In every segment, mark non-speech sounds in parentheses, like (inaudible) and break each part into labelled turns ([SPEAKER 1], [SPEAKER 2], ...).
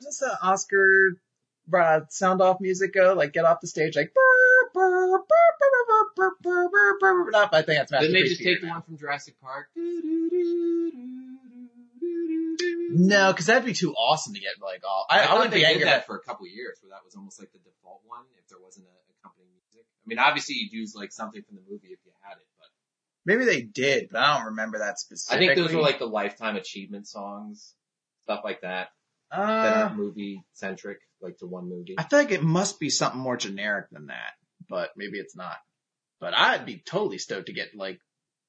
[SPEAKER 1] Is
[SPEAKER 2] this an Oscar uh, sound off music go? Like get off the stage like not, I think that's
[SPEAKER 1] Then they just take the one from Jurassic Park.
[SPEAKER 2] No, because that'd be too awesome to get like all. I, I,
[SPEAKER 1] I
[SPEAKER 2] wouldn't be angry
[SPEAKER 1] that for a couple years, where that was almost like the default one if there wasn't a accompanying music. I mean, obviously you'd use like something from the movie if you
[SPEAKER 2] maybe they did, but I don't remember that specifically.
[SPEAKER 1] I think those were like the lifetime achievement songs, stuff like that, that
[SPEAKER 2] Uh,
[SPEAKER 1] are movie centric, like to one movie.
[SPEAKER 2] I feel like it must be something more generic than that, but maybe it's not. But I'd be totally stoked to get like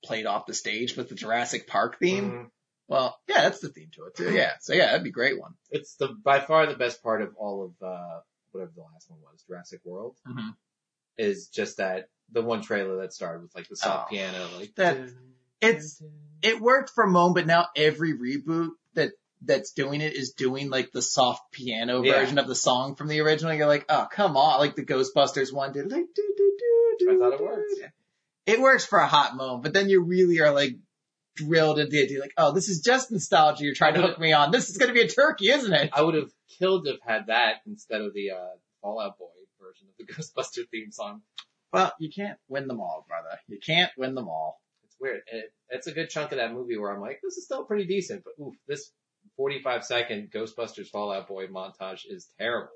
[SPEAKER 2] played off the stage with the Jurassic Park theme.
[SPEAKER 1] Mhm.
[SPEAKER 2] Well, yeah, that's the theme to it too. Yeah, so yeah, that'd be a great one.
[SPEAKER 1] It's the by far the best part of all of uh whatever the last one was, Jurassic World,
[SPEAKER 2] Mhm.
[SPEAKER 1] Is just that the one trailer that started with like the soft
[SPEAKER 2] Oh,
[SPEAKER 1] piano, like
[SPEAKER 2] that- it's- It worked for a moment, but now every reboot that that's doing it is doing like the soft piano
[SPEAKER 1] Yeah.
[SPEAKER 2] version of the song from the original. You're like, oh come on, like the Ghostbusters one did. Like, do, do, do, do,
[SPEAKER 1] I thought it
[SPEAKER 2] do.
[SPEAKER 1] worked.
[SPEAKER 2] It works for a hot moment, but then you really are like drilled into the idea, like, oh, this is just nostalgia. You're trying to hook me on. This is going to be a turkey, isn't it?
[SPEAKER 1] I would have killed to have had that instead of the uh Fall Out Boy version of the (laughs) Ghostbuster theme song.
[SPEAKER 2] Well, you can't win them all, brother. You can't win them all.
[SPEAKER 1] It's weird. It, it's a good chunk of that movie where I'm like, this is still pretty decent, but oof, this 45 second Ghostbusters Fall Out Boy montage is terrible.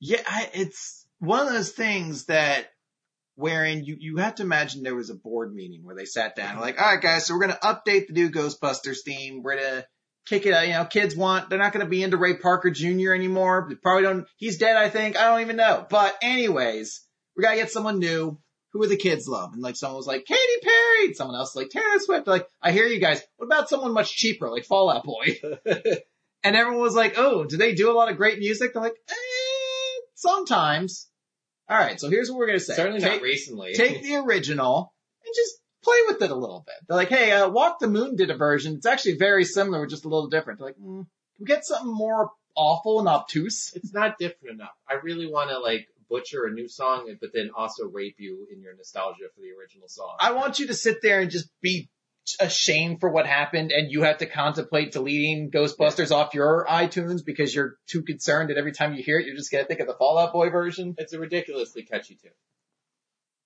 [SPEAKER 2] Yeah, I, it's one of those things that wherein you, you have to imagine there was a board meeting where they sat down and like, all right guys, so we're going to update the new Ghostbusters theme. We're going to kick it out. You know, kids want, they're not going to be into Ray Parker Jr. anymore. They probably don't, he's dead, I think. I don't even know. But anyways, we got to get someone new. Who would the kids love? And like someone was like, Katy Perry. Someone else was like, Taylor Swift. Like, I hear you guys. What about someone much cheaper, like Fall Out Boy? (laughs) And everyone was like, oh, do they do a lot of great music? They're like, eh, sometimes. All right, so here's what we're gonna say.
[SPEAKER 1] Certainly
[SPEAKER 2] take,
[SPEAKER 1] not recently.
[SPEAKER 2] take the original and just play with it a little bit. They're like, hey, uh, Walk the Moon did a version. It's actually very similar, just a little different. They're like, mm, can we get something more awful and obtuse?
[SPEAKER 1] it's not different enough. I really want to like butcher a new song, but then also rape you in your nostalgia for the original song.
[SPEAKER 2] I want you to sit there and just be ashamed for what happened and you have to contemplate deleting Ghostbusters off your iTunes because you're too concerned that every time you hear it, you're just gonna think of the Fall Out Boy version.
[SPEAKER 1] it's a ridiculously catchy tune.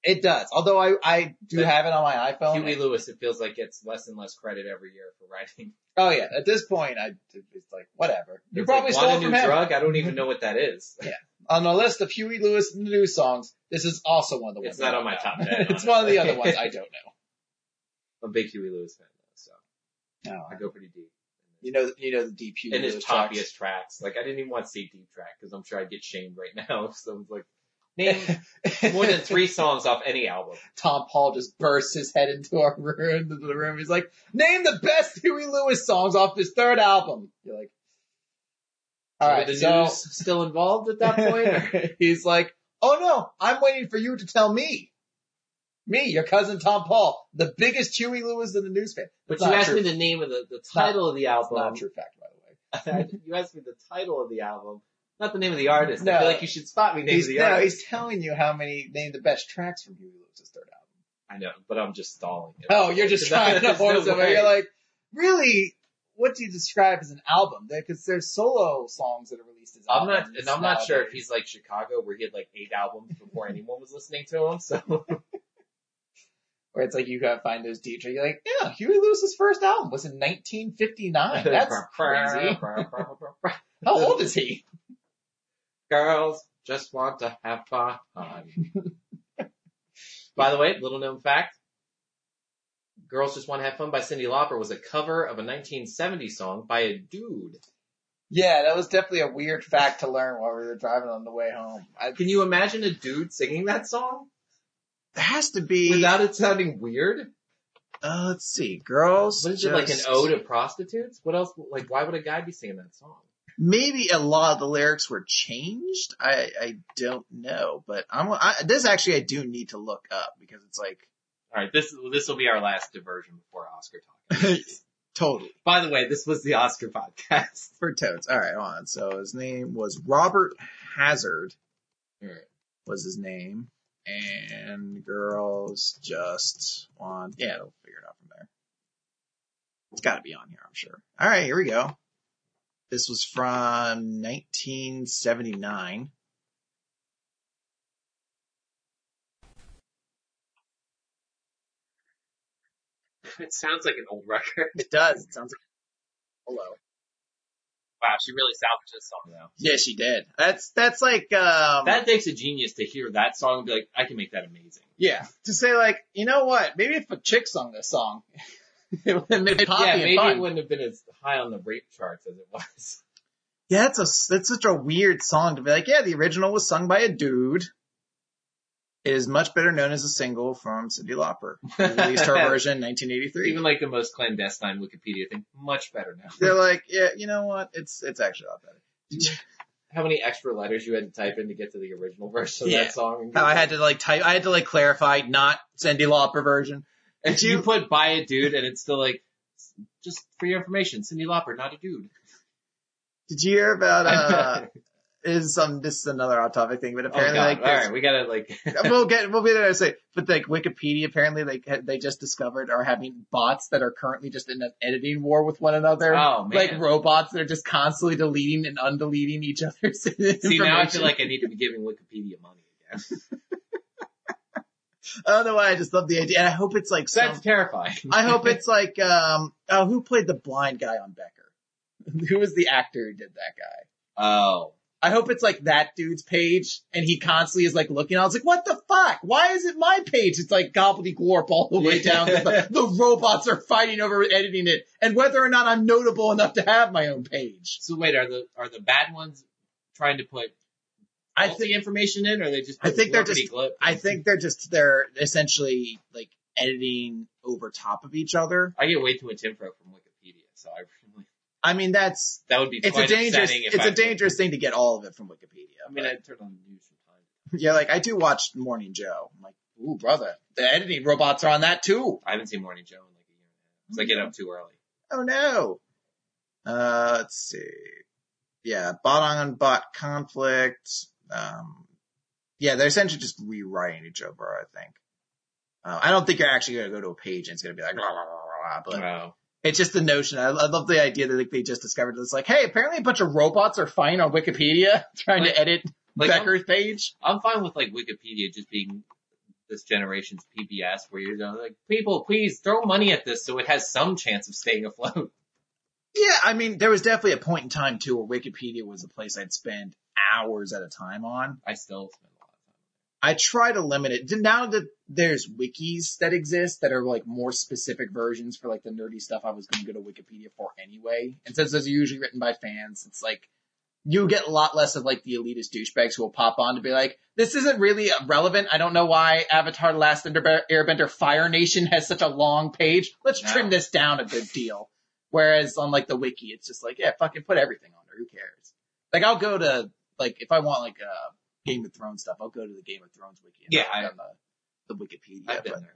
[SPEAKER 2] It does. Although I, I do
[SPEAKER 1] But
[SPEAKER 2] have it on my iPhone.
[SPEAKER 1] Huey Lewis, it feels like gets less and less credit every year for writing.
[SPEAKER 2] Oh yeah. At this point, I, it's like, whatever. You
[SPEAKER 1] It's
[SPEAKER 2] probably
[SPEAKER 1] like,
[SPEAKER 2] stole
[SPEAKER 1] want a new drug. I don't even know what that is. (laughs) Yeah.
[SPEAKER 2] On the list of Huey Lewis new songs, this is also one of the ones.
[SPEAKER 1] It's not on my
[SPEAKER 2] know.
[SPEAKER 1] top 10, (laughs)
[SPEAKER 2] it's one of the other ones I (laughs) don't know.
[SPEAKER 1] I'm a big Huey Lewis fan though, so
[SPEAKER 2] No.
[SPEAKER 1] I go pretty deep.
[SPEAKER 2] You know, you know the deep Huey
[SPEAKER 1] his
[SPEAKER 2] Lewis
[SPEAKER 1] poppiest
[SPEAKER 2] tracks.
[SPEAKER 1] tracks. Like I didn't even want to say deep track because I'm sure I'd get shamed right now if someone's like, name more than three (laughs) songs off any album.
[SPEAKER 2] Tom Paul just bursts his head into our (laughs) room, into the room. He's like, name the best Huey Lewis songs off his third album. You're like, all
[SPEAKER 1] Were the
[SPEAKER 2] so
[SPEAKER 1] news (laughs) still involved at that point?
[SPEAKER 2] he's like, oh no, I'm waiting for you to tell me. Me, your cousin Tom Paul, the biggest Huey Lewis and the News fan.
[SPEAKER 1] But
[SPEAKER 2] It's
[SPEAKER 1] you asked
[SPEAKER 2] true.
[SPEAKER 1] me the name of the, the
[SPEAKER 2] not-
[SPEAKER 1] title of the
[SPEAKER 2] That's not true fact, by the way.
[SPEAKER 1] you asked me the title of the album, not the name of the artist. I
[SPEAKER 2] No.
[SPEAKER 1] feel like you should spot me name
[SPEAKER 2] He's,
[SPEAKER 1] of the
[SPEAKER 2] no,
[SPEAKER 1] artist.
[SPEAKER 2] he's telling you how many, name the best tracks from Huey Lewis's third album.
[SPEAKER 1] I know, but I'm just stalling it.
[SPEAKER 2] Oh, you're just (laughs) trying to (laughs) hold
[SPEAKER 1] no.
[SPEAKER 2] You're like, really, what do you describe as an album? Because there's solo songs that are released as
[SPEAKER 1] I'm not, and I'm not sure if he's like Chicago, where he had like eight albums before anyone was listening to him. So (laughs)
[SPEAKER 2] Where it's like you gotta find those DJ. You're like, yeah, Huey Lewis's first album was in 1959. That's crazy. How old is he?
[SPEAKER 1] Girls just want to have fun. (laughs) by the way, little known fact. Girls Just Want to Have Fun by Cyndi Lauper was a cover of a 1970 song by a dude.
[SPEAKER 2] Yeah, that was definitely a weird fact to learn while we were driving on the way home. I,
[SPEAKER 1] Can you imagine a dude singing that song
[SPEAKER 2] it has to be.
[SPEAKER 1] without it sounding weird?
[SPEAKER 2] uh, let's see, girls.
[SPEAKER 1] What is it like an ode to prostitutes? What else? Like, why would a guy be singing that song?
[SPEAKER 2] Maybe a lot of the lyrics were changed. I I don't know, but I'm I, this actually I do need to look up because it's like
[SPEAKER 1] All right, this this will be our last diversion before Oscar talk. (laughs)
[SPEAKER 2] totally
[SPEAKER 1] By the way, this was the Oscar podcast.
[SPEAKER 2] for toads. All right, hold on. So his name was Robert Hazard. Was his name, and girls just want yeah, they'll figure it out from there. It's got to be on here, I'm sure. All right, here we go. This was from 1979.
[SPEAKER 1] It sounds like an old record.
[SPEAKER 2] It does. It sounds like hello.
[SPEAKER 1] Wow, she really salvaged this song now.
[SPEAKER 2] Yeah, she did. That's that's like um
[SPEAKER 1] That takes a genius to hear that song and be like, I can make that amazing.
[SPEAKER 2] yeah to say like you know what maybe if a chick sung this song (laughs) it
[SPEAKER 1] yeah, maybe
[SPEAKER 2] fun.
[SPEAKER 1] it wouldn't have been as high on the rape charts as it was.
[SPEAKER 2] Yeah, that's a that's such a weird song to be like. Yeah, the original was sung by a dude. It is much better known as a single from Cyndi Lauper. Released her (laughs) version in 1983.
[SPEAKER 1] Even like the most clandestine Wikipedia thing, much better now.
[SPEAKER 2] They're like, yeah, you know what? It's it's actually a lot better.
[SPEAKER 1] How many extra letters you had to type in to get to the original version of
[SPEAKER 2] Yeah.
[SPEAKER 1] that song?
[SPEAKER 2] How I had to like type, I had to like clarify, not Cyndi Lauper version.
[SPEAKER 1] And you put by a dude and it's still like, just for your information, Cyndi Lauper, not a dude.
[SPEAKER 2] Did you hear about uh? (laughs) is some this is another off topic thing, but
[SPEAKER 1] oh
[SPEAKER 2] apparently
[SPEAKER 1] god,
[SPEAKER 2] like
[SPEAKER 1] all right, we gotta like, (laughs)
[SPEAKER 2] we'll get we'll be there to say, but like Wikipedia apparently like they just discovered are having bots that are currently just in an editing war with one another.
[SPEAKER 1] oh man.
[SPEAKER 2] like robots that are just constantly deleting and undeleting each other's
[SPEAKER 1] See, now I feel like I need to be giving Wikipedia money again. (laughs)
[SPEAKER 2] I don't know why I just love the idea. And I hope it's like some,
[SPEAKER 1] That's terrifying.
[SPEAKER 2] I hope it's (laughs) like um oh who played the blind guy on Becker? (laughs) Who was the actor who did that guy?
[SPEAKER 1] Oh.
[SPEAKER 2] I hope it's like that dude's page and he constantly is like looking. I was like, what the fuck? Why is it my page? It's like gobbledygook all the way down. the, (laughs) the robots are fighting over editing it and whether or not I'm notable enough to have my own page.
[SPEAKER 1] So wait, are the are the bad ones trying to put
[SPEAKER 2] I think
[SPEAKER 1] information in, or they just?
[SPEAKER 2] I think they're just-
[SPEAKER 1] glip?
[SPEAKER 2] I think they're just they're essentially like editing over top of each other.
[SPEAKER 1] I get way too much info from Wikipedia, so I really
[SPEAKER 2] I mean that's
[SPEAKER 1] that would be
[SPEAKER 2] it's a dangerous it's
[SPEAKER 1] I-
[SPEAKER 2] a dangerous thing to get all of it from Wikipedia.
[SPEAKER 1] I mean, I turn on the news from time. (laughs)
[SPEAKER 2] yeah, like I do watch Morning Joe. I'm like, ooh, brother, the editing robots are on that too.
[SPEAKER 1] I haven't seen Morning Joe in like a year and a half, so I get up too early.
[SPEAKER 2] Oh no. Uh, let's see. Yeah, bot on bot conflict. Um, yeah, they're essentially just rewriting each other, I think. Uh, I don't think you're actually going to go to a page and it's going to be like, blah, blah, blah, blah, blah, but
[SPEAKER 1] Wow.
[SPEAKER 2] it's just the notion. I, I love the idea that like, they just discovered this, like, hey, apparently a bunch of robots are fine on Wikipedia (laughs) trying
[SPEAKER 1] Like-
[SPEAKER 2] to edit
[SPEAKER 1] Like, I'm,
[SPEAKER 2] Becker's page.
[SPEAKER 1] I'm fine with like Wikipedia just being this generation's PBS, where you're going like, people, please throw money at this so it has some chance of staying afloat.
[SPEAKER 2] Yeah, I mean, there was definitely a point in time too where Wikipedia was a place I'd spend hours at a time on.
[SPEAKER 1] I still spend a lot of time.
[SPEAKER 2] I try to limit it. Now that there's wikis that exist that are like more specific versions for like the nerdy stuff I was going to go to Wikipedia for anyway. And since those are usually written by fans, it's like you get a lot less of like the elitist douchebags who will pop on to be like, this isn't really relevant. I don't know why Avatar The Last Airbender Airbender Fire Nation has such a long page. Let's
[SPEAKER 1] No.
[SPEAKER 2] trim this down a good deal. Whereas on like the wiki, it's just like, yeah, fucking put everything on there. Who cares? Like I'll go to, like, if I want like, uh, Game of Thrones stuff, I'll go to the Game of Thrones wiki. and
[SPEAKER 1] Yeah, I-
[SPEAKER 2] on the, the Wikipedia.
[SPEAKER 1] I've been there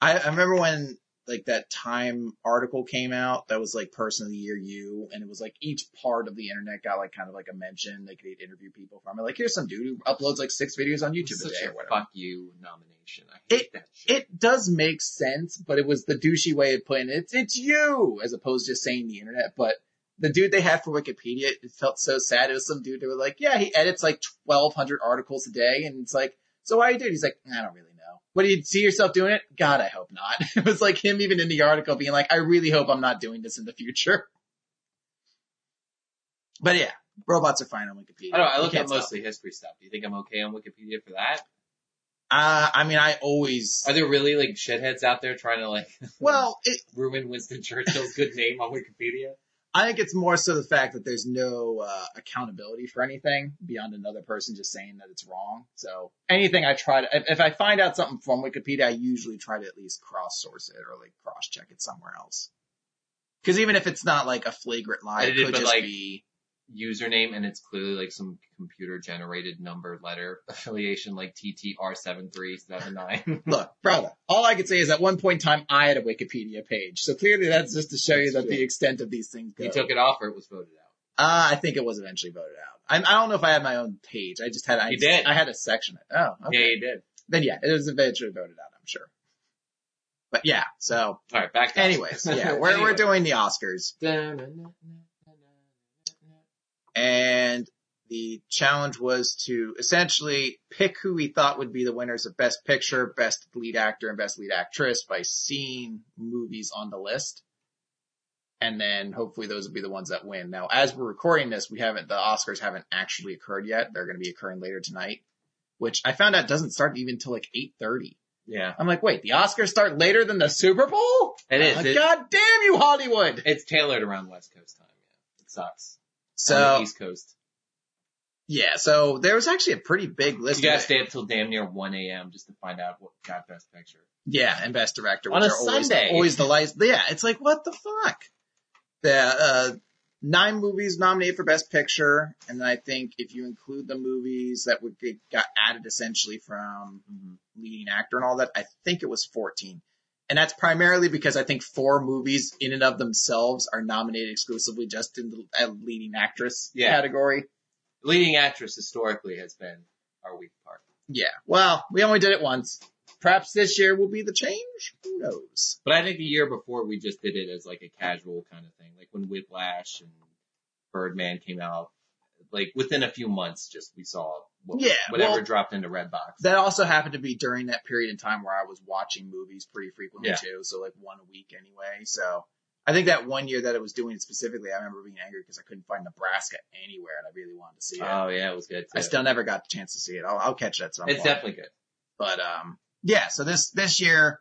[SPEAKER 2] I, I remember when like that Time article came out that was like Person of the Year You, and it was like each part of the internet got like kind of like a mention. Like they'd interview people from it. Like here's some dude who uploads like six videos on. YouTube a
[SPEAKER 1] Such
[SPEAKER 2] day
[SPEAKER 1] a
[SPEAKER 2] or whatever.
[SPEAKER 1] fuck you nomination. I hate that shit.
[SPEAKER 2] It does make sense, but it was the douchey way of putting it. It's, it's you, as opposed to just saying the internet. But the dude they had for Wikipedia, it felt so sad. It was some dude who was like, yeah, he edits like 1200 articles a day. And it's like, so why you do it? He's like, I don't really know. What do you see yourself doing it? God, I hope not. (laughs) It was like him even in the article being like, I really hope I'm not doing this in the future. (laughs) But yeah, robots are fine on Wikipedia.
[SPEAKER 1] I don't know. I look at
[SPEAKER 2] stop.
[SPEAKER 1] mostly history stuff. Do you think I'm okay on Wikipedia for that?
[SPEAKER 2] Uh, I mean, I always,
[SPEAKER 1] Are there really like shitheads out there trying to like
[SPEAKER 2] well, (laughs) it,
[SPEAKER 1] ruin Winston Churchill's good name on Wikipedia?
[SPEAKER 2] I think it's more so the fact that there's no uh, accountability for anything beyond another person just saying that it's wrong. So anything I try to, if, if I find out something from Wikipedia, I usually try to at least cross source it or like cross check it somewhere else. Because even if it's not like a flagrant lie, it
[SPEAKER 1] Edited,
[SPEAKER 2] could just
[SPEAKER 1] like-
[SPEAKER 2] be.
[SPEAKER 1] Username and it's clearly like some computer generated number letter (laughs) affiliation like TTR7379. (laughs)
[SPEAKER 2] Look, brother, all I could say is at one point in time I had a Wikipedia page, so clearly that's just to show you
[SPEAKER 1] That's
[SPEAKER 2] that the extent of these things go.
[SPEAKER 1] you took it off or it was voted out.
[SPEAKER 2] Uh, I think it was eventually voted out. I, I don't know if I had my own page. I just had. I
[SPEAKER 1] You
[SPEAKER 2] just-
[SPEAKER 1] did.
[SPEAKER 2] I had a section. Oh, okay.
[SPEAKER 1] Yeah, you did.
[SPEAKER 2] then yeah, it was eventually voted out, I'm sure. But yeah, so
[SPEAKER 1] All right, back. To
[SPEAKER 2] anyways, yeah, we're we're (laughs) doing the Oscars, and the challenge was to essentially pick who we thought would be the winners of Best Picture, Best Lead Actor, and Best Lead Actress by seeing movies on the list. And then hopefully those will be the ones that win. Now, as we're recording this, we haven't, the Oscars haven't actually occurred yet. They're going to be occurring later tonight, which I found out doesn't start even till like 8.30.
[SPEAKER 1] Yeah,
[SPEAKER 2] I'm like, wait, the Oscars start later than the Super Bowl?
[SPEAKER 1] it is.
[SPEAKER 2] Uh,
[SPEAKER 1] It-
[SPEAKER 2] God damn you, Hollywood!
[SPEAKER 1] it's tailored around West Coast time. Yeah, it sucks.
[SPEAKER 2] So,
[SPEAKER 1] East Coast,
[SPEAKER 2] yeah, so there was actually a pretty big list.
[SPEAKER 1] you gotta stay up till damn near 1 a.m. just to find out what got Best Picture.
[SPEAKER 2] Yeah, and best director
[SPEAKER 1] On
[SPEAKER 2] which
[SPEAKER 1] a
[SPEAKER 2] are always,
[SPEAKER 1] Sunday.
[SPEAKER 2] always the lights. Yeah, it's like what the fuck. The uh, nine movies nominated for best picture, and then I think if you include the movies that would get got added essentially from leading actor and all that, I think it was fourteen. And that's primarily because I think four movies in and of themselves are nominated exclusively just in the uh, leading actress
[SPEAKER 1] Yeah.
[SPEAKER 2] category.
[SPEAKER 1] Leading actress historically has been our weak part.
[SPEAKER 2] Yeah. Well, we only did it once. Perhaps this year will be the change. Who knows?
[SPEAKER 1] But I think the year before we just did it as like a casual kind of thing, like when Whiplash and Birdman came out, like within a few months, just we saw
[SPEAKER 2] Yeah,
[SPEAKER 1] whatever
[SPEAKER 2] well-
[SPEAKER 1] dropped into Redbox.
[SPEAKER 2] That also happened to be during that period in time where I was watching movies pretty frequently
[SPEAKER 1] Yeah.
[SPEAKER 2] too. So like one a week anyway. So I think that one year that it was doing it specifically, I remember being angry because I couldn't find Nebraska anywhere and I really wanted to see it.
[SPEAKER 1] Oh yeah, it was good. Too.
[SPEAKER 2] I still never got the chance to see it. I'll, I'll catch that at some
[SPEAKER 1] it's definitely good.
[SPEAKER 2] But um, yeah. So this this year,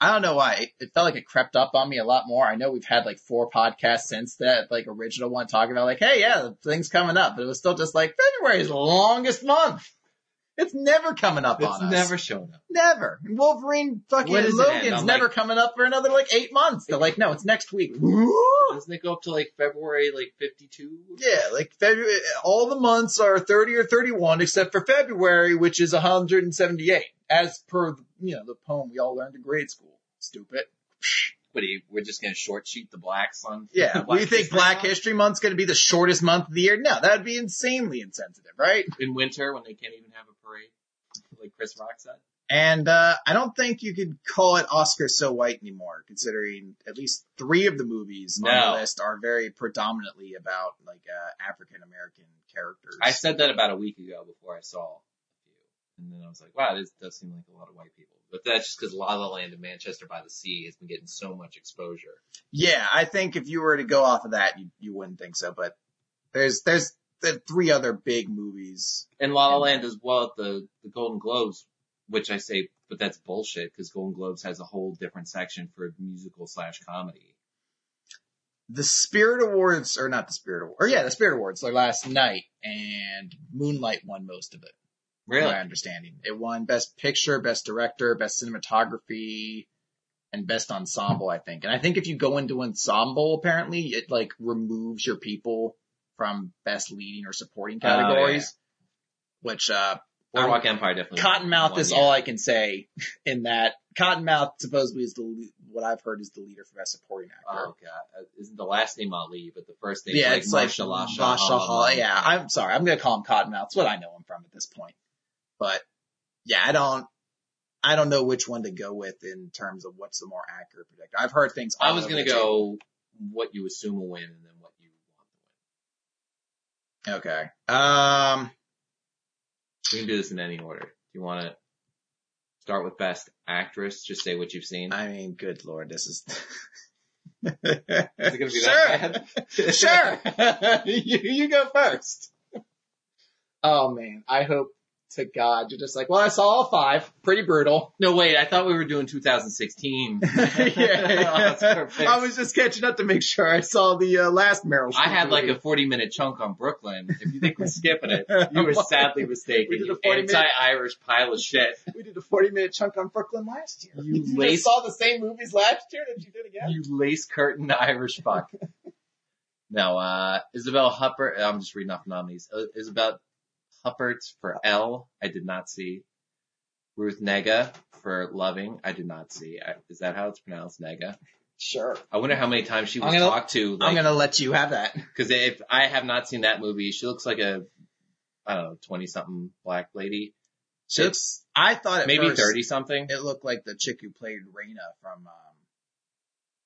[SPEAKER 2] I don't know why it, felt like it crept up on me a lot more. I know we've had like four podcasts since that like original one talking about like, hey, yeah, the thing's coming up, but it was still just like February is the longest month. It's never coming up
[SPEAKER 1] It's
[SPEAKER 2] on us.
[SPEAKER 1] never showing up.
[SPEAKER 2] Never. Wolverine fucking
[SPEAKER 1] When does it end?
[SPEAKER 2] Logan's never
[SPEAKER 1] like-
[SPEAKER 2] coming up for another like eight months. They're like, no, it's next week.
[SPEAKER 1] Doesn't it go up to like February like 52?
[SPEAKER 2] Yeah, like February, all the months are 30 or 31 except for February, which is 178, as per, you know, the poem we all learned in grade school. Stupid. (laughs)
[SPEAKER 1] Do we're just gonna short sheet the blacks on?
[SPEAKER 2] Yeah,
[SPEAKER 1] Black (laughs)
[SPEAKER 2] we think
[SPEAKER 1] History
[SPEAKER 2] Black
[SPEAKER 1] Month?
[SPEAKER 2] History Month's gonna be the shortest month of the year. No, that'd be insanely insensitive, right?
[SPEAKER 1] in winter when they can't even have a parade, like Chris Rock said.
[SPEAKER 2] And, uh, I don't think you could call it Oscar so white anymore, considering at least three of the movies on the list are very predominantly about, like, uh, African American characters.
[SPEAKER 1] I said that about a week ago before I saw and then I was like, wow, this does seem like a lot of white people. But that's just because La La Land and Manchester by the Sea has been getting so much exposure.
[SPEAKER 2] Yeah, I think if you were to go off of that, you, you wouldn't think so, but there's, there's the three other big movies.
[SPEAKER 1] And La La Land as well at the, the Golden Globes, which I say, but that's bullshit because Golden Globes has a whole different section for musical slash comedy.
[SPEAKER 2] The Spirit Awards, or not the Spirit Awards, or yeah, the Spirit Awards, like last night, and Moonlight won most of it.
[SPEAKER 1] Really?
[SPEAKER 2] My understanding. It won Best Picture, Best Director, Best Cinematography, and Best Ensemble, I think. And I think if you go into Ensemble, apparently, it like removes your people from Best Leading or Supporting
[SPEAKER 1] Oh, yeah.
[SPEAKER 2] categories. Which, uh,
[SPEAKER 1] Boardwalk Empire definitely.
[SPEAKER 2] Cottonmouth is
[SPEAKER 1] yeah.
[SPEAKER 2] all I can say in that. Cottonmouth supposedly is the, what I've heard is the leader for Best Supporting Actor.
[SPEAKER 1] Oh god, Uh, isn't the last name Ali, but the first name
[SPEAKER 2] yeah,
[SPEAKER 1] like
[SPEAKER 2] it's like Mashallah. Yeah, I'm sorry. I'm gonna call him Cottonmouth. It's what I know him from at this point. But yeah, I don't, I don't know which one to go with in terms of what's the more accurate predictor. I've heard things.
[SPEAKER 1] I was gonna go what you assume will win and then what you want to win.
[SPEAKER 2] Okay. Um,
[SPEAKER 1] We can do this in any order. Do you want to start with best actress? Just say what you've seen.
[SPEAKER 2] I mean, good lord, this is.
[SPEAKER 1] Is it gonna be
[SPEAKER 2] sure.
[SPEAKER 1] that bad?
[SPEAKER 2] sure. (laughs) you, you go first. Oh man, I hope to God you're just like, well, I saw all five. Pretty brutal.
[SPEAKER 1] No, wait. I thought we were doing 2016. (laughs) (laughs)
[SPEAKER 2] yeah,
[SPEAKER 1] Oh.
[SPEAKER 2] I was just catching up to make sure I saw the uh, last Meryl.
[SPEAKER 1] I
[SPEAKER 2] Streep
[SPEAKER 1] had like a 40 minute chunk on Brooklyn. If you think we're skipping it, (laughs) you were sadly mistaken.
[SPEAKER 2] We did a 40
[SPEAKER 1] anti-Irish pile of shit.
[SPEAKER 2] we did a 40 minute chunk on Brooklyn last year.
[SPEAKER 1] You
[SPEAKER 2] just
[SPEAKER 1] lace-
[SPEAKER 2] saw the same movies last year that you did again.
[SPEAKER 1] You lace curtain Irish fuck. no, uh, Isabelle Huppert, I'm just reading off the nominees. Uh, Isabelle Huppert for Elle, I did not see. Ruth Negga for Loving, I did not see. I, is that how it's pronounced, Negga?
[SPEAKER 2] Sure.
[SPEAKER 1] I wonder how many times she was
[SPEAKER 2] gonna-
[SPEAKER 1] talked to. Like,
[SPEAKER 2] I'm gonna let you have that.
[SPEAKER 1] Because if I have not seen that movie, she looks like a, I don't know, 20 something black lady.
[SPEAKER 2] She looks, I thought
[SPEAKER 1] maybe 30 something.
[SPEAKER 2] it looked like the chick who played Raina from um,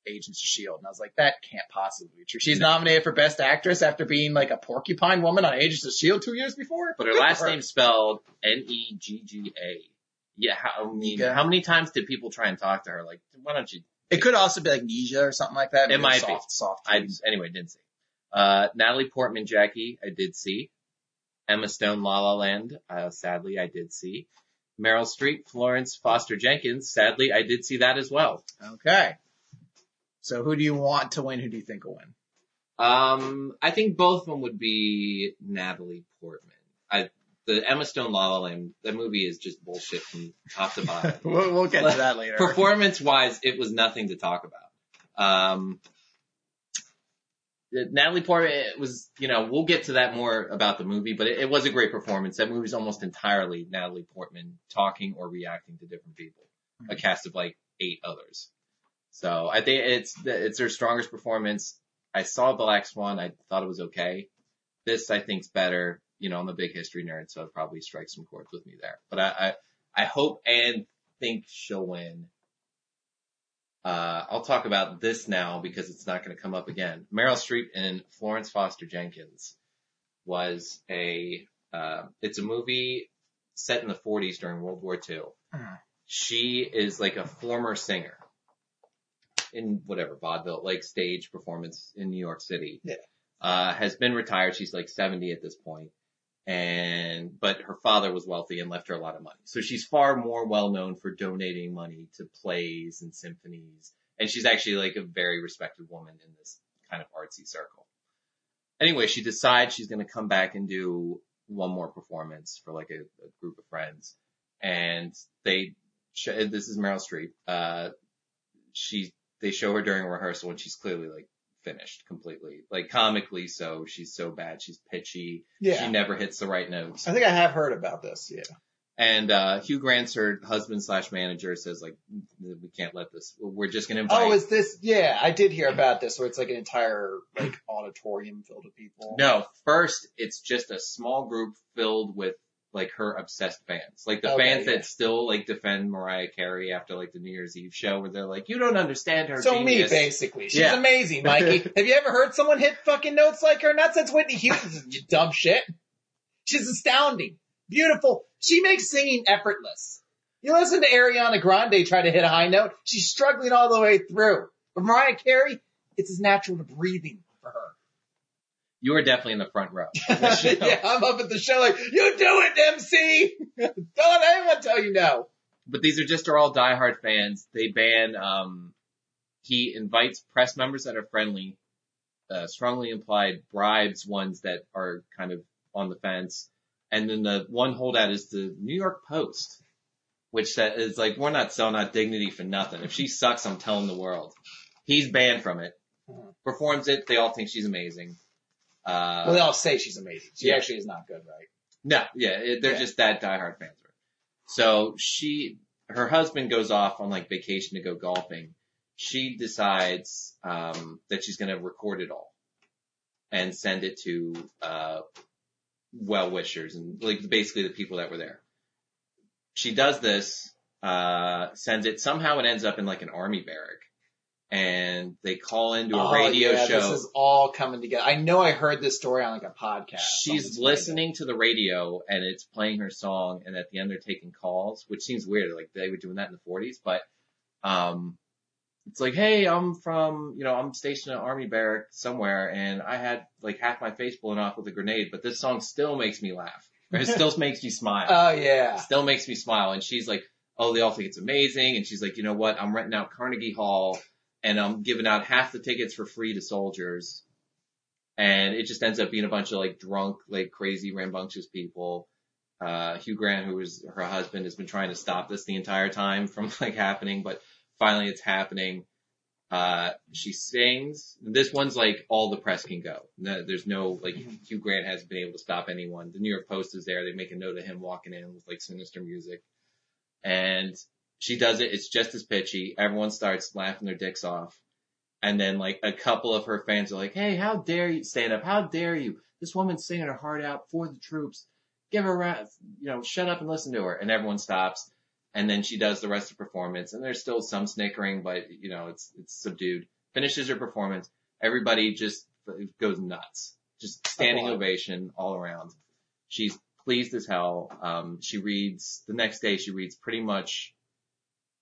[SPEAKER 2] Agents of Shield, and I was like, that can't possibly be true. She's nominated for Best Actress after being like a porcupine woman on Agents of Shield two years before.
[SPEAKER 1] But her
[SPEAKER 2] Good
[SPEAKER 1] last name's spelled N-E-G-G-A. Yeah, how, I mean, how many times did people try and talk to her? Like, why don't you?
[SPEAKER 2] It could also be like Nisha or something like that.
[SPEAKER 1] It might be.
[SPEAKER 2] soft, Soft.
[SPEAKER 1] I anyway didn't see. Uh, Natalie Portman, Jackie, I did see. Emma Stone, La La Land, uh, sadly I did see. Meryl Streep, Florence Foster Jenkins, sadly I did see that as well.
[SPEAKER 2] Okay. So who do you want to win? Who do you think will win?
[SPEAKER 1] Um, I think both of them would be Natalie Portman. I, the Emma Stone La La Land, that movie is just bullshit from top to bottom. (laughs)
[SPEAKER 2] We'll, we'll get to that later. (laughs)
[SPEAKER 1] Performance wise, it was nothing to talk about. Um, Natalie Portman it was, you know, we'll get to that more about the movie, but it, it was a great performance. That movie's almost entirely Natalie Portman talking or reacting to different people. A cast of like eight others. So I think it's it's her strongest performance. I saw Black Swan. I thought it was okay. This I think's better. You know, I'm a big history nerd, so it probably strikes some chords with me there. But I I, I hope and think she'll win. Uh, I'll talk about this now because it's not going to come up again. Meryl Streep and Florence Foster Jenkins was a, uh, it's a movie set in the 40s during World War II.
[SPEAKER 2] Mhm.
[SPEAKER 1] She is like a former singer in whatever vaudeville, like stage performance in New York City.
[SPEAKER 2] Yeah.
[SPEAKER 1] Uh, has been retired. She's like 70 at this point. And, but her father was wealthy and left her a lot of money. So she's far more well known for donating money to plays and symphonies. And she's actually like a very respected woman in this kind of artsy circle. Anyway, she decides she's going to come back and do one more performance for like a, a group of friends. And they, this is Meryl Streep. Uh, she, they show her during rehearsal and she's clearly like finished completely, like comically so. She's so bad. She's pitchy.
[SPEAKER 2] yeah.
[SPEAKER 1] She never hits the right notes.
[SPEAKER 2] I think I have heard about this. Yeah.
[SPEAKER 1] And, uh, Hugh Grant's her husband slash manager says like, we can't let this, we're just going to invite.
[SPEAKER 2] Oh, is this? Yeah, I did hear about this, where it's like an entire like auditorium filled with people.
[SPEAKER 1] no, first it's just a small group filled with like her obsessed fans, like the
[SPEAKER 2] Okay,
[SPEAKER 1] fans
[SPEAKER 2] yeah.
[SPEAKER 1] that still like defend Mariah Carey after like the New Year's Eve show where they're like, you don't understand her.
[SPEAKER 2] So me, basically. She's
[SPEAKER 1] Yeah.
[SPEAKER 2] amazing, (laughs) Mikey. Have you ever heard someone hit fucking notes like her? Not since Whitney Houston, you dumb shit. She's astounding. Beautiful. She makes singing effortless. You listen to Ariana Grande try to hit a high note, she's struggling all the way through. But Mariah Carey, it's as natural to breathing.
[SPEAKER 1] You were definitely in the front row. (laughs) The
[SPEAKER 2] yeah, I'm up at the show like, you do it, MC! (laughs) Don't anyone tell you no.
[SPEAKER 1] but these are just are all diehard fans. They ban. Um, he invites press members that are friendly, uh, strongly implied bribes ones that are kind of on the fence, and then the one holdout is the New York Post, which is like we're not selling out dignity for nothing. If she sucks, I'm telling the world. He's banned from it.
[SPEAKER 2] Mhm.
[SPEAKER 1] Performs it. They all think she's amazing. Uh,
[SPEAKER 2] Well, they all say she's amazing. She
[SPEAKER 1] yeah.
[SPEAKER 2] actually is not good, right?
[SPEAKER 1] no, yeah, they're
[SPEAKER 2] Yeah.
[SPEAKER 1] just that diehard fans. of her. So she, her husband goes off on like vacation to go golfing. She decides um, that she's going to record it all and send it to uh, well wishers and like basically the people that were there. She does this, uh, sends it. Somehow it ends up in like an army barrack, and they call into a
[SPEAKER 2] Oh,
[SPEAKER 1] radio
[SPEAKER 2] yeah,
[SPEAKER 1] show.
[SPEAKER 2] This is all coming together. I know I heard this story on like a podcast.
[SPEAKER 1] She's listening to the radio and it's playing her song and at the end they're taking calls, which seems weird. Like they were doing that in the forties, but, um, it's like, hey, I'm from, you know, I'm stationed at Army Barrack somewhere and I had like half my face blown off with a grenade, but this song still makes me laugh. Or it (laughs) still makes me smile.
[SPEAKER 2] Oh yeah.
[SPEAKER 1] still makes me smile. And she's like, oh, they all think it's amazing. And she's like, you know what? I'm renting out Carnegie Hall and I'm giving out half the tickets for free to soldiers. And it just ends up being a bunch of like drunk, like crazy, rambunctious people. Uh, Hugh Grant, who was her husband, has been trying to stop this the entire time from (laughs) like happening, but finally it's happening. Uh, she sings. This one's like all the press can go. No, there's no, like,
[SPEAKER 2] Mhm.
[SPEAKER 1] Hugh Grant hasn't been able to stop anyone. The New York Post is there. They make a note of him walking in with like sinister music. And she does it. It's just as pitchy. Everyone starts laughing their dicks off. And then like a couple of her fans are like, Hey, how dare you stand up? How dare you? This woman's singing her heart out for the troops. give her, a, you know, shut up and listen to her. And everyone stops. And then she does the rest of the performance and there's still some snickering, but you know, it's, it's subdued. Finishes her performance. Everybody just goes nuts. Just standing ovation all around. She's pleased as hell. Um, she reads, the next day she reads pretty much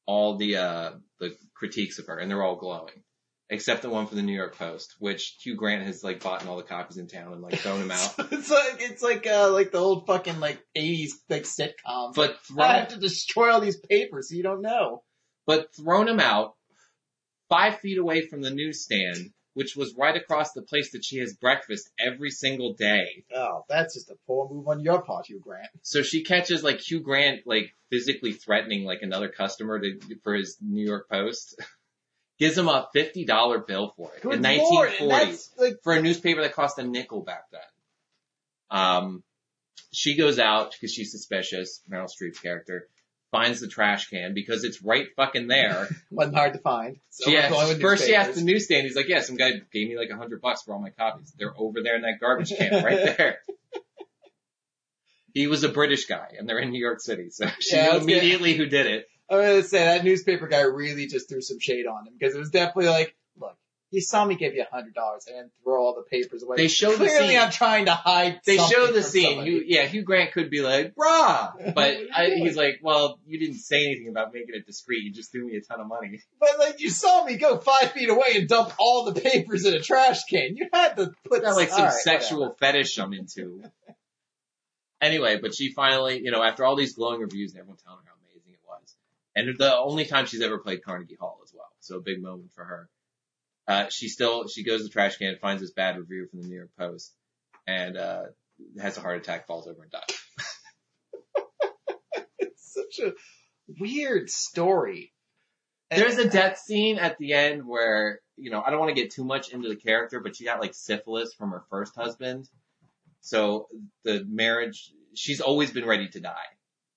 [SPEAKER 1] all the, uh, the critiques of her and they're all glowing. Except the one for the New York Post, which Hugh Grant has like bought in all the copies in town and like thrown them out. (laughs)
[SPEAKER 2] it's like it's like uh like the old fucking like eighties like sitcoms.
[SPEAKER 1] But (laughs)
[SPEAKER 2] I
[SPEAKER 1] thrown,
[SPEAKER 2] have to destroy all these papers so you don't know.
[SPEAKER 1] but thrown him out five feet away from the newsstand, which was right across the place that she has breakfast every single day.
[SPEAKER 2] Oh, that's just a poor move on your part, Hugh Grant.
[SPEAKER 1] So she catches like Hugh Grant like physically threatening like another customer to, for his New York Post. (laughs) Gives him a fifty dollar bill for it
[SPEAKER 2] Good
[SPEAKER 1] in 1940
[SPEAKER 2] like
[SPEAKER 1] for a newspaper that cost a nickel back then. Um, she goes out because she's suspicious. Meryl Streep's character finds the trash can because it's right fucking there. (laughs)
[SPEAKER 2] wasn't hard to find. So
[SPEAKER 1] yeah,
[SPEAKER 2] we're going with
[SPEAKER 1] first she asked the newsstand. He's like, "Yeah, some guy gave me like a hundred bucks for all my copies. They're over there in that garbage can (laughs) right there." he was a British guy, and they're in New York City, so (laughs) she
[SPEAKER 2] Yeah,
[SPEAKER 1] knew
[SPEAKER 2] was
[SPEAKER 1] immediately who did it.
[SPEAKER 2] I'm gonna say that newspaper guy really just threw some shade on him because it was definitely like, you saw me give you a hundred dollars and throw all the papers away.
[SPEAKER 1] They show the
[SPEAKER 2] Clearly,
[SPEAKER 1] scene.
[SPEAKER 2] I'm trying to hide.
[SPEAKER 1] They show the scene.
[SPEAKER 2] somebody.
[SPEAKER 1] Yeah, Hugh Grant could be like, "Brah," but (laughs) I, he's like, "Well, you didn't say anything about making it discreet. You just threw me a ton of money."
[SPEAKER 2] But like, you saw me go five feet away and dump all the papers in a trash can. You had to put
[SPEAKER 1] Got like some
[SPEAKER 2] right,
[SPEAKER 1] sexual fetish I'm into. anyway, but she finally, you know, after all these glowing reviews and everyone telling her how amazing it was, and the only time she's ever played Carnegie Hall as well, so a big moment for her. Uh, she still, she goes to the trash can, finds this bad review from the New York Post, and, uh, has a heart attack, falls over and dies. (laughs)
[SPEAKER 2] It's such a weird story. And-
[SPEAKER 1] There's a death scene at the end where, you know, I don't want to get too much into the character, but she got like syphilis from her first husband. So the marriage, she's always been ready to die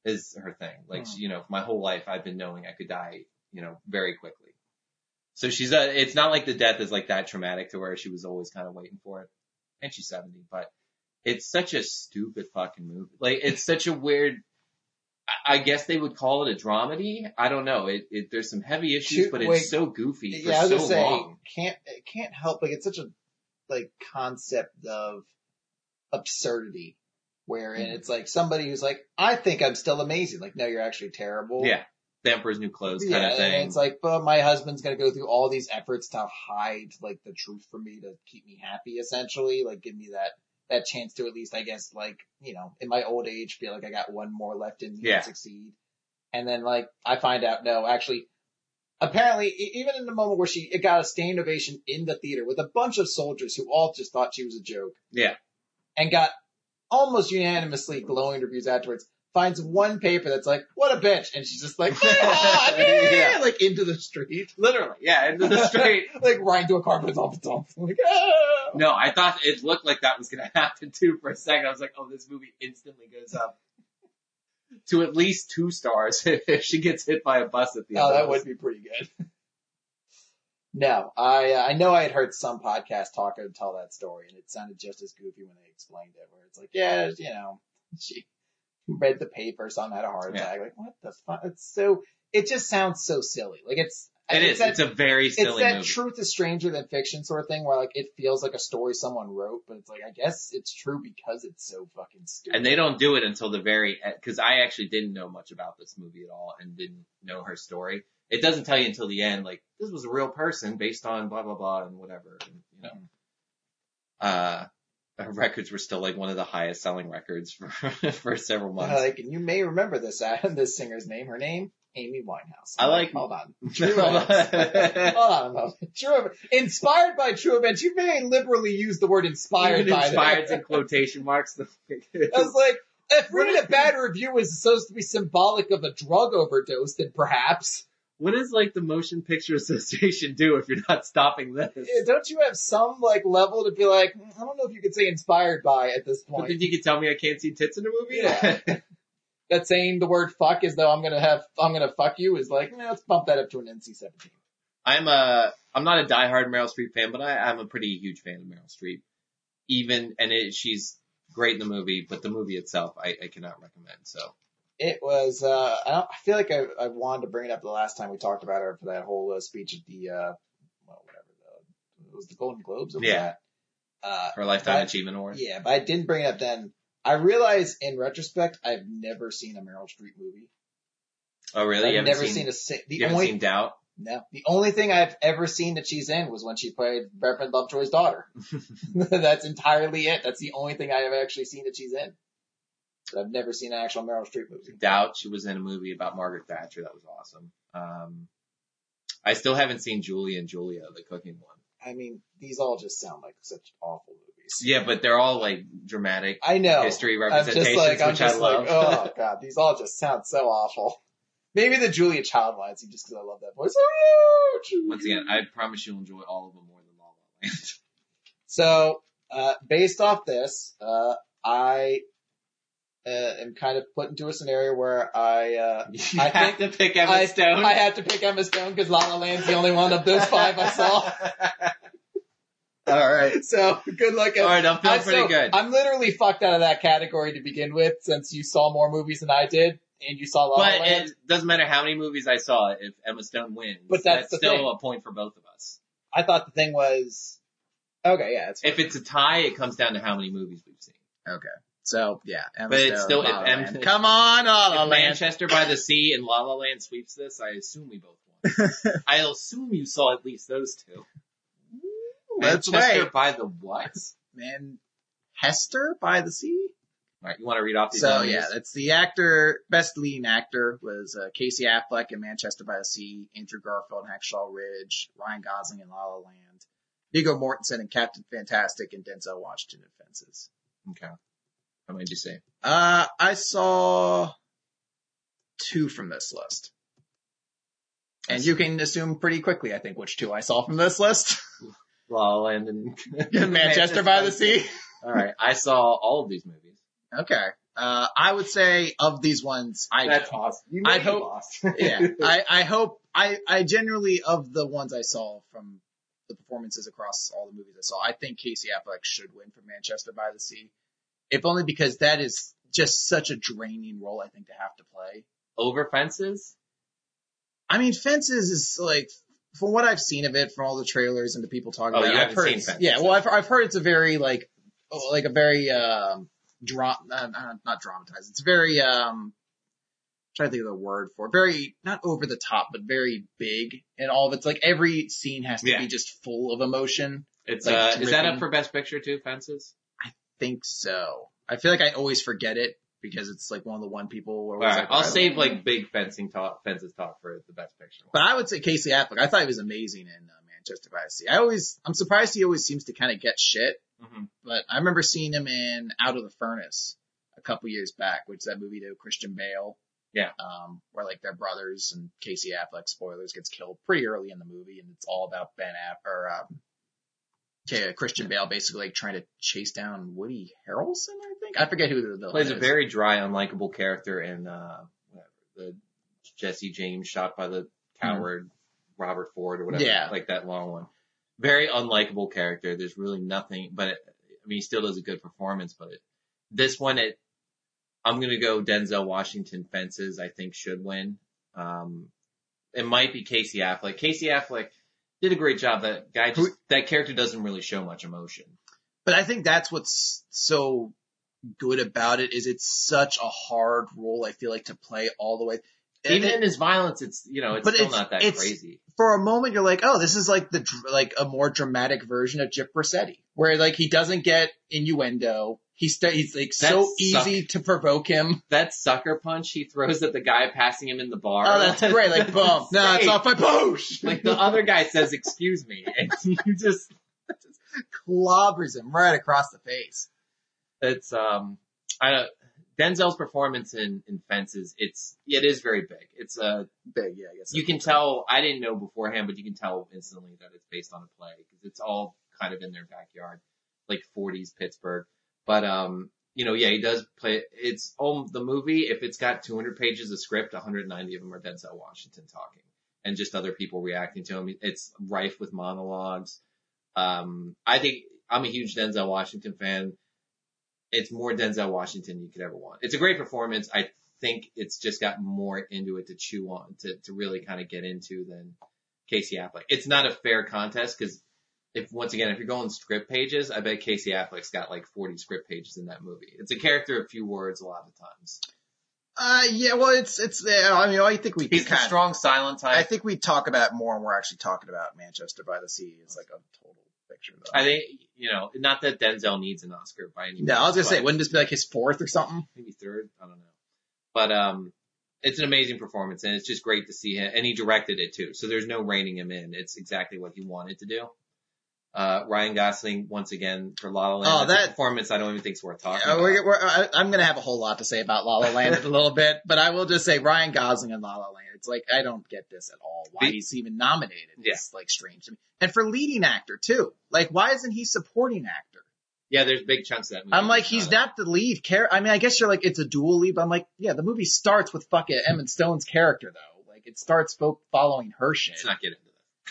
[SPEAKER 1] is her thing. Like,
[SPEAKER 2] Hmm.
[SPEAKER 1] you know, my whole life I've been knowing I could die, you know, very quickly. So she's, uh, it's not like the death is like that traumatic to where she was always kind of waiting for it. And she's 70, but it's such a stupid fucking movie. Like, it's such a weird, I- guess they would call it a dramedy. I don't know. It, it there's some heavy issues,
[SPEAKER 2] Shoot,
[SPEAKER 1] but it's
[SPEAKER 2] wait.
[SPEAKER 1] so goofy for
[SPEAKER 2] yeah, I was
[SPEAKER 1] so
[SPEAKER 2] say
[SPEAKER 1] long.
[SPEAKER 2] can't it can't help like it's such a like concept of absurdity wherein
[SPEAKER 1] Mhm.
[SPEAKER 2] it's like somebody who's like I think I'm still amazing like no you're actually terrible
[SPEAKER 1] Yeah, the Emperor's New Clothes
[SPEAKER 2] yeah
[SPEAKER 1] kind of
[SPEAKER 2] and
[SPEAKER 1] thing.
[SPEAKER 2] it's like but my husband's gonna go through all these efforts to hide like the truth from me to keep me happy essentially like give me that that chance to at least I guess like you know in my old age feel like I got one more left in me
[SPEAKER 1] Yeah.
[SPEAKER 2] to succeed and then like I find out no actually apparently even in the moment where she it got a standing ovation in the theater with a bunch of soldiers who all just thought she was a joke
[SPEAKER 1] Yeah.
[SPEAKER 2] and got almost unanimously glowing reviews afterwards finds one paper that's like what a bitch and she's just like (laughs) ah, (laughs)
[SPEAKER 1] Yeah.
[SPEAKER 2] like into the street
[SPEAKER 1] Literally, yeah, into the street. (laughs)
[SPEAKER 2] like right into a car but dump dump like ah.
[SPEAKER 1] no, I thought it looked like that was going to happen too for a second. I was like, oh, this movie instantly goes up to at least two stars if she gets hit by a bus at the end.
[SPEAKER 2] Oh, that would be pretty good. No, I uh, I know I had heard some podcast talker tell that story, and it sounded just as goofy when they explained it. Where it's like, yeah, you know, she read the paper, son had a heart
[SPEAKER 1] Yeah.
[SPEAKER 2] attack. Like, what the fuck? It's so. It just sounds so silly. Like it's.
[SPEAKER 1] It
[SPEAKER 2] it's
[SPEAKER 1] is.
[SPEAKER 2] That,
[SPEAKER 1] It's a very
[SPEAKER 2] it's that
[SPEAKER 1] movie.
[SPEAKER 2] truth is stranger than fiction sort of thing, where like it feels like a story someone wrote, but it's like I guess it's true because it's so fucking stupid.
[SPEAKER 1] and they don't do it until the very end. because I actually didn't know much about this movie at all and didn't know her story. It doesn't tell you until the end, like this was a real person based on blah blah blah and whatever. And, you know, uh, her (laughs) records were still like one of the highest selling records (laughs) for for several months.
[SPEAKER 2] Like, and you may remember this uh, (laughs) this singer's name. Her name, Amy Winehouse.
[SPEAKER 1] I like-
[SPEAKER 2] Hold on. True events. Hold on a moment. True events. Inspired by true events. You may liberally use the word inspired
[SPEAKER 1] Even
[SPEAKER 2] by
[SPEAKER 1] inspired in quotation marks. The
[SPEAKER 2] I was like, if reading a bad review is supposed to be symbolic of a drug overdose, then perhaps.
[SPEAKER 1] What does like the Motion Picture (laughs) Association do if you're not stopping this?
[SPEAKER 2] Yeah, Don't you have some like level to be like, "Hmm, I don't know if you could say inspired by at this
[SPEAKER 1] But
[SPEAKER 2] point.
[SPEAKER 1] then you can tell me I can't see tits in a movie.
[SPEAKER 2] Yeah. (laughs) that saying the word fuck as though I'm gonna have, I'm gonna fuck you is like, eh, let's bump that up to an NC-17.
[SPEAKER 1] I'm a I'm not a diehard Meryl Streep fan, but I, I'm a pretty huge fan of Meryl Streep. Even and it, she's great in the movie, but the movie itself, I, I cannot recommend. So
[SPEAKER 2] It was. Uh, I, don't, I feel like I, I wanted to bring it up the last time we talked about her for that whole uh, speech at the uh, well, whatever the it was the Golden Globes. Or
[SPEAKER 1] Yeah.
[SPEAKER 2] That? Uh,
[SPEAKER 1] a lifetime
[SPEAKER 2] But-
[SPEAKER 1] achievement award.
[SPEAKER 2] yeah, but I didn't bring it up then. I realize in retrospect, I've never seen a Meryl Streep movie.
[SPEAKER 1] Oh really?
[SPEAKER 2] I've
[SPEAKER 1] you
[SPEAKER 2] never
[SPEAKER 1] seen,
[SPEAKER 2] seen, a the
[SPEAKER 1] you
[SPEAKER 2] only
[SPEAKER 1] seen Doubt?
[SPEAKER 2] no the only thing I've ever seen that she's in was when she played Reverend Lovejoy's daughter. (laughs) (laughs) That's entirely it. That's the only thing I have actually seen that she's in. But I've never seen an actual Meryl Streep movie.
[SPEAKER 1] Doubt. She was in a movie about Margaret Thatcher. That was awesome. Um, I still haven't seen Julie and Julia, the cooking one.
[SPEAKER 2] I mean, these all just sound like such awful movies.
[SPEAKER 1] Yeah, but they're all like dramatic
[SPEAKER 2] I know.
[SPEAKER 1] history representations,
[SPEAKER 2] like,
[SPEAKER 1] which I
[SPEAKER 2] like,
[SPEAKER 1] love.
[SPEAKER 2] oh (laughs) god, these all just sound so awful. Maybe the Julia Child ones, just because I love that voice. (laughs)
[SPEAKER 1] Once again, I promise you'll enjoy all of them more than La La Land.
[SPEAKER 2] So, uh, based off this, uh, I am kind of put into a scenario where I, uh, (laughs)
[SPEAKER 1] You
[SPEAKER 2] I
[SPEAKER 1] have to pick Emma
[SPEAKER 2] I,
[SPEAKER 1] Stone.
[SPEAKER 2] I had to pick Emma Stone because La La Land's the only one of those five I saw.
[SPEAKER 1] all right. (laughs)
[SPEAKER 2] So, good luck.
[SPEAKER 1] All right, I'm feeling
[SPEAKER 2] I-
[SPEAKER 1] pretty
[SPEAKER 2] so,
[SPEAKER 1] good.
[SPEAKER 2] I'm literally fucked out of that category to begin with since you saw more movies than I did and you saw La La
[SPEAKER 1] But
[SPEAKER 2] Land.
[SPEAKER 1] it doesn't matter how many movies I saw. If Emma Stone wins,
[SPEAKER 2] But that's the
[SPEAKER 1] still
[SPEAKER 2] thing.
[SPEAKER 1] a point for both of us.
[SPEAKER 2] I thought the thing was, okay, yeah, it's
[SPEAKER 1] If it's a tie, it comes down to how many movies we've seen.
[SPEAKER 2] okay. So, yeah, Emma
[SPEAKER 1] But it's still-
[SPEAKER 2] La
[SPEAKER 1] if
[SPEAKER 2] La Land. Come on, La La
[SPEAKER 1] if
[SPEAKER 2] Land.
[SPEAKER 1] Manchester by the Sea and La La Land sweeps this, I assume we both won. (laughs) I assume you saw at least those two.
[SPEAKER 2] Let's
[SPEAKER 1] Manchester
[SPEAKER 2] wait.
[SPEAKER 1] by the what?
[SPEAKER 2] Man, Hester by the Sea?
[SPEAKER 1] All right, you want to read off these?
[SPEAKER 2] So yeah, that's the actor, best leading actor was uh, Casey Affleck in Manchester by the Sea, Andrew Garfield in Hacksaw Ridge, Ryan Gosling in La La Land, Viggo Mortensen in Captain Fantastic, and Denzel Washington in Fences.
[SPEAKER 1] Okay. How many did you say?
[SPEAKER 2] Uh, I saw two from this list. And you can assume pretty quickly, I think, which two I saw from this list. (laughs)
[SPEAKER 1] La La Land and (laughs)
[SPEAKER 2] Manchester by the Sea.
[SPEAKER 1] All right, I saw all of these movies.
[SPEAKER 2] Okay. Uh, I would say of these ones, I
[SPEAKER 1] That's awesome. You
[SPEAKER 2] I
[SPEAKER 1] you
[SPEAKER 2] hope-
[SPEAKER 1] lost. (laughs)
[SPEAKER 2] yeah, I, I hope I, I generally of the ones I saw from the performances across all the movies I saw, I think Casey Affleck should win for Manchester by the Sea, if only because that is just such a draining role I think to have to play.
[SPEAKER 1] Over fences.
[SPEAKER 2] I mean, Fences is like from what I've seen of it, from all the trailers and the people talking
[SPEAKER 1] Oh,
[SPEAKER 2] about it, I've heard
[SPEAKER 1] seen Fences.
[SPEAKER 2] Yeah, well, I've I've heard it's a very like like a very um dra- uh, uh, not dramatized. It's very um trying to think of the word for it. very not over the top, but very big, and all of it's like every scene has to
[SPEAKER 1] Yeah.
[SPEAKER 2] be just full of emotion.
[SPEAKER 1] It's
[SPEAKER 2] Like
[SPEAKER 1] uh, is that up for Best Picture too? Fences.
[SPEAKER 2] Think so. I feel like I always forget it because it's like one of the one people. Where
[SPEAKER 1] right,
[SPEAKER 2] like,
[SPEAKER 1] I'll save like big fencing talk, fences talk for the Best Picture.
[SPEAKER 2] But
[SPEAKER 1] One.
[SPEAKER 2] I would say Casey Affleck. I thought he was amazing in uh, Manchester by the Sea. I always, I'm surprised he always seems to kind of get shit.
[SPEAKER 1] Mhm.
[SPEAKER 2] But I remember seeing him in Out of the Furnace a couple years back, which is that movie to Christian Bale.
[SPEAKER 1] Yeah.
[SPEAKER 2] Um, where like their brothers and Casey Affleck, spoilers, gets killed pretty early in the movie, and it's all about Ben Aff or um, Christian Bale basically like trying to chase down Woody Harrelson. I think I forget who the villain
[SPEAKER 1] Plays
[SPEAKER 2] is.
[SPEAKER 1] a very dry, unlikable character in uh, whatever, the Jesse James shot by the coward Robert Ford or whatever,
[SPEAKER 2] Yeah.
[SPEAKER 1] like that long one. Very unlikable character. There's really nothing, but it, I mean, he still does a good performance. But it, this one, it, I'm gonna go Denzel Washington. Fences, I think should win. Um, it might be Casey Affleck. Casey Affleck did a great job. That guy, just, that character doesn't really show much emotion.
[SPEAKER 2] But I think that's what's so good about it is it's such a hard role. I feel like to play all the way.
[SPEAKER 1] Even
[SPEAKER 2] it-
[SPEAKER 1] in his violence, it's you know, it's still
[SPEAKER 2] it's-
[SPEAKER 1] not that crazy.
[SPEAKER 2] for a moment, you're like, oh, this is like the like a more dramatic version of Jip Rossetti, where like he doesn't get innuendo. He's st- he's like so
[SPEAKER 1] That's
[SPEAKER 2] easy to provoke him.
[SPEAKER 1] that sucker punch he throws at the guy passing him in the bar.
[SPEAKER 2] Oh, that's great! Like (laughs) boom, no, it's off my boosh. (laughs)
[SPEAKER 1] Like the other guy says, "Excuse me," (laughs) and you just
[SPEAKER 2] clobbers him right across the face.
[SPEAKER 1] it's um I don't Denzel's performance in in Fences. It's it is very big. It's a,
[SPEAKER 2] Big, yeah, I guess.
[SPEAKER 1] you can tell. I didn't know beforehand, but you can tell instantly that it's based on a play because it's all kind of in their backyard, like 40s Pittsburgh. But um, you know, yeah, he does play. It's um the movie. If it's got 200 pages of script, 190 of them are Denzel Washington talking, and just other people reacting to him. It's rife with monologues. Um, I think I'm a huge Denzel Washington fan. It's more Denzel Washington you could ever want. It's a great performance. I think it's just got more into it to chew on, to, to really kind of get into than Casey Affleck. It's not a fair contest because if, once again, if you're going script pages, I bet Casey Affleck's got like 40 script pages in that movie. It's a character of few words a lot of times.
[SPEAKER 2] Uh, yeah, well, it's, it's, uh, I mean, I think we
[SPEAKER 1] He's the
[SPEAKER 2] kinda-
[SPEAKER 1] strong silent type.
[SPEAKER 2] I think we talk about more when we're actually talking about Manchester by the Sea. It's like a total picture though.
[SPEAKER 1] I think, you know, not that Denzel needs an Oscar by any means.
[SPEAKER 2] no, I was gonna say, wouldn't this be like his fourth or something?
[SPEAKER 1] maybe third. I don't know. But um, it's an amazing performance, and it's just great to see him. And he directed it too, so there's no reining him in. It's exactly what he wanted to do. Uh, Ryan Gosling once again for La La Land.
[SPEAKER 2] Oh, that-
[SPEAKER 1] performance I don't even think is worth talking
[SPEAKER 2] Uh,
[SPEAKER 1] about.
[SPEAKER 2] we're, we're, I, I'm gonna have a whole lot to say about La La Land in a little bit, but I will just say Ryan Gosling and La La Land. It's like I don't get this at all. Why
[SPEAKER 1] The-
[SPEAKER 2] he's even nominated?
[SPEAKER 1] Yeah.
[SPEAKER 2] It's like strange to me. And for leading actor too. Like why isn't he supporting actor?
[SPEAKER 1] yeah, there's big chunks of that movie.
[SPEAKER 2] I'm like he's
[SPEAKER 1] not-
[SPEAKER 2] the lead character. I mean, I guess you're like it's a dual lead, but I'm like, yeah, the movie starts with fucking Emma Stone's character though. Like it starts fo- following her shit.
[SPEAKER 1] Let's not get into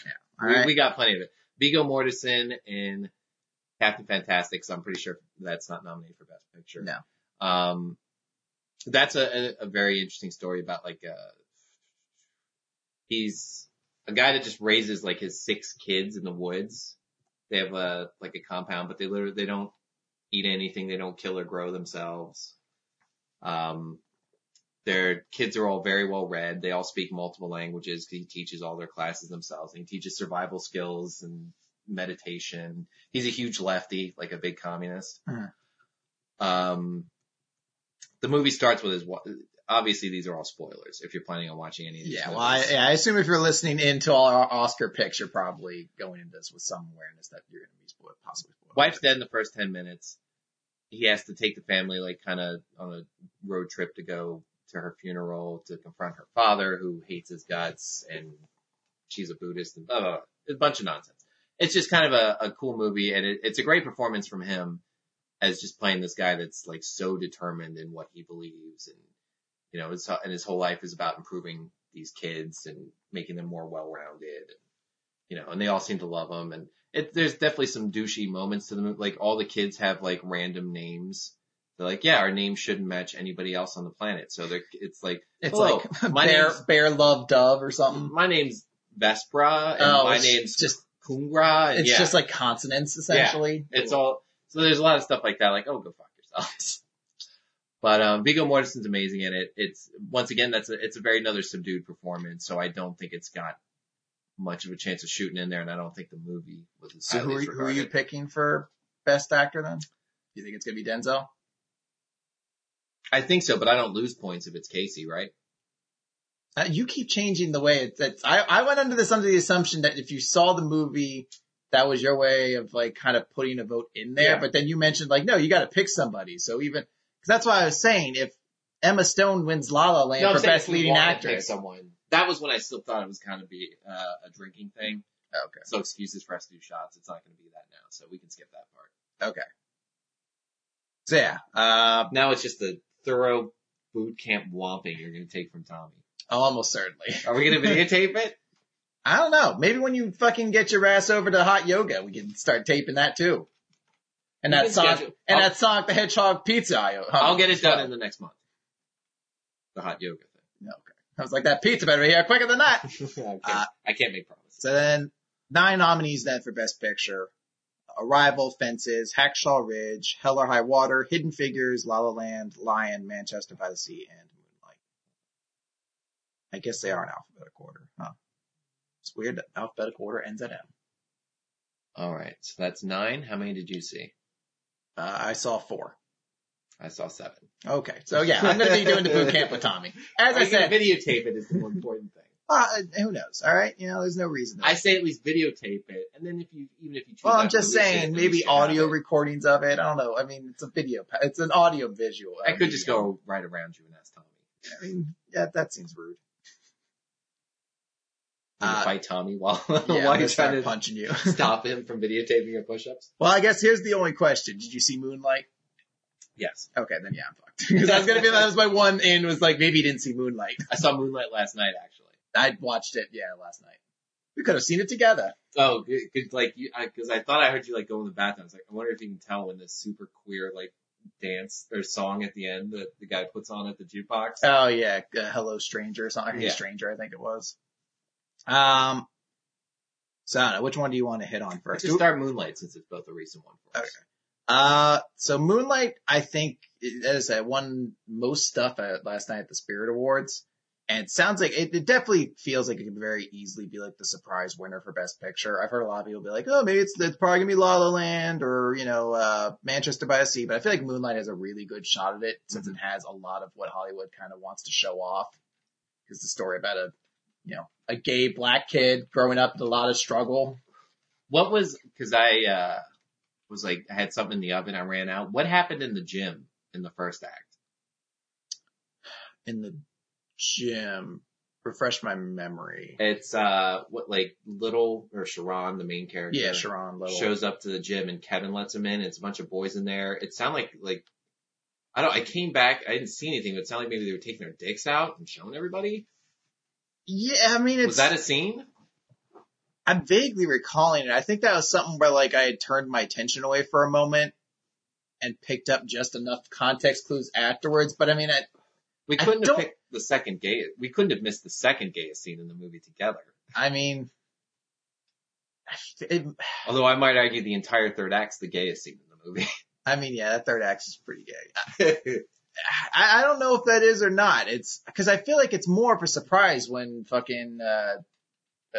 [SPEAKER 1] that.
[SPEAKER 2] All
[SPEAKER 1] we,
[SPEAKER 2] right.
[SPEAKER 1] we got plenty of it. Viggo Mortensen in Captain Fantastic. So I'm pretty sure that's not nominated for Best Picture.
[SPEAKER 2] No.
[SPEAKER 1] Um, that's a, a, a very interesting story about like, uh, he's a guy that just raises like his six kids in the woods. They have a, like a compound, but they literally, they don't eat anything. They don't kill or grow themselves. Um, their kids are all very well read. They all speak multiple languages. He teaches all their classes themselves. And he teaches survival skills and meditation. He's a huge lefty, like a big communist.
[SPEAKER 2] Mhm.
[SPEAKER 1] Um, the movie starts with his, obviously these are all spoilers if you're planning on watching any of these
[SPEAKER 2] Yeah,
[SPEAKER 1] movies.
[SPEAKER 2] well, I, yeah, I assume if you're listening into our Oscar picks, you're probably going into this with some awareness that you're going to be spoiled, possibly spoiled.
[SPEAKER 1] Wife's dead in the first 10 minutes. He has to take the family like kind of on a road trip to go to her funeral to confront her father who hates his guts and she's a Buddhist and blah, blah, blah. It's a bunch of nonsense. It's just kind of a, a cool movie and it, it's a great performance from him as just playing this guy that's like so determined in what he believes and, you know, and his whole life is about improving these kids and making them more well-rounded and, you know, and they all seem to love him and it, there's definitely some douchey moments to the movie. Like all the kids have like random names. They're like, yeah, our name shouldn't match anybody else on the planet. So they're, it's like,
[SPEAKER 2] It's
[SPEAKER 1] hello,
[SPEAKER 2] like (laughs)
[SPEAKER 1] my
[SPEAKER 2] bear, bear love dove or something.
[SPEAKER 1] my name's Vespyr and
[SPEAKER 2] Oh,
[SPEAKER 1] my
[SPEAKER 2] it's
[SPEAKER 1] name's
[SPEAKER 2] just
[SPEAKER 1] Kungra.
[SPEAKER 2] It's
[SPEAKER 1] yeah,
[SPEAKER 2] just like consonants essentially.
[SPEAKER 1] it's all, so there's a lot of stuff like that. Like, oh, go fuck yourselves. (laughs) But, um, Viggo Mortensen's amazing in it. It's, once again, that's a, it's a very another subdued performance. So I don't think it's got much of a chance of shooting in there. And I don't think the movie was
[SPEAKER 2] So who are, you- who are you picking for best actor then? Do You think it's gonna be Denzel?
[SPEAKER 1] I think so, but I don't lose points if it's Casey, right?
[SPEAKER 2] Uh, you keep changing the way it's. it's I, I went under this under the assumption that if you saw the movie, that was your way of like kind of putting a vote in there.
[SPEAKER 1] Yeah.
[SPEAKER 2] But then you mentioned like, no, you got to pick somebody. So even because that's why I was saying if Emma Stone wins La La Land
[SPEAKER 1] I'm
[SPEAKER 2] for best leading actress,
[SPEAKER 1] Someone that was when I still thought it was kind of be uh, a drinking thing.
[SPEAKER 2] okay,
[SPEAKER 1] So excuses for us to do shots. It's not going to be that now, so we can skip that part.
[SPEAKER 2] okay. So yeah, uh,
[SPEAKER 1] Now it's just the thorough boot camp whomping you're going to take from Tommy.
[SPEAKER 2] almost certainly. (laughs)
[SPEAKER 1] Are we going to videotape it?
[SPEAKER 2] I don't know. Maybe when you fucking get your ass over to hot yoga, we can start taping that too. And
[SPEAKER 1] We
[SPEAKER 2] that
[SPEAKER 1] schedule-
[SPEAKER 2] and
[SPEAKER 1] I'll-
[SPEAKER 2] that Sonic the Hedgehog pizza. I,
[SPEAKER 1] I'll get it done in the next month. The hot yoga thing.
[SPEAKER 2] Okay. I was like, that pizza better be here quicker than that. (laughs)
[SPEAKER 1] I, can't,
[SPEAKER 2] Uh,
[SPEAKER 1] I can't make promises.
[SPEAKER 2] So then nine nominees then for Best Picture. Arrival, Fences, Hacksaw Ridge, Hell or High Water, Hidden Figures, La La Land, Lion, Manchester by the Sea, and Moonlight. I guess they are in alphabetical order, huh? It's weird that alphabetical order ends at M.
[SPEAKER 1] All right, so that's nine. How many did you see?
[SPEAKER 2] Uh, I saw four.
[SPEAKER 1] I saw seven.
[SPEAKER 2] Okay, so yeah, I'm gonna be doing the boot camp with Tommy. As I
[SPEAKER 1] Are
[SPEAKER 2] said,
[SPEAKER 1] videotape it is the more important thing.
[SPEAKER 2] Uh, who knows? All right, you know, there's no reason.
[SPEAKER 1] I say at least videotape it, and then if you even if you choose
[SPEAKER 2] Well, I'm just
[SPEAKER 1] release it,
[SPEAKER 2] saying, maybe
[SPEAKER 1] least you have
[SPEAKER 2] audio recordings of it. I don't know. I mean, it's a video. It's an audio visual.
[SPEAKER 1] I could just
[SPEAKER 2] medium.
[SPEAKER 1] go right around you and ask Tommy.
[SPEAKER 2] I mean, yeah, that seems rude. Uh,
[SPEAKER 1] fight Tommy while (laughs)
[SPEAKER 2] Yeah,
[SPEAKER 1] while
[SPEAKER 2] start
[SPEAKER 1] trying to
[SPEAKER 2] punching you. (laughs)
[SPEAKER 1] stop him from videotaping your push-ups.
[SPEAKER 2] well, I guess here's the only question: Did you see Moonlight?
[SPEAKER 1] Yes,
[SPEAKER 2] Okay, then yeah, I'm fucked. (laughs) Because I was gonna be that was my one in was like maybe you didn't see Moonlight.
[SPEAKER 1] I saw Moonlight last night actually.
[SPEAKER 2] I watched it, yeah, last night. We could have seen it together.
[SPEAKER 1] Oh, good, good, like you, because I, thought I heard you like go in the bathroom. I was like, I wonder if you can tell when this super queer like dance or song at the end that the guy puts on at the jukebox.
[SPEAKER 2] Oh yeah, uh, Hello Stranger or something. Hey
[SPEAKER 1] Yeah.
[SPEAKER 2] Stranger, I think it was. Um. So I don't know. Which one do you want to hit on
[SPEAKER 1] Let's
[SPEAKER 2] first?
[SPEAKER 1] just start Moonlight since it's both a recent one for us.
[SPEAKER 2] Uh, so Moonlight, I think, as I won most stuff at last night at the Spirit Awards. And it sounds like it, it definitely feels like it could very easily be like the surprise winner for Best Picture. I've heard a lot of people be like, oh, maybe it's, it's probably gonna be La La Land or, you know, uh, Manchester by the Sea, but I feel like Moonlight has a really good shot at it since it has a lot of what Hollywood kind of wants to show off. It's the story about a, you know, a gay black kid growing up with a lot of struggle.
[SPEAKER 1] What was, cause I, uh, was like, I had something in the oven, I ran out. What happened in the gym in the first act?
[SPEAKER 2] in the gym. Refresh my memory.
[SPEAKER 1] It's, uh, what, like, Little, or Sharon, the main character.
[SPEAKER 2] Yeah, Sharon Little.
[SPEAKER 1] shows up to the gym and Kevin lets him in. It's a bunch of boys in there. It sounded like like I don't. I came back. I didn't see anything. But it sounded like maybe they were taking their dicks out and showing everybody.
[SPEAKER 2] Yeah, I mean, it's.
[SPEAKER 1] Was that a scene?
[SPEAKER 2] I'm vaguely recalling it. I think that was something where like I had turned my attention away for a moment and picked up just enough context clues afterwards. But I mean, I,
[SPEAKER 1] We couldn't have picked the second gay. We couldn't have missed the second gayest scene in the movie together.
[SPEAKER 2] I mean, (sighs) it, (sighs)
[SPEAKER 1] Although I might argue the entire third act's the gayest scene in the movie. (laughs)
[SPEAKER 2] I mean, yeah, that third act is pretty gay. (laughs) I, I don't know if that is or not. It's because I feel like it's more of a surprise when fucking uh, uh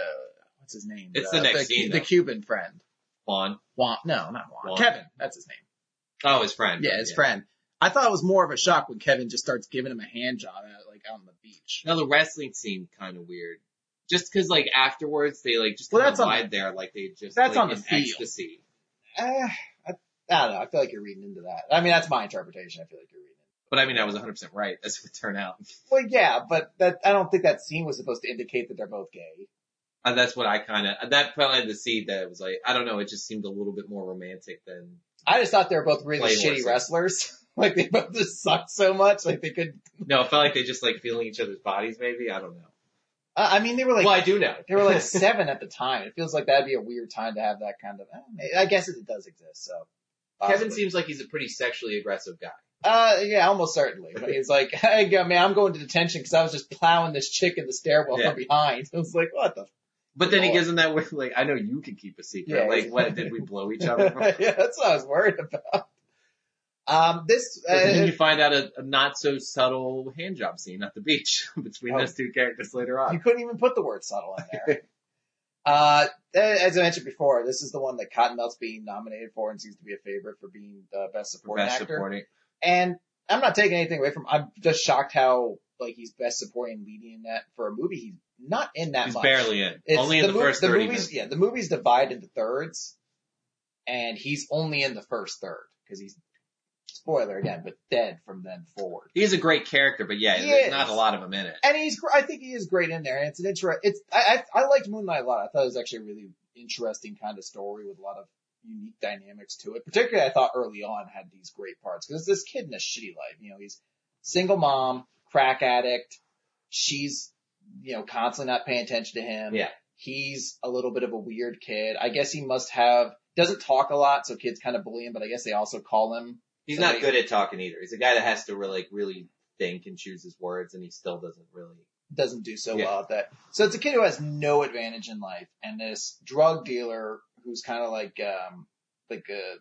[SPEAKER 2] what's his name?
[SPEAKER 1] It's
[SPEAKER 2] uh,
[SPEAKER 1] the next
[SPEAKER 2] the,
[SPEAKER 1] scene,
[SPEAKER 2] the
[SPEAKER 1] though.
[SPEAKER 2] Cuban friend.
[SPEAKER 1] Juan.
[SPEAKER 2] Juan, no, not Juan.
[SPEAKER 1] Juan.
[SPEAKER 2] Kevin, that's his name.
[SPEAKER 1] Oh, his friend.
[SPEAKER 2] Yeah, his friend. I thought it was more of a shock when Kevin just starts giving him a hand job out, like out on the beach.
[SPEAKER 1] Now the wrestling scene kind of weird. Just because like afterwards they like just
[SPEAKER 2] Well, that's on the-
[SPEAKER 1] there like they just
[SPEAKER 2] that's
[SPEAKER 1] like,
[SPEAKER 2] on the field.
[SPEAKER 1] ecstasy.
[SPEAKER 2] Eh, I, I don't know. I feel like you're reading into that. I mean, that's my interpretation. I feel like you're reading.
[SPEAKER 1] But I mean, I was 100% right as it would turn out.
[SPEAKER 2] Well, yeah, but that I don't think that scene was supposed to indicate that they're both gay.
[SPEAKER 1] And that's what I kind of, that planted the seed that it was like, I don't know, it just seemed a little bit more romantic than,
[SPEAKER 2] I just thought they were both really shitty wrestlers. (laughs) (laughs) like they both just sucked so much. Like they could. (laughs)
[SPEAKER 1] no, it felt like they just like feeling each other's bodies maybe. I don't know.
[SPEAKER 2] Uh, I mean, they were like
[SPEAKER 1] well, I do know.
[SPEAKER 2] they were like (laughs) seven at the time. It feels like that'd be a weird time to have that kind of. eh, I guess it does exist. So
[SPEAKER 1] Kevin seems like he's a pretty sexually aggressive guy.
[SPEAKER 2] Uh, yeah, almost certainly. But he's like, hey, man, I'm going to detention because I was just plowing this chick in the stairwell
[SPEAKER 1] Yeah.
[SPEAKER 2] from behind. I was like, what the?
[SPEAKER 1] But then he gives him that with like, I know you can keep a secret.
[SPEAKER 2] Yeah.
[SPEAKER 1] like, what, did we blow each other?
[SPEAKER 2] yeah, that's what I was worried about. Um, this,
[SPEAKER 1] But then
[SPEAKER 2] uh,
[SPEAKER 1] you find out a, a not so subtle hand job scene at the beach (laughs) between
[SPEAKER 2] Oh.
[SPEAKER 1] those two characters later on.
[SPEAKER 2] you couldn't even put the word subtle in there. (laughs) uh, as I mentioned before, this is the one that Cottonmouth's being nominated for and seems to be a favorite for being the best supporting
[SPEAKER 1] best
[SPEAKER 2] actor.
[SPEAKER 1] supporting.
[SPEAKER 2] And I'm not taking anything away from. I'm just shocked how like he's best supporting leading in that for a movie. He's not in that
[SPEAKER 1] He's
[SPEAKER 2] much.
[SPEAKER 1] barely in.
[SPEAKER 2] It's
[SPEAKER 1] Only in the,
[SPEAKER 2] mo-
[SPEAKER 1] first
[SPEAKER 2] the
[SPEAKER 1] 30
[SPEAKER 2] movies,
[SPEAKER 1] minutes.
[SPEAKER 2] yeah, the movie's divided into thirds, and he's only in the first third because he's spoiler again, but dead from then forward.
[SPEAKER 1] He's a great character, but yeah,
[SPEAKER 2] He
[SPEAKER 1] there's
[SPEAKER 2] is.
[SPEAKER 1] not a lot of him in it.
[SPEAKER 2] And he's, I think he is great in there. And it's an intro. It's I, I I liked Moonlight a lot. I thought it was actually a really interesting kind of story with a lot of unique dynamics to it. Particularly, I thought early on had these great parts because this kid in a shitty life. You know, he's single mom, crack addict. She's you know constantly not paying attention to him.
[SPEAKER 1] Yeah.
[SPEAKER 2] He's a little bit of a weird kid. I guess he must have doesn't talk a lot, so kids kind of bully him. But I guess they also call him
[SPEAKER 1] He's
[SPEAKER 2] So
[SPEAKER 1] not good at talking either. He's a guy that has to really, like, really think and choose his words, and he still doesn't really.
[SPEAKER 2] doesn't do so
[SPEAKER 1] Yeah.
[SPEAKER 2] well at that. So it's a kid who has no advantage in life, and this drug dealer who's kind of like um like a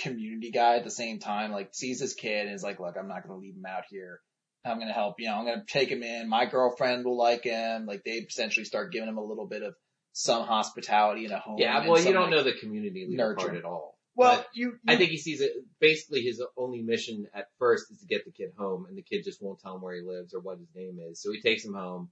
[SPEAKER 2] community guy at the same time, like sees this kid and is like, look, I'm not gonna leave him out here. I'm gonna help, you know, I'm gonna take him in. My girlfriend will like him. Like they essentially start giving him a little bit of some hospitality in a home.
[SPEAKER 1] Yeah,
[SPEAKER 2] and
[SPEAKER 1] well, you don't
[SPEAKER 2] like-
[SPEAKER 1] know the community leader part at all.
[SPEAKER 2] Well,
[SPEAKER 1] But
[SPEAKER 2] you,
[SPEAKER 1] I think he sees it. Basically, his only mission at first is to get the kid home, and the kid just won't tell him where he lives or what his name is. So he takes him home,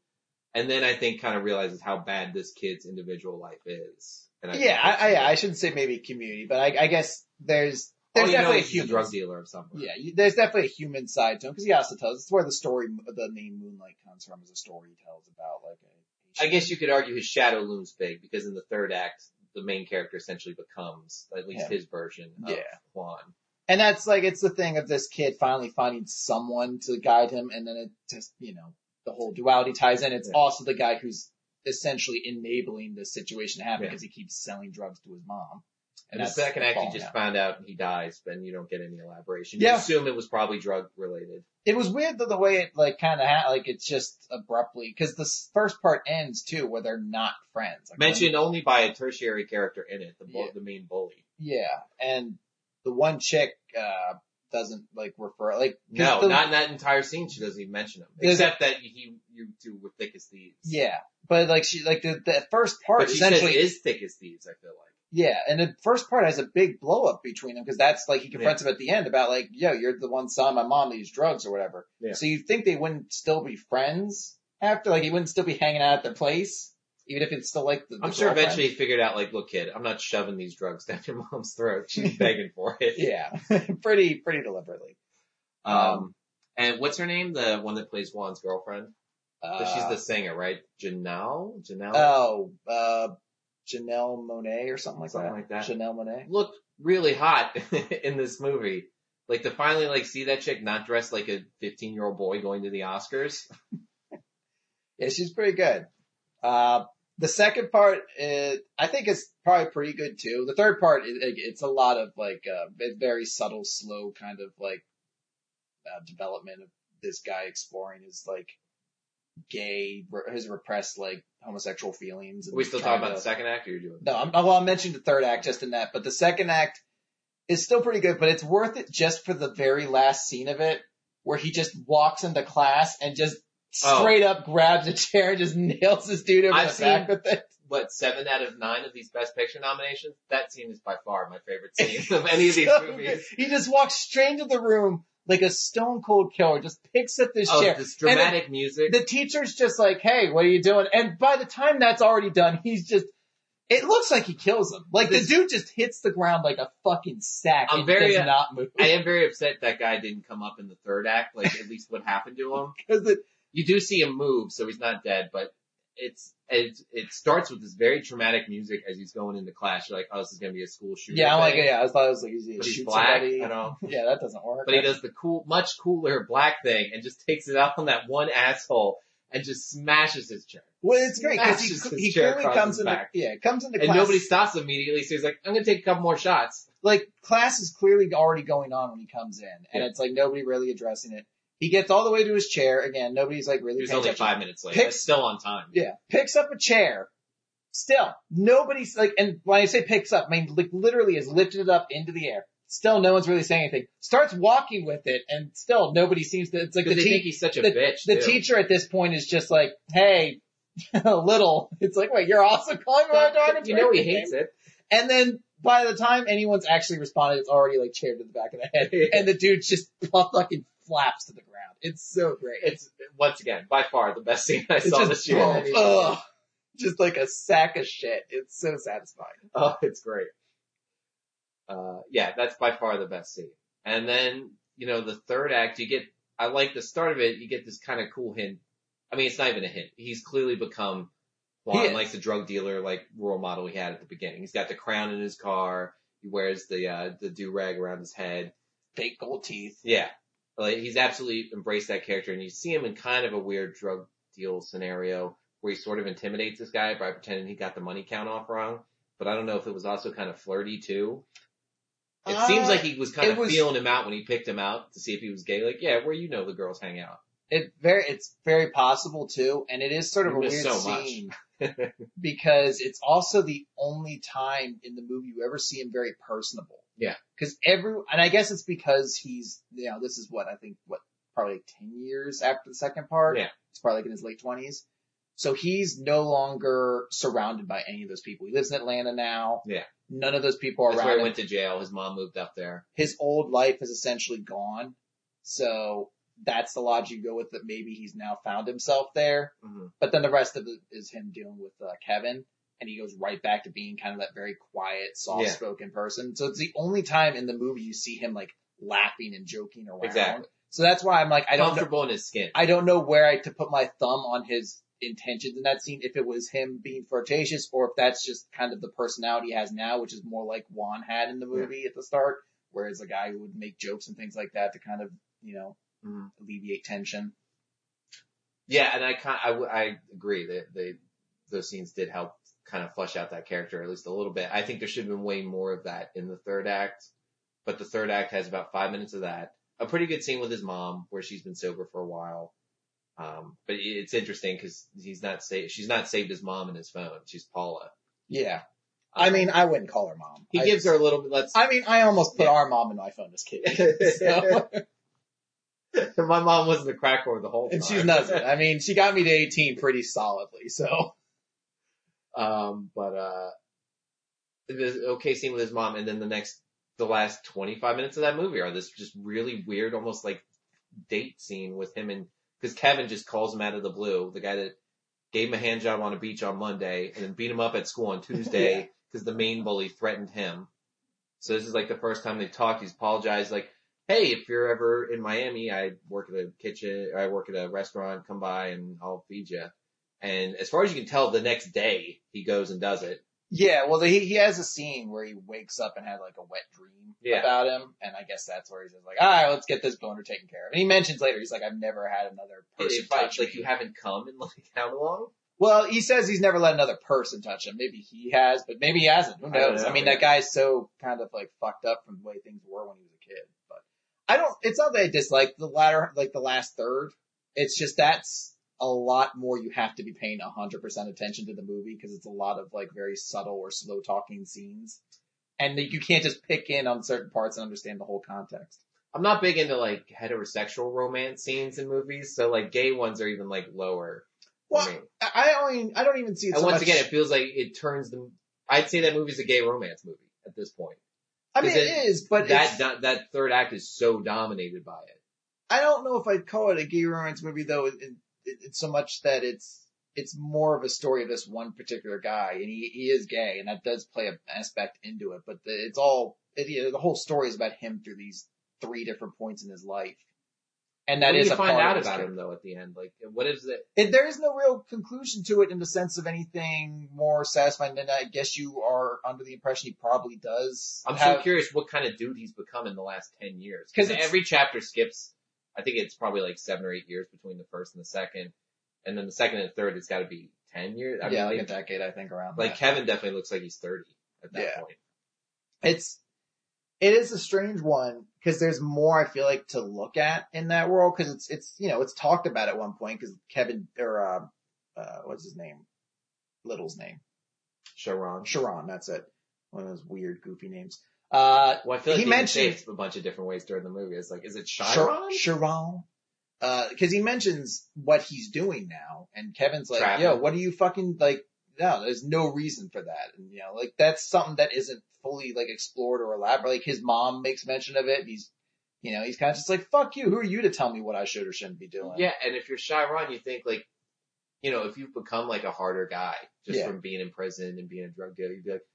[SPEAKER 1] and then I think kind of realizes how bad this kid's individual life is. And I
[SPEAKER 2] yeah, I, I, I shouldn't say maybe community, but I, I guess there's
[SPEAKER 1] Oh,
[SPEAKER 2] there's
[SPEAKER 1] you know
[SPEAKER 2] definitely a
[SPEAKER 1] he's a
[SPEAKER 2] human
[SPEAKER 1] drug dealer of some.
[SPEAKER 2] Yeah, you, there's definitely a human side to him because he also tells. It's where the story, the name Moonlight comes from, is a story he tells about like a.
[SPEAKER 1] I guess you could argue his shadow looms big because in the third act, the main character essentially becomes at least
[SPEAKER 2] Yeah.
[SPEAKER 1] his version of
[SPEAKER 2] Yeah.
[SPEAKER 1] Juan.
[SPEAKER 2] And that's like it's the thing of this kid finally finding someone to guide him, and then it just you know the whole duality ties in. It's
[SPEAKER 1] Yeah.
[SPEAKER 2] also the guy who's essentially enabling this situation to happen because he keeps selling drugs to his mom.
[SPEAKER 1] And the second act, you just
[SPEAKER 2] out.
[SPEAKER 1] found out he dies, then you don't get any elaboration.
[SPEAKER 2] Yeah.
[SPEAKER 1] You assume it was probably drug related.
[SPEAKER 2] It was weird though the way it like kind of ha- like it's just abruptly because the first part ends too where they're not friends. Like,
[SPEAKER 1] Mentioned only by a tertiary character in it, the, bu-
[SPEAKER 2] Yeah.
[SPEAKER 1] the main bully.
[SPEAKER 2] Yeah, and the one chick uh doesn't like refer like
[SPEAKER 1] No,
[SPEAKER 2] the-
[SPEAKER 1] not in that entire scene. She doesn't even mention him, except that he, you two were thick as thieves.
[SPEAKER 2] yeah, but like she like the the first part
[SPEAKER 1] but
[SPEAKER 2] essentially
[SPEAKER 1] is thick as thieves. I feel like.
[SPEAKER 2] Yeah, and the first part has a big blow up between them because that's like he confronts him at the end about like yo you're the one selling my mom these drugs or whatever.
[SPEAKER 1] Yeah.
[SPEAKER 2] So you think they wouldn't still be friends after like he wouldn't still be hanging out at their place even if it's still like the, the
[SPEAKER 1] I'm sure eventually he figured out, like, look, kid, I'm not shoving these drugs (laughs) down your mom's throat. She's (laughs) begging for it.
[SPEAKER 2] Yeah, (laughs) pretty pretty deliberately.
[SPEAKER 1] Um, and what's her name? The one that plays Juan's girlfriend.
[SPEAKER 2] Uh,
[SPEAKER 1] She's the singer, right? Janelle. Janelle.
[SPEAKER 2] oh uh Janelle Monáe or something like
[SPEAKER 1] Something
[SPEAKER 2] that.
[SPEAKER 1] like that.
[SPEAKER 2] Janelle Monáe.
[SPEAKER 1] Looked really hot (laughs) in this movie. Like to finally like see that chick not dressed like a 15 year old boy going to the Oscars. (laughs)
[SPEAKER 2] Yeah, she's pretty good. Uh, the second part, is, I think is probably pretty good too. The third part, it, it- it's a lot of like, uh, very subtle, slow kind of like, uh, development of this guy exploring his like gay, his repressed like homosexual feelings.
[SPEAKER 1] Are we still talking about
[SPEAKER 2] to-
[SPEAKER 1] the second act or you're doing?
[SPEAKER 2] No, I'm, well, I'm mentioning the third act just in that, but the second act is still pretty good, but it's worth it just for the very last scene of it where he just walks into class and just
[SPEAKER 1] Oh.
[SPEAKER 2] straight up grabs a chair and just (laughs) nails this dude over
[SPEAKER 1] I've
[SPEAKER 2] the back with it.
[SPEAKER 1] What seven out of nine of these Best Picture nominations? That scene is by far my favorite scene (laughs) of any of these (laughs) movies.
[SPEAKER 2] good. He just walks straight into the room like a stone cold killer, just picks up this
[SPEAKER 1] Oh,
[SPEAKER 2] chair.
[SPEAKER 1] this dramatic music.
[SPEAKER 2] The teacher's just like, hey, what are you doing? And by the time that's already done, he's just, it looks like he kills him. Like
[SPEAKER 1] This-
[SPEAKER 2] the dude just hits the ground like a fucking sack
[SPEAKER 1] I'm very,
[SPEAKER 2] does
[SPEAKER 1] uh,
[SPEAKER 2] not move.
[SPEAKER 1] I am very upset that guy didn't come up in the third act. Like at least what happened to him. (laughs)
[SPEAKER 2] Because it,
[SPEAKER 1] You do see him move, so he's not dead, but it's it, it starts with this very traumatic music as he's going into class. You're like, oh, this is gonna be a school shooter.
[SPEAKER 2] yeah, I'm like, yeah, I thought it was like, he's gonna
[SPEAKER 1] But
[SPEAKER 2] shoot
[SPEAKER 1] black.
[SPEAKER 2] somebody.
[SPEAKER 1] I know. (laughs)
[SPEAKER 2] Yeah, that doesn't work.
[SPEAKER 1] But he does the cool, much cooler black thing and just takes it out on that one asshole and just smashes his chair.
[SPEAKER 2] Well, it's great because he, he clearly comes into
[SPEAKER 1] back.
[SPEAKER 2] yeah comes into class.
[SPEAKER 1] And nobody stops immediately, so he's like, I'm gonna take a couple more shots.
[SPEAKER 2] like class is clearly already going on when he comes in, and
[SPEAKER 1] Yeah.
[SPEAKER 2] it's like nobody really addressing it. He gets all the way to his chair again. Nobody's like really
[SPEAKER 1] He was only
[SPEAKER 2] attention.
[SPEAKER 1] five minutes late.
[SPEAKER 2] Picks-
[SPEAKER 1] That's still on time.
[SPEAKER 2] Yeah, picks up a chair. Still, nobody's like, and when I say picks up, I mean like literally is lifted it up into the air. Still, no one's really saying anything. Starts walking with it, and still nobody seems to. It's like the,
[SPEAKER 1] they
[SPEAKER 2] te-
[SPEAKER 1] think he's such a
[SPEAKER 2] the,
[SPEAKER 1] bitch.
[SPEAKER 2] the
[SPEAKER 1] too.
[SPEAKER 2] teacher at this point is just like, "Hey, (laughs) a little." It's like, wait, you're also calling my dog?
[SPEAKER 1] you know he hates it.
[SPEAKER 2] And then by the time anyone's actually responded, it's already like chaired to the back of the head, (laughs) and the dude just (laughs) fucking flaps to the ground. It's so great.
[SPEAKER 1] It's once again by far the best scene I
[SPEAKER 2] It's
[SPEAKER 1] saw this year.
[SPEAKER 2] ugh, just like a sack of shit. It's so satisfying.
[SPEAKER 1] Oh, it's great. Uh, yeah, that's by far the best scene. And then, you know, the third act, you get, I like the start of it, you get this kind of cool hint. I mean, it's not even a hint. He's clearly become Juan, like the drug dealer, like role model he had at the beginning. He's got the crown in his car. He wears the, uh, the do-rag around his head.
[SPEAKER 2] Fake gold teeth.
[SPEAKER 1] Yeah. Like, he's absolutely embraced that character and you see him in kind of a weird drug deal scenario where he sort of intimidates this guy by pretending he got the money count off wrong. But I don't know if it was also kind of flirty too. It
[SPEAKER 2] Uh,
[SPEAKER 1] seems like he was kind of
[SPEAKER 2] was-
[SPEAKER 1] feeling him out when he picked him out to see if he was gay. Like, yeah, where you know the girls hang out.
[SPEAKER 2] It very, it's very possible too, and it is sort of
[SPEAKER 1] You
[SPEAKER 2] a weird
[SPEAKER 1] so
[SPEAKER 2] scene (laughs) because it's also the only time in the movie you ever see him very personable.
[SPEAKER 1] Yeah.
[SPEAKER 2] Because every, and I guess it's because he's, you know, this is what I think, what probably like ten years after the second part.
[SPEAKER 1] Yeah.
[SPEAKER 2] He's probably like in his late twenties. So he's no longer surrounded by any of those people. He lives in Atlanta now.
[SPEAKER 1] Yeah.
[SPEAKER 2] None of those people are
[SPEAKER 1] That's
[SPEAKER 2] around
[SPEAKER 1] where he
[SPEAKER 2] him.
[SPEAKER 1] went to jail. His mom moved up there.
[SPEAKER 2] his old life is essentially gone. So that's the logic you go with that maybe he's now found himself there.
[SPEAKER 1] hmm
[SPEAKER 2] But then the rest of it is him dealing with uh, Kevin and he goes right back to being kind of that very quiet, soft spoken person. So it's the only time in the movie you see him like laughing and joking around.
[SPEAKER 1] Exactly.
[SPEAKER 2] So that's why I'm like, I don't know,
[SPEAKER 1] in his skin.
[SPEAKER 2] I don't know where I to put my thumb on his intentions in that scene, if it was him being flirtatious or if that's just kind of the personality he has now, which is more like Juan had in the movie at the start, whereas a guy who would make jokes and things like that to kind of, you know,
[SPEAKER 1] Mhm.
[SPEAKER 2] alleviate tension.
[SPEAKER 1] Yeah, and I kind I, I agree that they those scenes did help kind of flesh out that character at least a little bit. I think there should have been way more of that in the third act, but the third act has about five minutes of that. A pretty good scene with his mom where she's been sober for a while. Um, but it's interesting because he's not saved, she's not saved his mom and his phone. She's Paula.
[SPEAKER 2] Yeah. I mean, I wouldn't call her mom.
[SPEAKER 1] He
[SPEAKER 2] I,
[SPEAKER 1] gives her a little bit, let's,
[SPEAKER 2] I mean, I almost put
[SPEAKER 1] Yeah.
[SPEAKER 2] our mom in my phone as kid. (laughs) So, (laughs)
[SPEAKER 1] my mom wasn't a crack whore the whole time.
[SPEAKER 2] and she's nothing. I mean, she got me to 18 pretty solidly. So,
[SPEAKER 1] Um, but, uh, the okay scene with his mom and then the next, the last 25 minutes of that movie are this just really weird, almost like date scene with him and, cause Kevin just calls him out of the blue, the guy that gave him a hand job on a beach on Monday and then beat him up at school on (laughs) Tuesday
[SPEAKER 2] Yeah.
[SPEAKER 1] because the main bully threatened him. So this is like the first time they talked. He's apologized like, Hey, if you're ever in Miami, I work at a kitchen, I work at a restaurant, come by and I'll feed you. And as far as you can tell, the next day he goes and does it.
[SPEAKER 2] yeah, well, he, he has a scene where he wakes up and had like a wet dream
[SPEAKER 1] Yeah.
[SPEAKER 2] about him. And I guess that's where he's just like, all right, let's get this boner taken care of. And he mentions later, he's like, I've never had another person touch
[SPEAKER 1] like
[SPEAKER 2] me.
[SPEAKER 1] you haven't come in like how long?
[SPEAKER 2] Well, he says he's never let another person touch him. Maybe he has, but maybe he hasn't. Who knows? I,
[SPEAKER 1] know,
[SPEAKER 2] mean,
[SPEAKER 1] yeah.
[SPEAKER 2] that guy's so kind of like fucked up from the way things were when he was a kid. But I don't, it's not that I dislike the latter, like the last third. It's just that's a lot more you have to be paying 100% attention to the movie because it's a lot of like very subtle or slow talking scenes. And like, you can't just pick in on certain parts and understand the whole context.
[SPEAKER 1] I'm not big into like heterosexual romance scenes in movies, so like gay ones are even like lower.
[SPEAKER 2] Well. I I only, I don't even see it
[SPEAKER 1] And
[SPEAKER 2] so
[SPEAKER 1] once
[SPEAKER 2] much-
[SPEAKER 1] again, it feels like it turns the. I'd say that movie's a gay romance movie at this point.
[SPEAKER 2] I mean, it
[SPEAKER 1] it-
[SPEAKER 2] is, but
[SPEAKER 1] that
[SPEAKER 2] it's-
[SPEAKER 1] that third act is so dominated by it.
[SPEAKER 2] I don't know if I'd call it a gay romance movie though. It, it's so much that it's it's more of a story of this one particular guy, and he he is gay, and that does play an aspect into it. But the, it's all it, you know, the whole story is about him through these three different points in his life, and that
[SPEAKER 1] what
[SPEAKER 2] is
[SPEAKER 1] you
[SPEAKER 2] a
[SPEAKER 1] find
[SPEAKER 2] part
[SPEAKER 1] out
[SPEAKER 2] of
[SPEAKER 1] about him though at the end? Like, what is it?
[SPEAKER 2] It, there is no real conclusion to it in the sense of anything more satisfying. than I guess you are under the impression he probably does.
[SPEAKER 1] I'm
[SPEAKER 2] have,
[SPEAKER 1] so curious what kind of dude he's become in the last ten years. Because every chapter skips. I think it's probably like seven or eight years between the first and the second, and then the second and the third, it's got to be ten years. I
[SPEAKER 2] yeah,
[SPEAKER 1] mean,
[SPEAKER 2] like a decade, I think, around
[SPEAKER 1] like
[SPEAKER 2] that.
[SPEAKER 1] Kevin definitely looks like he's thirty at that
[SPEAKER 2] Yeah.
[SPEAKER 1] point.
[SPEAKER 2] it's it is a strange one because there's more I feel like to look at in that world because it's it's you know it's talked about at one point because Kevin or uh, uh what's his name Little's name
[SPEAKER 1] Sharon.
[SPEAKER 2] Sharon that's it one of those weird goofy names uh
[SPEAKER 1] Well, I feel like
[SPEAKER 2] He
[SPEAKER 1] mentioned a bunch of different ways during the movie. It's like, is it Chiron?
[SPEAKER 2] Sharon uh because he mentions what he's doing now and Kevin's like
[SPEAKER 1] Trapping.
[SPEAKER 2] yo what are you fucking like no there's no reason for that and you know like that's something that isn't fully like explored or elaborate like his mom makes mention of it and he's you know he's kind of just like fuck you who are you to tell me what I should or shouldn't be doing
[SPEAKER 1] Yeah, and if you're Chiron, you think like, you know, if you've become like a harder guy just
[SPEAKER 2] Yeah.
[SPEAKER 1] from being in prison and being a drug dealer, you'd be like,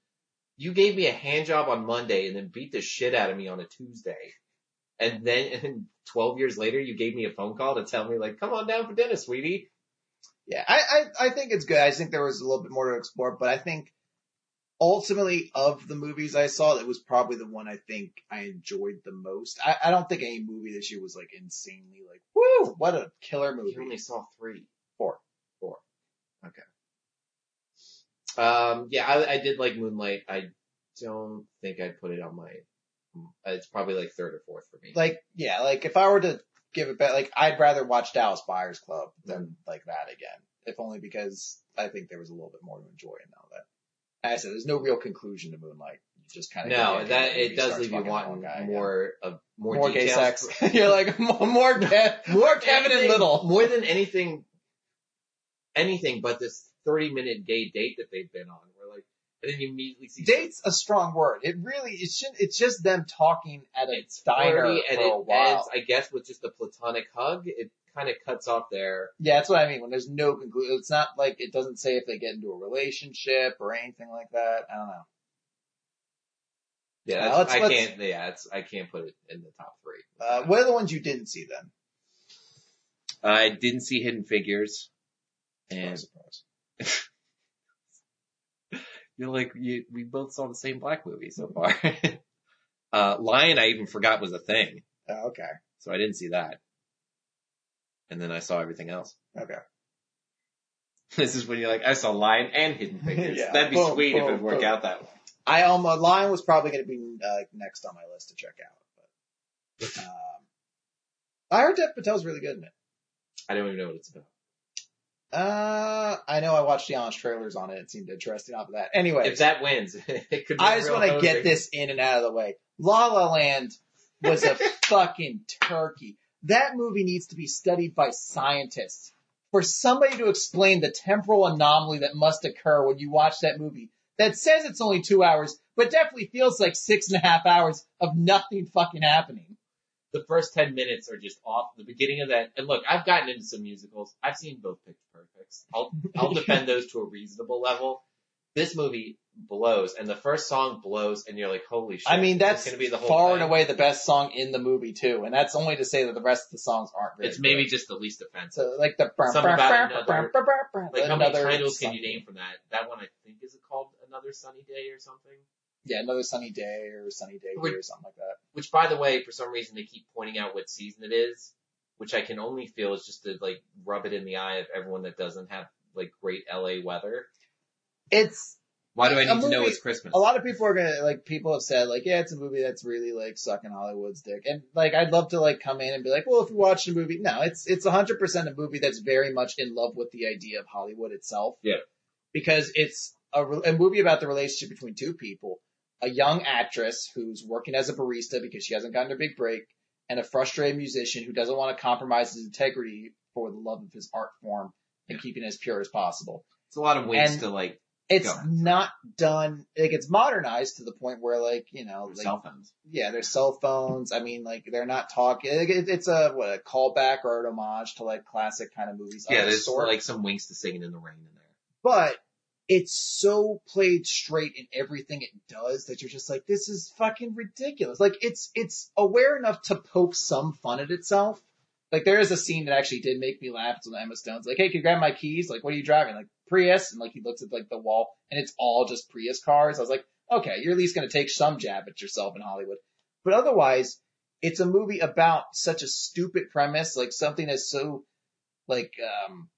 [SPEAKER 1] you gave me a hand job on Monday and then beat the shit out of me on a Tuesday. And then, (laughs) and 12 years later, you gave me a phone call to tell me like, come on down for dinner, sweetie.
[SPEAKER 2] Yeah, I, I, I think it's good. I think there was a little bit more to explore, but I think ultimately of the movies I saw, it was probably the one I think I enjoyed the most. I, I don't think any movie this year was like insanely like, woo, what a killer movie.
[SPEAKER 1] You only saw three.
[SPEAKER 2] Four.
[SPEAKER 1] Four. Okay. Um, yeah, I, I did like Moonlight. I don't think I'd put it on my, it's probably like third or fourth for me.
[SPEAKER 2] Like, yeah, like if I were to give it back, like I'd rather watch Dallas Buyers Club than like that again. If only because I think there was a little bit more to enjoy in all that. As I said, there's no real conclusion to Moonlight. You just kind of
[SPEAKER 1] No, that it does leave you wanting more of more,
[SPEAKER 2] more gay sex. (laughs) You're like (laughs) more more, (laughs) more Kevin and Little.
[SPEAKER 1] more than anything, anything but this thirty minute gay date that they've been on. Where like, and then you immediately see
[SPEAKER 2] Date's a strong word. It really it should it's just them talking at a
[SPEAKER 1] it's
[SPEAKER 2] diner
[SPEAKER 1] and
[SPEAKER 2] for a
[SPEAKER 1] it
[SPEAKER 2] while.
[SPEAKER 1] ends, I guess, with just a platonic hug. It kind of cuts off there.
[SPEAKER 2] yeah, that's what I mean. When there's no conclusion, it's not like it doesn't say if they get into a relationship or anything like that. I don't know.
[SPEAKER 1] Yeah, that's,
[SPEAKER 2] let's-
[SPEAKER 1] I
[SPEAKER 2] let's-
[SPEAKER 1] can't. Yeah, it's I can't put it in the top three.
[SPEAKER 2] Uh, what are the ones you didn't see then?
[SPEAKER 1] I didn't see Hidden Figures,
[SPEAKER 2] Surprise, surprise. (laughs)
[SPEAKER 1] you're like you, we both saw the same black movie so far. (laughs) uh, Lion, I even forgot was a thing,
[SPEAKER 2] Oh, okay,
[SPEAKER 1] so I didn't see that. And then I saw everything else.
[SPEAKER 2] okay. (laughs)
[SPEAKER 1] This is when you're like, I saw Lion and Hidden Figures.
[SPEAKER 2] Yeah.
[SPEAKER 1] That'd be
[SPEAKER 2] Boom,
[SPEAKER 1] sweet if it worked
[SPEAKER 2] boom.
[SPEAKER 1] out that way.
[SPEAKER 2] I almost Lion was probably going to be uh, next on my list to check out. But, um, I heard Dev Patel's really good in it.
[SPEAKER 1] I don't even know what it's about.
[SPEAKER 2] Uh, I know I watched the honest trailers on it. It seemed interesting off of that. Anyway,
[SPEAKER 1] If that wins, (laughs) it could be
[SPEAKER 2] I just want to get this in and out of the way. La La Land was a (laughs) fucking turkey. That movie needs to be studied by scientists. For somebody to explain the temporal anomaly that must occur when you watch that movie that says it's only two hours, but definitely feels like six and a half hours of nothing fucking happening.
[SPEAKER 1] The first 10 minutes are just off the beginning of that. And look, I've gotten into some musicals. I've seen both Pitch Perfects. I'll, I'll defend those to a reasonable level. This movie blows and the first song blows and you're like, holy shit.
[SPEAKER 2] I mean, that's
[SPEAKER 1] gonna be the whole
[SPEAKER 2] far
[SPEAKER 1] thing?
[SPEAKER 2] and away the best song in the movie too, and that's only to say that the rest of the songs aren't very
[SPEAKER 1] It's maybe just the least offensive.
[SPEAKER 2] So like the
[SPEAKER 1] Something about another- Like how many titles can you name from that? That one I think is called Another Sunny Day or something?
[SPEAKER 2] Yeah, another sunny day or sunny day
[SPEAKER 1] Would-
[SPEAKER 2] or something like that.
[SPEAKER 1] Which by the way, for some reason they keep pointing out what season it is, which I can only feel is just to like rub it in the eye of everyone that doesn't have like great LA weather.
[SPEAKER 2] It's
[SPEAKER 1] Why do I need to know it's Christmas?
[SPEAKER 2] a lot of people are gonna like people have said like yeah it's a movie that's really like sucking Hollywood's dick and like I'd love to like come in and be like well if you watch the movie no it's it's a hundred percent a movie that's very much in love with the idea of Hollywood itself
[SPEAKER 1] Yeah.
[SPEAKER 2] because it's a, a movie about the relationship between two people a young actress who's working as a barista because she hasn't gotten her big break and a frustrated musician who doesn't want to compromise his integrity for the love of his art form and
[SPEAKER 1] Yeah.
[SPEAKER 2] keeping it as pure as possible
[SPEAKER 1] It's a lot of ways
[SPEAKER 2] And-
[SPEAKER 1] to like
[SPEAKER 2] it's not done like it's modernized to the point where like you know like
[SPEAKER 1] cell phones.
[SPEAKER 2] yeah there's cell phones i mean like they're not talking it, it- it's a what a callback or an homage to like classic kind of movies
[SPEAKER 1] Yeah,
[SPEAKER 2] the
[SPEAKER 1] there's
[SPEAKER 2] sort
[SPEAKER 1] like some winks to singing in the rain in there.
[SPEAKER 2] but it's so played straight in everything it does that you're just like this is fucking ridiculous like it's it's aware enough to poke some fun at itself like there is a scene that actually did make me laugh. It's when Emma Stone's like, "Hey, can you grab my keys? Like, what are you driving? Like Prius?" And like he looks at like the wall, and it's all just Prius cars. I was like, "Okay, you're at least gonna take some jab at yourself in Hollywood." But otherwise, it's a movie about such a stupid premise, like something that's so like um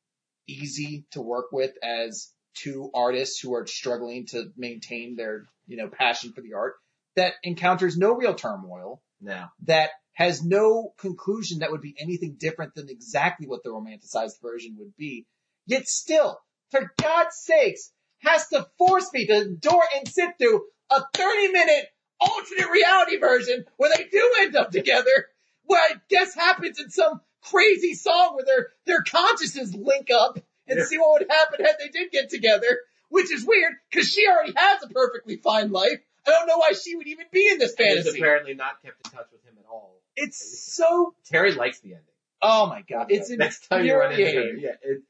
[SPEAKER 2] easy to work with as two artists who are struggling to maintain their you know passion for the art that encounters no real turmoil
[SPEAKER 1] No.
[SPEAKER 2] that has no conclusion that would be anything different than exactly what the romanticized version would be. Yet still, for God's sakes, has to force me to endure and sit through a 30 minute alternate reality version where they do end up together, where I guess happens in some crazy song where their, their consciousnesses link up and
[SPEAKER 1] Yeah.
[SPEAKER 2] see what would happen had they did get together, which is weird because she already has a perfectly fine life. I don't know why she would even be in this
[SPEAKER 1] And is
[SPEAKER 2] fantasy.
[SPEAKER 1] apparently not kept in touch with him at all.
[SPEAKER 2] It's so
[SPEAKER 1] Terry likes the ending.
[SPEAKER 2] Oh my god, it's (laughs)
[SPEAKER 1] Next time you run into her, yeah. It,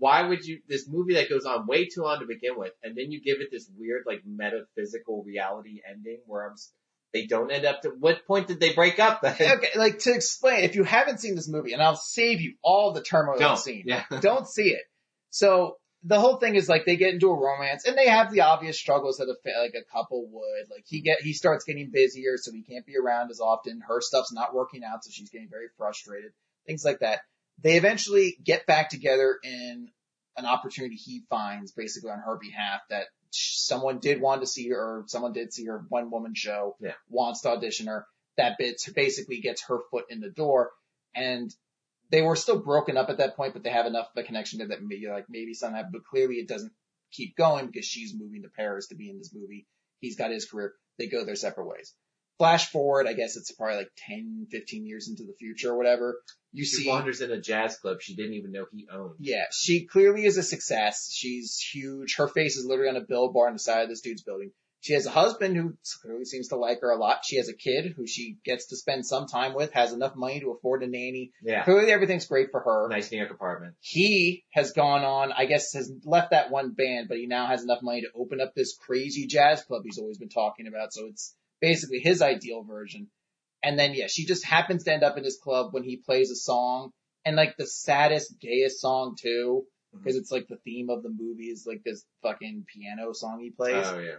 [SPEAKER 1] why would you, this movie that goes on way too long to begin with, and then you give it this weird, like, metaphysical reality ending where I'm, they don't end up to, what point did they break up then?
[SPEAKER 2] Okay, like to explain, if you haven't seen this movie, and I'll save you all the turmoil
[SPEAKER 1] Don't.
[SPEAKER 2] of the scene.
[SPEAKER 1] Yeah.
[SPEAKER 2] Don't see it. So the whole thing is like they get into a romance, and they have the obvious struggles that a like a couple would. Like he get he starts getting busier, so he can't be around as often. Her stuff's not working out, so she's getting very frustrated. Things like that. They eventually get back together in an opportunity he finds basically on her behalf that someone did want to see her, or someone did see her one woman show,
[SPEAKER 1] Yeah.
[SPEAKER 2] wants to audition her. That bit basically gets her foot in the door, and they were still broken up at that point, but they have enough of a connection to that maybe like maybe something happened, but clearly it doesn't keep going because she's moving to Paris to be in this movie. He's got his career. They go their separate ways. Flash forward, I guess it's probably like 10, 15 years into the future or whatever. You
[SPEAKER 1] She
[SPEAKER 2] see,
[SPEAKER 1] wanders in a jazz club she didn't even know he owned.
[SPEAKER 2] yeah, she clearly is a success. She's huge. Her face is literally on a billboard on the side of this dude's building. She has a husband who clearly seems to like her a lot. She has a kid who she gets to spend some time with, has enough money to afford a nanny.
[SPEAKER 1] Yeah.
[SPEAKER 2] Clearly everything's great for her.
[SPEAKER 1] Nice New York apartment.
[SPEAKER 2] He has gone on, I guess has left that one band, but he now has enough money to open up this crazy jazz club he's always been talking about. So it's basically his ideal version. And then yeah, she just happens to end up in his club when he plays a song and like the saddest, gayest song too, mm-hmm. because it's like the theme of the movie is like this fucking piano song he plays.
[SPEAKER 1] Oh yeah.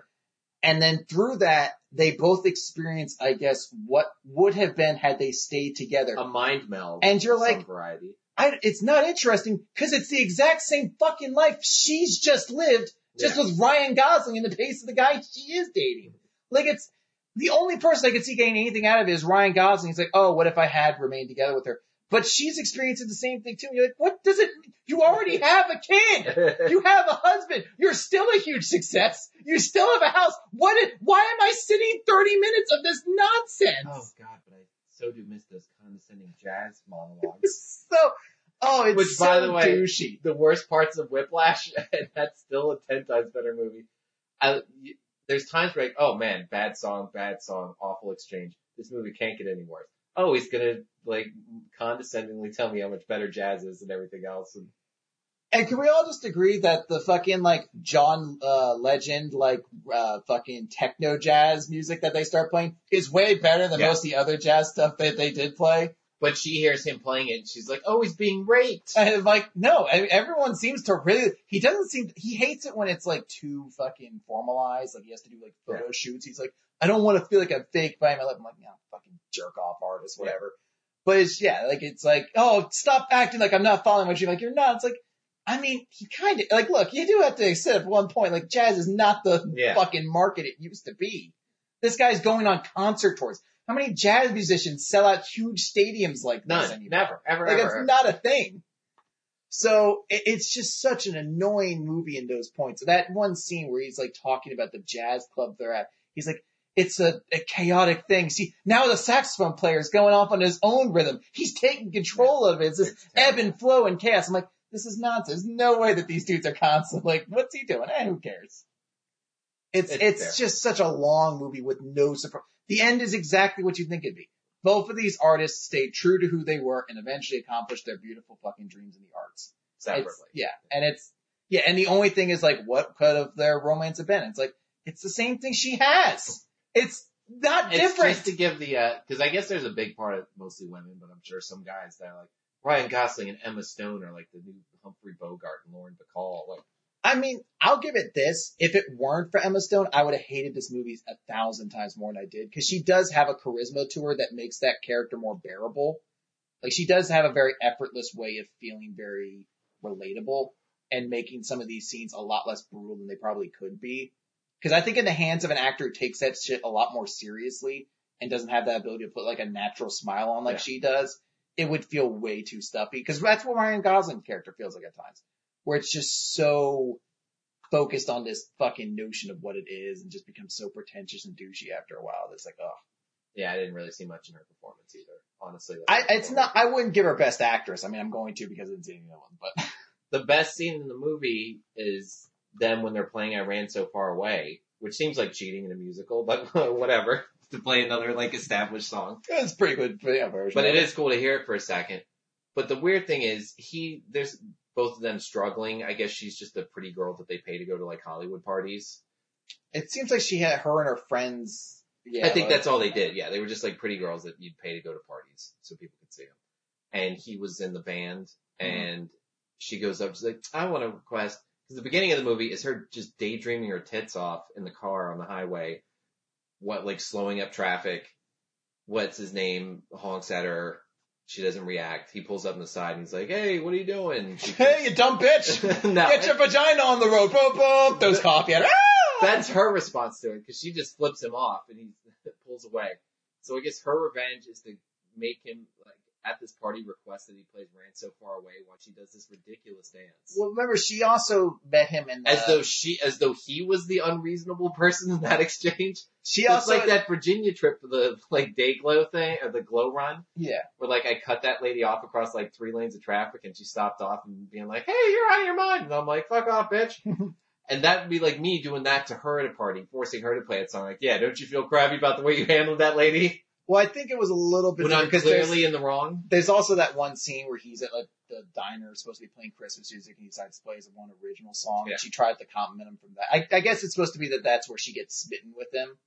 [SPEAKER 2] And then through that, they both experience, I guess, what would have been had they stayed together.
[SPEAKER 1] A mind meld.
[SPEAKER 2] And you're like-
[SPEAKER 1] variety.
[SPEAKER 2] I, it's not interesting because it's the exact same fucking life she's just lived, just
[SPEAKER 1] Yeah.
[SPEAKER 2] with Ryan Gosling in the pace of the guy she is dating. Like it's the only person I could see getting anything out of it is Ryan Gosling. He's like, oh, what if I had remained together with her? But she's experiencing the same thing too. And you're like, what does it? You already have a kid. (laughs) You have a husband. You're still a huge success. You still have a house. What? Is, why am I sitting 30 minutes of this nonsense?
[SPEAKER 1] oh god, but I so do miss those condescending jazz monologues.
[SPEAKER 2] so, oh, it's
[SPEAKER 1] Which,
[SPEAKER 2] so
[SPEAKER 1] by the way,
[SPEAKER 2] douchey.
[SPEAKER 1] the worst parts of Whiplash, (laughs) and that's still a ten times better movie. I, there's times where like, oh man, bad song, bad song, awful exchange. This movie can't get any worse. Oh, he's gonna like condescendingly tell me how much better jazz is and everything else. And
[SPEAKER 2] And can we all just agree that the fucking like John uh, Legend like uh, fucking techno jazz music that they start playing is way better than
[SPEAKER 1] Yeah.
[SPEAKER 2] most of the other jazz stuff that they did play?
[SPEAKER 1] but she hears him playing it, and she's like, oh, he's being raped.
[SPEAKER 2] And I'm like, no, I mean, everyone seems to really, he doesn't seem, he hates it when it's like too fucking formalized, like he has to do like photo shoots. He's like, I don't want to feel like I'm fake by my lip. I'm like, no, fucking jerk off artist, whatever. But it's, yeah, like it's like, oh, stop acting like I'm not following what you're like, you're not. It's like, I mean, he kind of, like, look, you do have to accept at one point, like jazz is not the
[SPEAKER 1] Yeah.
[SPEAKER 2] fucking market it used to be. This guy's going on concert tours. How many jazz musicians sell out huge stadiums like this
[SPEAKER 1] None,
[SPEAKER 2] anymore?
[SPEAKER 1] never, ever,
[SPEAKER 2] Like
[SPEAKER 1] ever.
[SPEAKER 2] it's not a thing. So it, it's just such an annoying movie in those points. That one scene where he's like talking about the jazz club they're at. He's like, it's a, a chaotic thing. See, now the saxophone player is going off on his own rhythm. He's taking control of it. It's this ebb and flow and chaos. I'm like, this is nonsense. There's no way that these dudes are constantly like, what's he doing? Eh, who cares? It's,
[SPEAKER 1] It's
[SPEAKER 2] it's, just such a long movie with no surprise. The end is exactly what you think it'd be. Both of these artists stayed true to who they were and eventually accomplished their beautiful fucking dreams in the arts.
[SPEAKER 1] separately.
[SPEAKER 2] It's- yeah, and it's yeah, and the only thing is like, what could have their romance have been? It's like it's the same thing she has. It's not
[SPEAKER 1] It's
[SPEAKER 2] different.
[SPEAKER 1] just to give the, uh 'cause I guess there's a big part of mostly women, but I'm sure some guys that are like, Ryan Gosling and Emma Stone are like the new Humphrey Bogart and Lauren Bacall. Like,
[SPEAKER 2] I mean, I'll give it this. If it weren't for Emma Stone, I would have hated this movie a thousand times more than I did because she does have a charisma to her that makes that character more bearable. Like she does have a very effortless way of feeling very relatable and making some of these scenes a lot less brutal than they probably could be. Because I think in the hands of an actor who takes that shit a lot more seriously and doesn't have that ability to put like a natural smile on like
[SPEAKER 1] Yeah.
[SPEAKER 2] she does, it would feel way too stuffy. Because that's what Ryan Gosling's character feels like at times, where it's just so focused on this fucking notion of what it is and just becomes so pretentious and douchey after a while. It's like, oh,
[SPEAKER 1] yeah, I didn't really see much in her performance either, honestly.
[SPEAKER 2] I, it's not. I wouldn't give her best actress. I mean, I'm going to because I didn't see any other one, but (laughs)
[SPEAKER 1] the best scene in the movie is them when they're playing I Ran So Far Away, which seems like cheating in a musical, but (laughs) whatever. To play another like established song.
[SPEAKER 2] it's pretty good for yeah, version.
[SPEAKER 1] But it is cool to hear it for a second. But the weird thing is he there's both of them struggling. I guess she's just a pretty girl that they pay to go to like Hollywood parties.
[SPEAKER 2] It seems like she had her and her friends. Yeah,
[SPEAKER 1] I think
[SPEAKER 2] like-
[SPEAKER 1] that's all they did. Yeah, they were just like pretty girls that you'd pay to go to parties so people could see them. And he was in the band,
[SPEAKER 2] Mhm.
[SPEAKER 1] and she goes up. She's like, "I want to request." Because the beginning of the movie is her just daydreaming her tits off in the car on the highway, what like slowing up traffic. What's his name? Honks at her. She doesn't react. He pulls up on the side and he's like, "Hey, what are you doing?" She (laughs)
[SPEAKER 2] Hey, you dumb bitch! (laughs)
[SPEAKER 1] no,
[SPEAKER 2] Get your vagina on the road. Boom, boom. Those coffee. at her. Ah!
[SPEAKER 1] that's her response to it because she just flips him off and he (laughs) pulls away. So I guess her revenge is to make him like at this party requests that he plays Ran so far away while she does this ridiculous dance.
[SPEAKER 2] Well, remember, she also met him in the,
[SPEAKER 1] as though she, as though he was the unreasonable person in that exchange.
[SPEAKER 2] she
[SPEAKER 1] It's
[SPEAKER 2] also
[SPEAKER 1] like that Virginia trip for the like day glow thing or the glow run
[SPEAKER 2] Yeah.
[SPEAKER 1] where like I cut that lady off across like three lanes of traffic and she stopped off and being like, "Hey, you're out of your mind," and I'm like, "Fuck off, bitch." (laughs) And that would be like me doing that to her at a party, forcing her to play a song. Like, yeah, don't you feel crappy about the way you handled that lady
[SPEAKER 2] Well, I think it was a little bit
[SPEAKER 1] when I'm
[SPEAKER 2] different 'cause there's-
[SPEAKER 1] clearly in the wrong?
[SPEAKER 2] There's also that one scene where he's at like the diner, supposed to be playing Christmas music, and he decides to play his one original song.
[SPEAKER 1] Yeah.
[SPEAKER 2] And she tried to compliment him from that. I, I guess it's supposed to be that that's where she gets smitten with him.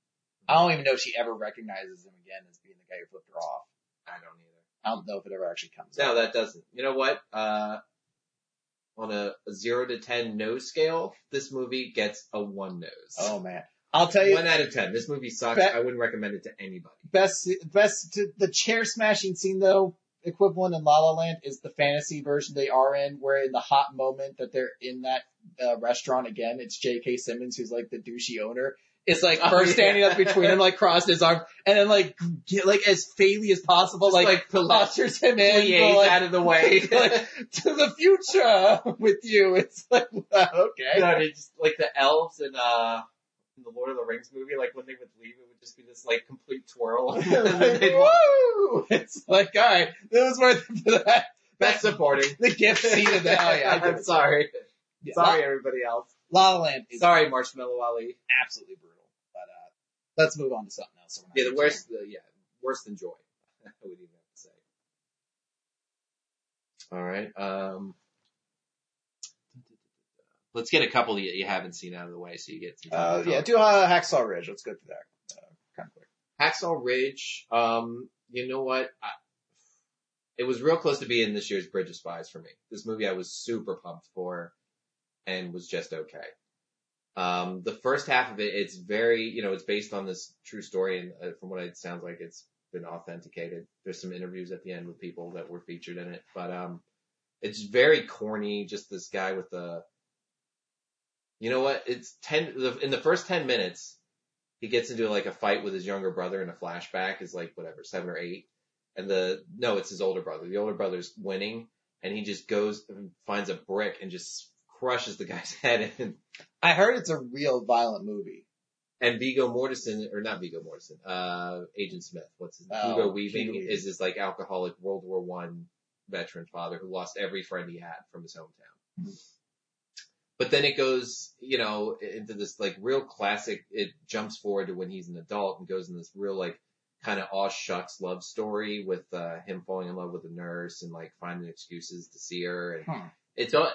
[SPEAKER 2] I don't even know if she ever recognizes him again as being the guy who flipped her off.
[SPEAKER 1] I don't either.
[SPEAKER 2] I don't know if it ever actually comes.
[SPEAKER 1] No,
[SPEAKER 2] up.
[SPEAKER 1] that doesn't. You know what? Uh, on a, a zero to ten nose scale, this movie gets a one nose.
[SPEAKER 2] Oh man, I'll tell you,
[SPEAKER 1] One out of ten. This movie sucks.
[SPEAKER 2] Bet-
[SPEAKER 1] I wouldn't recommend it to anybody.
[SPEAKER 2] best best the chair smashing scene though. equivalent in La La Land is the fantasy version they are in, where in the hot moment that they're in that uh, restaurant again, it's J.K. Simmons who's like the douchey owner. It's like
[SPEAKER 1] Oh,
[SPEAKER 2] first
[SPEAKER 1] yeah.
[SPEAKER 2] standing up between them, like crossed his arms, and then like get like as faily as possible,
[SPEAKER 1] Just,
[SPEAKER 2] like,
[SPEAKER 1] like,
[SPEAKER 2] postures him in, like,
[SPEAKER 1] out of the way. (laughs)
[SPEAKER 2] like, to the future (laughs) with you. It's like (laughs) okay.
[SPEAKER 1] No, they just like the elves and uh in the Lord of the Rings movie, like when they would leave, it would just be this like complete twirl. and (laughs) then (laughs) they'd
[SPEAKER 2] woo! It's like, all right, that was worth it for that.
[SPEAKER 1] That's supporting.
[SPEAKER 2] The gift scene of the (laughs) Oh, yeah, I get
[SPEAKER 1] I'm sorry.
[SPEAKER 2] Yeah,
[SPEAKER 1] Sorry, everybody else.
[SPEAKER 2] La La Land is
[SPEAKER 1] Sorry, Mahershala Ali.
[SPEAKER 2] absolutely brutal. But uh, let's move on to something else. so
[SPEAKER 1] Yeah, the
[SPEAKER 2] getting
[SPEAKER 1] worst. The, yeah, worse than joy. I would even have to say. All right. Um, let's get a couple that you haven't seen out of the way, so you get. Some
[SPEAKER 2] Uh,
[SPEAKER 1] to
[SPEAKER 2] yeah, do uh, Hacksaw Ridge. Let's go through that uh, kind of quick.
[SPEAKER 1] Hacksaw Ridge. Um, you know what? I, it was real close to being this year's Bridge of Spies for me. This movie I was super pumped for, and was just okay. Um, the first half of it, it's very, you know, it's based on this true story, and uh, from what it sounds like, it's been authenticated. There's some interviews at the end with people that were featured in it, but um, it's very corny. Just this guy with the, you know what? It's ten the, in the first ten minutes he gets into like a fight with his younger brother in a flashback is like whatever seven or eight and the no it's his older brother the older brother's winning and he just goes and finds a brick and just crushes the guy's (laughs) head in
[SPEAKER 2] I heard it's a real violent movie.
[SPEAKER 1] and Viggo Mortensen or not Viggo Mortensen uh Agent Smith what's his
[SPEAKER 2] Oh,
[SPEAKER 1] Hugo Weaving
[SPEAKER 2] Hugo
[SPEAKER 1] is this like alcoholic World War One veteran father who lost every friend he had from his hometown
[SPEAKER 2] Mhm.
[SPEAKER 1] But then it goes, you know, into this like real classic. It jumps forward to when he's an adult and goes in this real like kind of aw shucks love story with uh, him falling in love with a nurse and like finding excuses to see her. And
[SPEAKER 2] Hmm.
[SPEAKER 1] it's all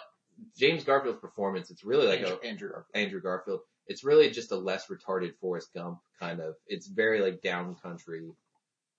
[SPEAKER 1] James Garfield's performance. It's really like
[SPEAKER 2] Andrew,
[SPEAKER 1] a
[SPEAKER 2] Andrew Garfield.
[SPEAKER 1] Andrew Garfield. It's really just a less retarded Forrest Gump kind of. It's very like down country.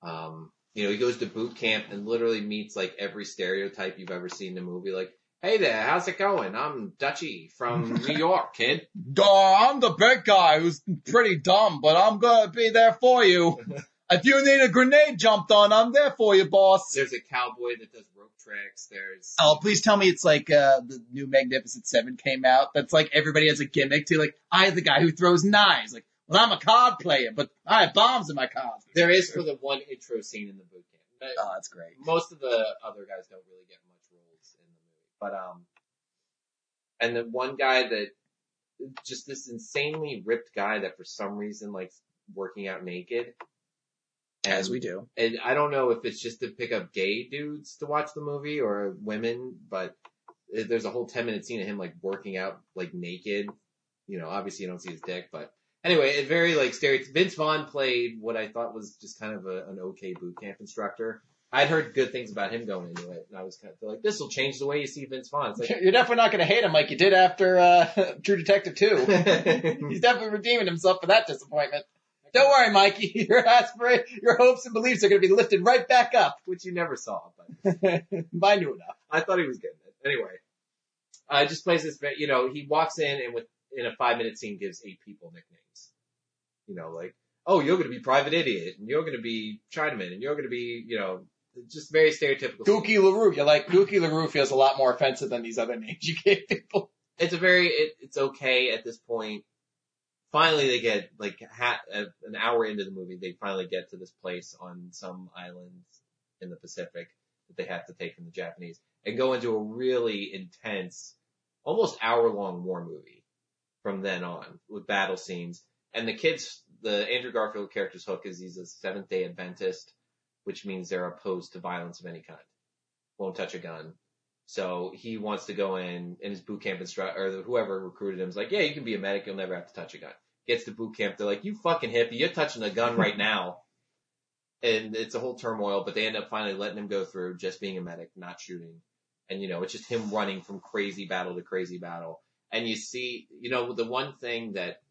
[SPEAKER 1] Um, you know, he goes to boot camp and literally meets like every stereotype you've ever seen in a movie. Like, hey there, how's it going? I'm Dutchy from (laughs) New York, kid.
[SPEAKER 2] Duh, I'm the big guy who's pretty dumb, but I'm gonna be there for you. (laughs) if you need a grenade jumped on, I'm there for you, boss.
[SPEAKER 1] There's a cowboy that does rope tricks. There's
[SPEAKER 2] Oh, please tell me it's like uh the new Magnificent Seven came out. That's like everybody has a gimmick to like I the guy who throws knives. Like, well, I'm a card player, but I have bombs in my cards.
[SPEAKER 1] there is for the one intro scene in the boot camp. But
[SPEAKER 2] Oh, that's great.
[SPEAKER 1] most of the other guys don't really get much roles in the movie. But um, and the one guy that just this insanely ripped guy that for some reason likes working out naked.
[SPEAKER 2] As we do.
[SPEAKER 1] And I don't know if it's just to pick up gay dudes to watch the movie or women, but there's a whole 10 minute scene of him like working out like naked. You know, obviously you don't see his dick, but anyway, it very like stereotype. Vince Vaughn played what I thought was just kind of a, an okay boot camp instructor. I'd heard good things about him going into it, and I was kind of like, this will change the way you see Vince Vaughn. It's
[SPEAKER 2] You're definitely not gonna hate him like you did after uh (laughs) True Detective 2. (laughs) He's definitely redeeming himself for that disappointment. Don't worry, Mikey. (laughs) Your aspirate, your hopes and beliefs are going to be lifted right back up.
[SPEAKER 1] which you never saw, but
[SPEAKER 2] I knew enough.
[SPEAKER 1] I thought he was getting it. Anyway, uh, just plays this, you know, he walks in and with, in a five minute scene gives eight people nicknames. You know, like, oh, you're going to be Private Idiot, and you're going to be Chinaman, and you're going to be, you know, just very stereotypical.
[SPEAKER 2] Gookie LaRue. You're like, Gookie LaRue feels a lot more offensive than these other names you gave people.
[SPEAKER 1] It's a very, it, it's okay at this point. Finally, they get like ha- uh, an hour into the movie, they finally get to this place on some island in the Pacific that they have to take from the Japanese and go into a really intense, almost hour long war movie from then on with battle scenes. And the kids, the Andrew Garfield character's hook is he's a Seventh Day Adventist, which means they're opposed to violence of any kind. Won't touch a gun. So he wants to go in, and his boot camp instructor, or whoever recruited him is like, yeah, you can be a medic, you'll never have to touch a gun. Gets to boot camp, they're like, you fucking hippie, you're touching a gun right now. And it's a whole turmoil, but they end up finally letting him go through just being a medic, not shooting. And you know, it's just him running from crazy battle to crazy battle. And you see, you know, the one thing that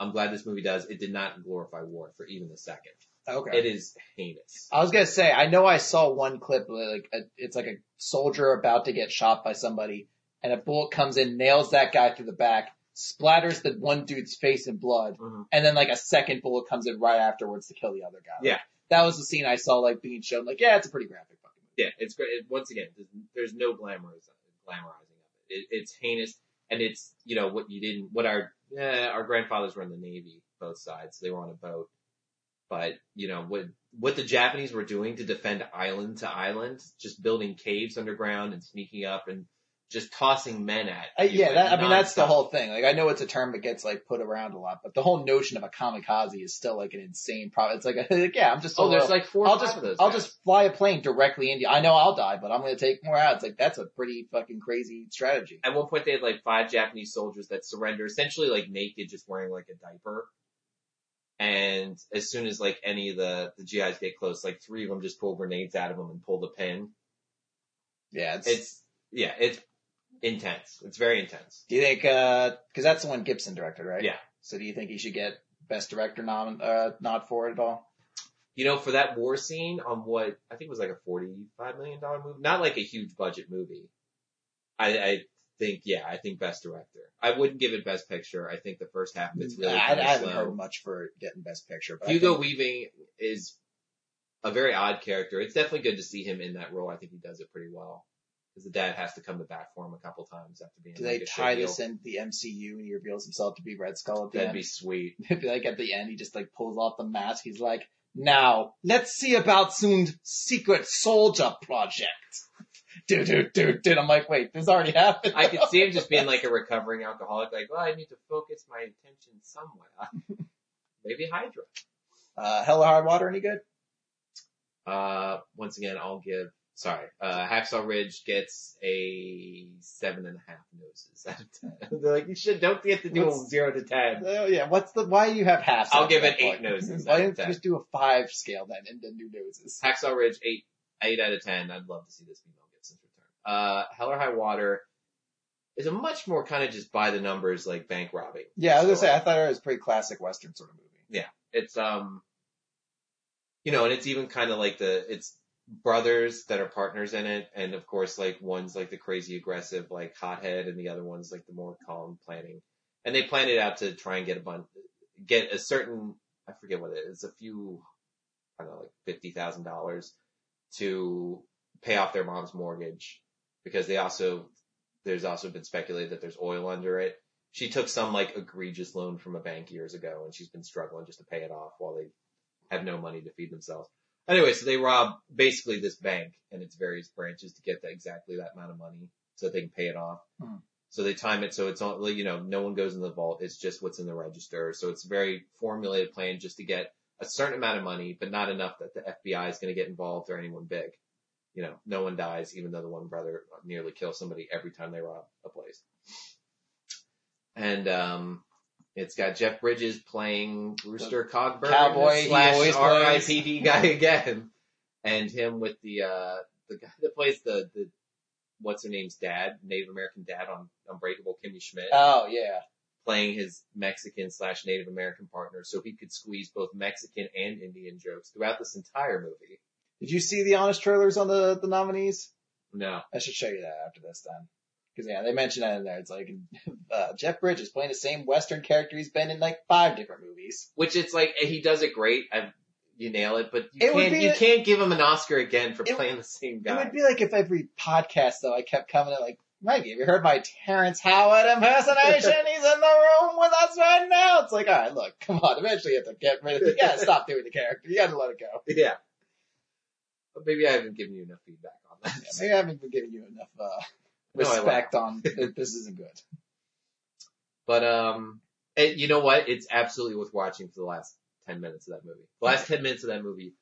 [SPEAKER 1] I'm glad this movie does, it did not glorify war for even a second.
[SPEAKER 2] Okay.
[SPEAKER 1] It is heinous.
[SPEAKER 2] I was gonna say, I know I saw one clip, like a, it's like a soldier about to get shot by somebody, and a bullet comes in, nails that guy through the back, splatters the one dude's face in blood,
[SPEAKER 1] Mhm.
[SPEAKER 2] and then like a second bullet comes in right afterwards to kill the other guy.
[SPEAKER 1] Yeah.
[SPEAKER 2] That was the scene I saw like being shown. Like, yeah, it's a pretty graphic fucking movie.
[SPEAKER 1] Yeah, it's great. It, once again, there's, there's no glamoriz- glamorizing of it. it. It's heinous, and it's you know what you didn't. What our eh, our grandfathers were in the navy, both sides. They were on a boat, but you know what what the Japanese were doing to defend island to island, just building caves underground and sneaking up and just tossing men at.
[SPEAKER 2] Uh, yeah, that, I mean that's the whole thing. Like I know it's a term that gets like put around a lot, but the whole notion of a kamikaze is still like an insane problem. It's like, (laughs) like yeah, I'm just so
[SPEAKER 1] Oh, there's
[SPEAKER 2] low.
[SPEAKER 1] like four.
[SPEAKER 2] I'll just. I'll
[SPEAKER 1] guys.
[SPEAKER 2] just fly a plane directly into. I know I'll die, but I'm going to take more out. It's like that's a pretty fucking crazy strategy.
[SPEAKER 1] at one point they had like five Japanese soldiers that surrender, essentially like naked, just wearing like a diaper. And as soon as like any of the, the GIs get close, like three of them just pull grenades out of them and pull the pin.
[SPEAKER 2] Yeah, it's.
[SPEAKER 1] It's, yeah, it's intense. It's very intense.
[SPEAKER 2] do you think? uh, cause that's the one Gibson directed, right?
[SPEAKER 1] Yeah.
[SPEAKER 2] So do you think he should get best director nom uh nod for it at all?
[SPEAKER 1] You know, for that war scene on what I think it was like a $45 million movie, not like a huge budget movie. I, I think, yeah, I think best director. I wouldn't give it best picture. I think the first half of it's really
[SPEAKER 2] I, I haven't
[SPEAKER 1] slow.
[SPEAKER 2] heard much for getting best picture. But
[SPEAKER 1] Hugo
[SPEAKER 2] think-
[SPEAKER 1] Weaving is a very odd character. It's definitely good to see him in that role. I think he does it pretty well. Because the dad has to come to bat for him a couple times after being
[SPEAKER 2] do
[SPEAKER 1] like
[SPEAKER 2] they tie this into the MCU and he reveals himself to be Red Skull at the
[SPEAKER 1] That'd
[SPEAKER 2] end?
[SPEAKER 1] be sweet. (laughs)
[SPEAKER 2] Like at the end, he just like pulls off the mask. He's like, now let's see about Soon's secret soldier project. Dude, dude, dude, dude. I'm like, wait, this already happened.
[SPEAKER 1] I could see him just being like a recovering alcoholic, like, well, I need to focus my attention somewhere. (laughs) Maybe Hydra.
[SPEAKER 2] Uh, Hell or High Water, any good?
[SPEAKER 1] Uh, once again, I'll give, sorry, uh, Hacksaw Ridge gets a seven and a half noses out of ten. (laughs) They're like, you should, don't get to do a
[SPEAKER 2] What's-
[SPEAKER 1] zero to ten.
[SPEAKER 2] Oh yeah, what's the, why do you have half?
[SPEAKER 1] I'll give it eight
[SPEAKER 2] point?
[SPEAKER 1] noses
[SPEAKER 2] Why didn't you just do a five scale then and then do noses?
[SPEAKER 1] Hacksaw Ridge, eight, eight out of ten. I'd love to see this be Mel Gibson's return. Uh, Hell or High Water is a much more kind of just by the numbers, like bank robbing.
[SPEAKER 2] Yeah, I was gonna say. I thought it was a pretty classic Western sort of movie.
[SPEAKER 1] Yeah, it's, um, you know, and it's even kind of like the, it's brothers that are partners in it. And of course, like one's like the crazy aggressive, like hothead and the other one's like the more calm planning. And they plan it out to try and get a bunch, get a certain, I forget what it is, a few, I don't know, like $50,000 to pay off their mom's mortgage because they also, there's also been speculated that there's oil under it. She took some like egregious loan from a bank years ago and she's been struggling just to pay it off while they have no money to feed themselves. Anyway, so they rob basically this bank and its various branches to get that exactly that amount of money so that they can pay it off.
[SPEAKER 2] Hmm.
[SPEAKER 1] So they time it so it's all, you know, no one goes in the vault. It's just what's in the register. So it's a very formulated plan just to get a certain amount of money, but not enough that the FBI is going to get involved or anyone big. You know, no one dies, even though the one brother nearly kills somebody every time they rob a place. And, um, it's got Jeff Bridges playing Rooster Cogburn
[SPEAKER 2] Cowboy
[SPEAKER 1] slash. RIPD guy (laughs) again, and him with the uh the guy that plays the the what's her name's dad, Native American dad on Unbreakable, Kimmy Schmidt,
[SPEAKER 2] Oh yeah.
[SPEAKER 1] playing his Mexican slash Native American partner, so he could squeeze both Mexican and Indian jokes throughout this entire movie.
[SPEAKER 2] Did you see the honest trailers on the the nominees?
[SPEAKER 1] No,
[SPEAKER 2] I should show you that after this then. Cause yeah, they mentioned that in there. It's like, (laughs) uh, Jeff Bridges playing the same Western character he's been in like five different movies.
[SPEAKER 1] which it's like he does it great. I, you nail it, but you
[SPEAKER 2] It
[SPEAKER 1] can't you
[SPEAKER 2] a-
[SPEAKER 1] can't give him an Oscar again for
[SPEAKER 2] It-
[SPEAKER 1] playing the same guy.
[SPEAKER 2] It would be like if every podcast though I kept coming in like, Mikey, have you heard my Terrence Howard impersonation? He's in the room with us right now. It's like, alright, look, come on, eventually you have to get rid of it. You gotta stop doing the character. You gotta let it go. (laughs)
[SPEAKER 1] yeah. But maybe I haven't given you enough feedback on that.
[SPEAKER 2] Yeah, (laughs) maybe I haven't been giving you enough, uh, (laughs)
[SPEAKER 1] No,
[SPEAKER 2] respect on (laughs) that this isn't good.
[SPEAKER 1] But um, and you know what? It's absolutely worth watching for the last ten minutes of that movie. The last ten minutes of that movie